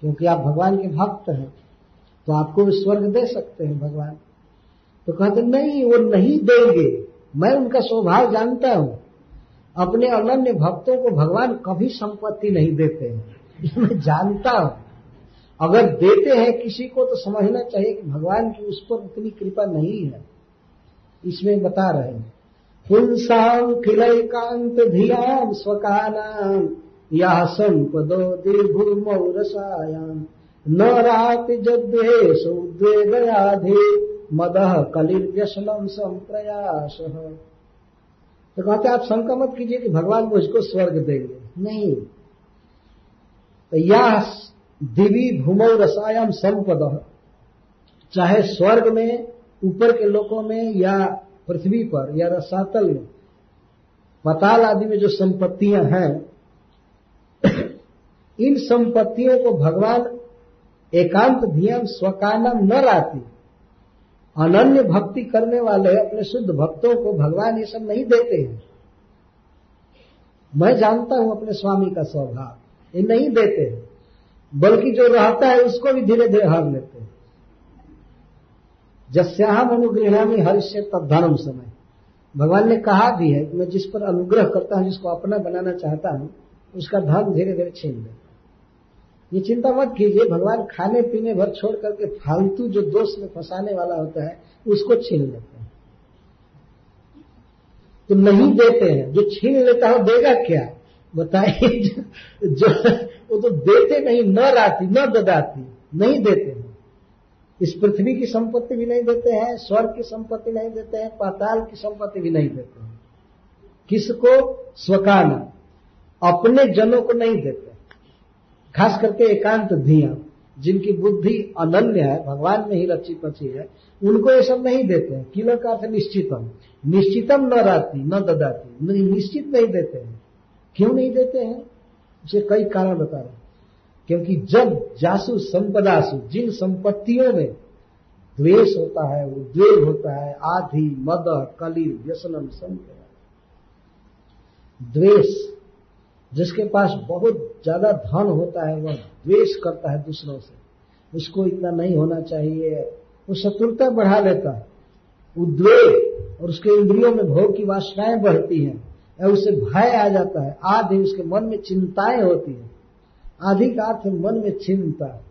क्योंकि आप भगवान के भक्त हैं तो आपको भी स्वर्ग दे सकते हैं भगवान। तो कहते, नहीं, वो नहीं देंगे। मैं उनका स्वभाव जानता हूँ। अपने अनन्य भक्तों को भगवान कभी संपत्ति नहीं देते हैं। मैं जानता हूँ। अगर देते हैं किसी को तो समझना चाहिए कि भगवान की उस पर उतनी कृपा नहीं है। इसमें बता रहे हैं। पुंसाम खिलकांत धियाम स्वकानाम या संपदो दिभुमौरसायाम न राति जद्वेश उद्वेगयाधि मदह कलिर्व्यसनम संप्रयास। तो कहते आप शंका मत कीजिए कि भगवान मुझको स्वर्ग देंगे। नहीं। तो यह दिवी भूमौ रसायम संपद चाहे स्वर्ग में, ऊपर के लोकों में या पृथ्वी पर या रसातल में। पताल आदि में जो संपत्तियाँ हैं, इन संपत्तियों को भगवान एकांत धियम स्वकानम न राती। अनन्य भक्ति करने वाले अपने शुद्ध भक्तों को भगवान ये सब नहीं देते हैं। मैं जानता हूँ अपने स्वामी का स्वभाव। ये नहीं देते। बल्कि जो रहता है उसको भी धीरे धीरे हर लेते हैं। जस्याम अनुग्रहामी हरिष्य तब धर्म समय। भगवान ने कहा भी है कि मैं जिस पर अनुग्रह करता हूँ, जिसको अपना बनाना चाहता हूँ, उसका धर्म धीरे धीरे छीन लेता ये चिंता मत कीजिए, भगवान खाने पीने भर छोड़ करके फालतू जो दोष में फंसाने वाला होता है, उसको छीन लेते हैं। तो नहीं देते हैं। जो छीन लेता है देगा क्या? बताइए जो, वो तो देते नहीं न राती न ददाती नहीं देते हैं। इस पृथ्वी की संपत्ति भी नहीं देते हैं स्वर्ग की संपत्ति नहीं देते हैं पाताल की संपत्ति भी नहीं देते हैं। किसको? स्वकान अपने जनों को नहीं देते। खास करके एकांत धिया जिनकी बुद्धि अनन्य है भगवान में ही रची पची है उनको ये सब नहीं देते हैं। किलो का अर्थ निश्चितम। निश्चितम न रहती न ददाती निश्चित नहीं देते हैं। क्यों नहीं देते हैं? उसे कई कारण बता रहे क्योंकि जब जासु संपदासु, जिन संपत्तियों में द्वेष होता है उद्वेग होता है आधि मद कली व्यसनम संत द्वेष, जिसके पास बहुत ज़्यादा धन होता है, वह द्वेष करता है दूसरों से। उसको इतना नहीं होना चाहिए। वो शत्रुता बढ़ा लेता है। उद्वेग और उसके इंद्रियों में भोग की वासनाएँ बढ़ती हैं। या उसे भय आ जाता है। आदि उसके मन में चिंताएँ होती है। का अर्थ मन में चिंता।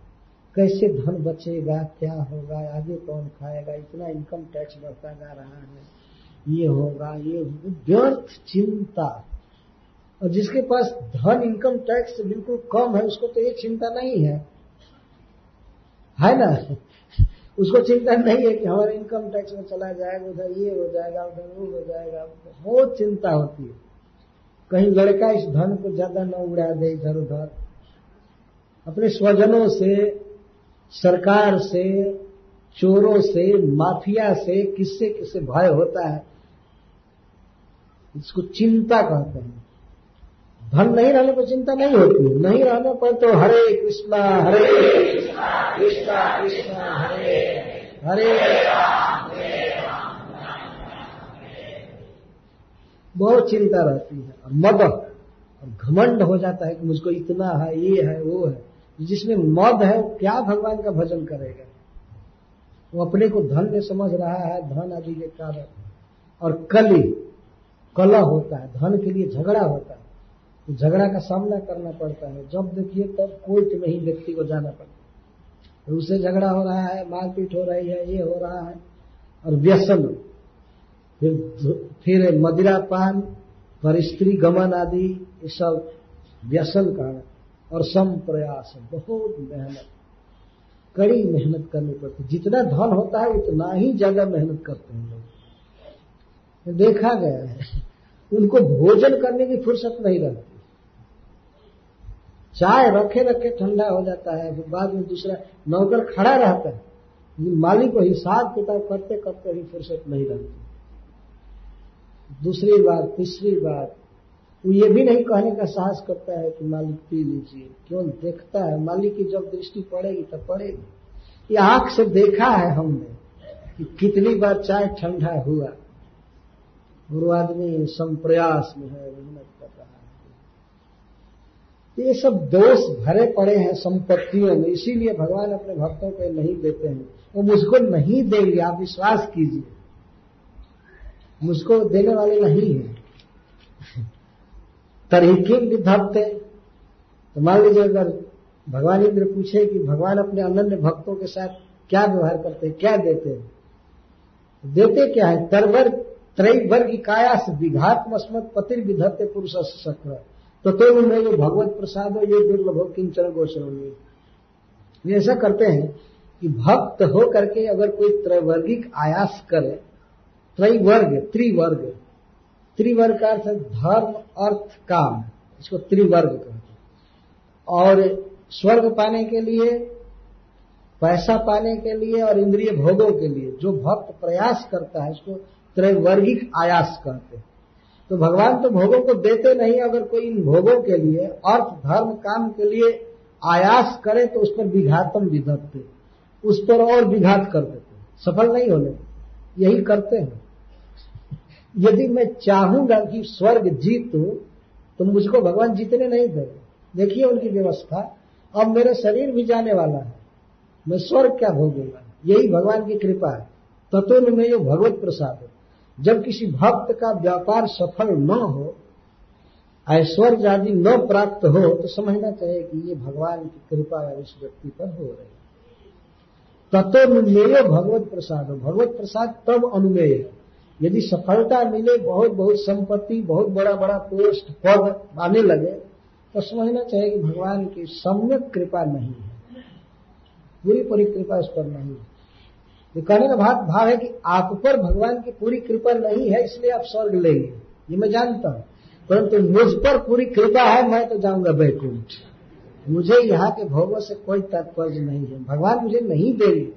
कैसे धन बचेगा, क्या होगा, आगे कौन खाएगा, इतना इनकम टैक्स बढ़ता जा रहा है, ये होगा, ये व्यर्थ चिंता। और जिसके पास धन इनकम टैक्स बिल्कुल कम है, उसको तो ये चिंता नहीं है। है ना? उसको चिंता नहीं है कि हमारे इनकम टैक्स में चला जाएगा, उधर ये हो जाएगा, उधर वो हो जाएगा। बहुत चिंता होती है। कहीं लड़का इस धन को ज़्यादा न उड़ा दे इधर उधर। अपने स्वजनों से, सरकार से, चोरों से, माफिया से, किससे किससे भय होता है, इसको चिंता कहते हैं। धन नहीं रहने पर चिंता नहीं होती। नहीं रहने पर तो हरे कृष्णा हरे कृष्णा कृष्णा हरे हरे बहुत चिंता रहती है। और मद, और घमंड हो जाता है कि मुझको इतना है, ये है, वो है। जिसमें मद है वो क्या भगवान का भजन करेगा? वो अपने को धन में समझ रहा है, धन आदि के कारण। और कली कला होता है, धन के लिए झगड़ा होता है। झगड़ा का सामना करना पड़ता है। जब देखिए, तब कोर्ट में ही व्यक्ति को जाना पड़ता है। उससे झगड़ा हो रहा है, मारपीट हो रही है, ये हो रहा है, और व्यसन। फिर फिर मदिरा पान पर स्त्री गमन आदि, ये सब व्यसन का और सम प्रयास बहुत मेहनत। कड़ी मेहनत करनी पड़ती जितना धन होता है, उतना ही ज़्यादा मेहनत करते हैं लोग। देखा गया है। उनको भोजन करने की फुर्सत नहीं रहती। चाय रखे रखे ठंडा हो जाता है, फिर बाद में दूसरा नौकर खड़ा रहता है। मालिक को हिसाब किताब करते करते ही फुर्सत नहीं रहती। दूसरी बात, तीसरी बात, वो ये भी नहीं कहने का साहस करता है कि मालिक पी लीजिए। क्यों? देखता है, मालिक की जब दृष्टि पड़ेगी तब पड़ेगी। ये आँख से देखा है हमने कि कितनी बार चाय ठंडा हुआ। गुरु आदमी संप्रयास में है, मेहनत कर ये सब दोष भरे पड़े हैं संपत्तियों में, इसीलिए भगवान अपने भक्तों को नहीं देते हैं। वो मुझको नहीं देंगे, आप विश्वास कीजिए। मुझको देने वाले नहीं है। तरहीकिम विधत्ते तो मान लीजिए, अगर भगवान इंद्र पूछे कि भगवान अपने अनन्य भक्तों के साथ क्या व्यवहार करते हैं, क्या देते हैं? देते क्या है? तरवर त्रैवर्ग कायास विघात मस्मत पतिर विधत्ते पुरुष शक्र तो तो में जो भगवत प्रसाद है, ये दुर्लभ किंचन गोचर ये ऐसा करते हैं कि भक्त हो करके अगर कोई त्रैवर्गिक आयास करे, त्रैवर्ग, त्रिवर्ग त्रिवर्ग का अर्थ धर्म, अर्थ, काम, इसको त्रिवर्ग कहते हैं। और स्वर्ग पाने के लिए, पैसा पाने के लिए और इंद्रिय भोगों के लिए जो भक्त प्रयास करता है उसको त्रैवर्गिक आयास कहते हैं। तो भगवान तो भोगों को देते नहीं, अगर कोई इन भोगों के लिए, अर्थ, धर्म, काम के लिए आयास करे तो उस पर विघातम विधत्ते उस पर और विघात कर देते सफल नहीं होने। यही करते हैं। यदि मैं चाहूँगा कि स्वर्ग जीतू तो मुझको भगवान जीतने नहीं देंगे। देखिए उनकी व्यवस्था। अब मेरे शरीर भी जाने वाला है। मैं स्वर्ग क्या भोगूँगा? यही भगवान की कृपा है। तत्व में जो भगवत प्रसाद है। जब किसी भक्त का व्यापार सफल न हो, ऐश्वर्य आदि न प्राप्त हो तो समझना चाहिए कि ये भगवान की कृपा इस व्यक्ति पर हो रही तत्वमेय भगवत प्रसाद। भगवत प्रसाद तब अनुमेय है। यदि सफलता मिले बहुत बहुत संपत्ति, बहुत बड़ा बड़ा पोस्ट, पद आने लगे तो समझना चाहिए कि भगवान की सम्यक कृपा नहीं है। पूरी पूरी कृपा इस पर नहीं है। ये कहने का भाव भाव है कि आप पर भगवान की पूरी कृपा नहीं है, इसलिए आप स्वर्ग लेंगे ये मैं जानता हूँ। परंतु मुझ पर पूरी कृपा है, मैं तो जाऊँगा बैकुंठ। मुझे यहाँ के भोगों से कोई तात्पर्य नहीं है। भगवान मुझे नहीं देंगे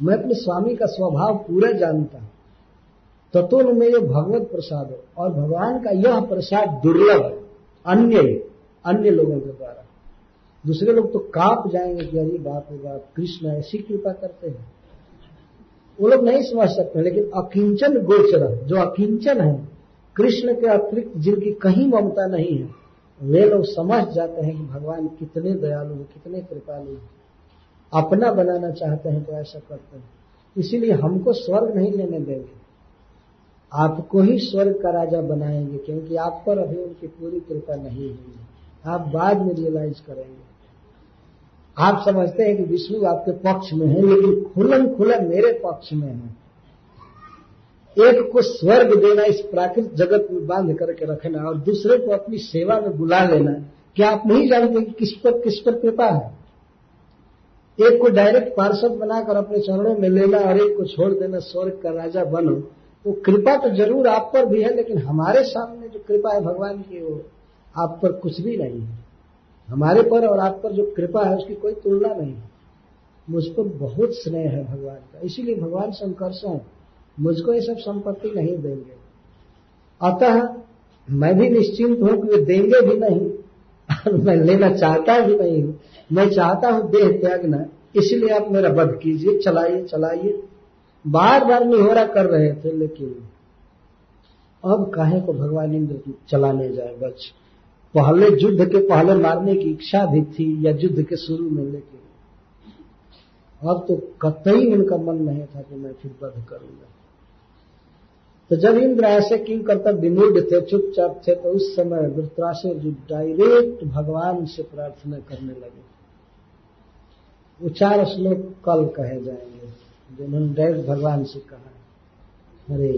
मैं अपने स्वामी का स्वभाव पूरा जानता हूँ। तत्व में ये भगवत प्रसाद हो और भगवान का यह प्रसाद दुर्लभ है, अन्य अन्य लोगों के द्वारा। दूसरे लोग तो काँप जाएँगे कि अरे बाप रे बाप, कृष्ण ऐसी कृपा करते हैं। वो लोग नहीं समझ सकते, लेकिन अकिंचन गोचर जो अकिंचन है, कृष्ण के अतिरिक्त जिनकी कहीं ममता नहीं है, वे लोग समझ जाते हैं कि भगवान कितने दयालु हैं, कितने कृपालु हैं। अपना बनाना चाहते हैं तो ऐसा करते हैं। इसीलिए हमको स्वर्ग नहीं लेने देंगे। आपको ही स्वर्ग का राजा बनाएँगे, क्योंकि आप पर अभी उनकी पूरी कृपा नहीं हुई आप बाद में रियलाइज़ करेंगे। आप समझते हैं कि विष्णु आपके पक्ष में है, लेकिन खुलन खुलन मेरे पक्ष में है। एक को स्वर्ग देना, इस प्राकृतिक जगत में बाँध करके रखना और दूसरे को अपनी सेवा में बुला लेना, क्या आप नहीं जानते कि किस पर किस पर कृपा है? एक को डायरेक्ट पार्षद बनाकर अपने चरणों में लेना और एक को छोड़ देना, स्वर्ग का राजा बनो, वो कृपा तो ज़रूर आप पर भी है, लेकिन हमारे सामने जो कृपा है, भगवान की, वो आप पर कुछ भी नहीं है। हमारे पर और आप पर जो कृपा है, उसकी कोई तुलना नहीं है। मुझ पर बहुत स्नेह है भगवान का। इसीलिए भगवान संकर्षण मुझको ये सब संपत्ति नहीं देंगे। अतः मैं भी निश्चिंत हूँ कि वे देंगे भी नहीं, और मैं लेना चाहता भी नहीं हूँ। मैं चाहता हूँ देह त्यागना इसलिए आप मेरा वध कीजिए, चलाइए चलाइए। बार बार निहोरा कर रहे थे, लेकिन अब काहे को भगवान इंद्र चलाने जाए बच पहले युद्ध के पहले मारने की इच्छा भी थी या युद्ध के शुरू में, लेकिन अब तो कतई उनका मन नहीं था कि मैं फिर वध करूँगा। तो जब इंद्र ऐसे किंग करता, विमूढ़ थे, चुपचाप थे तो उस समय वृत्रासुर जी डायरेक्ट भगवान से प्रार्थना करने लगे। वो चार श्लोक कल कहे जाएँगे, जिन्होंने डायरेक्ट भगवान से कहा, हरे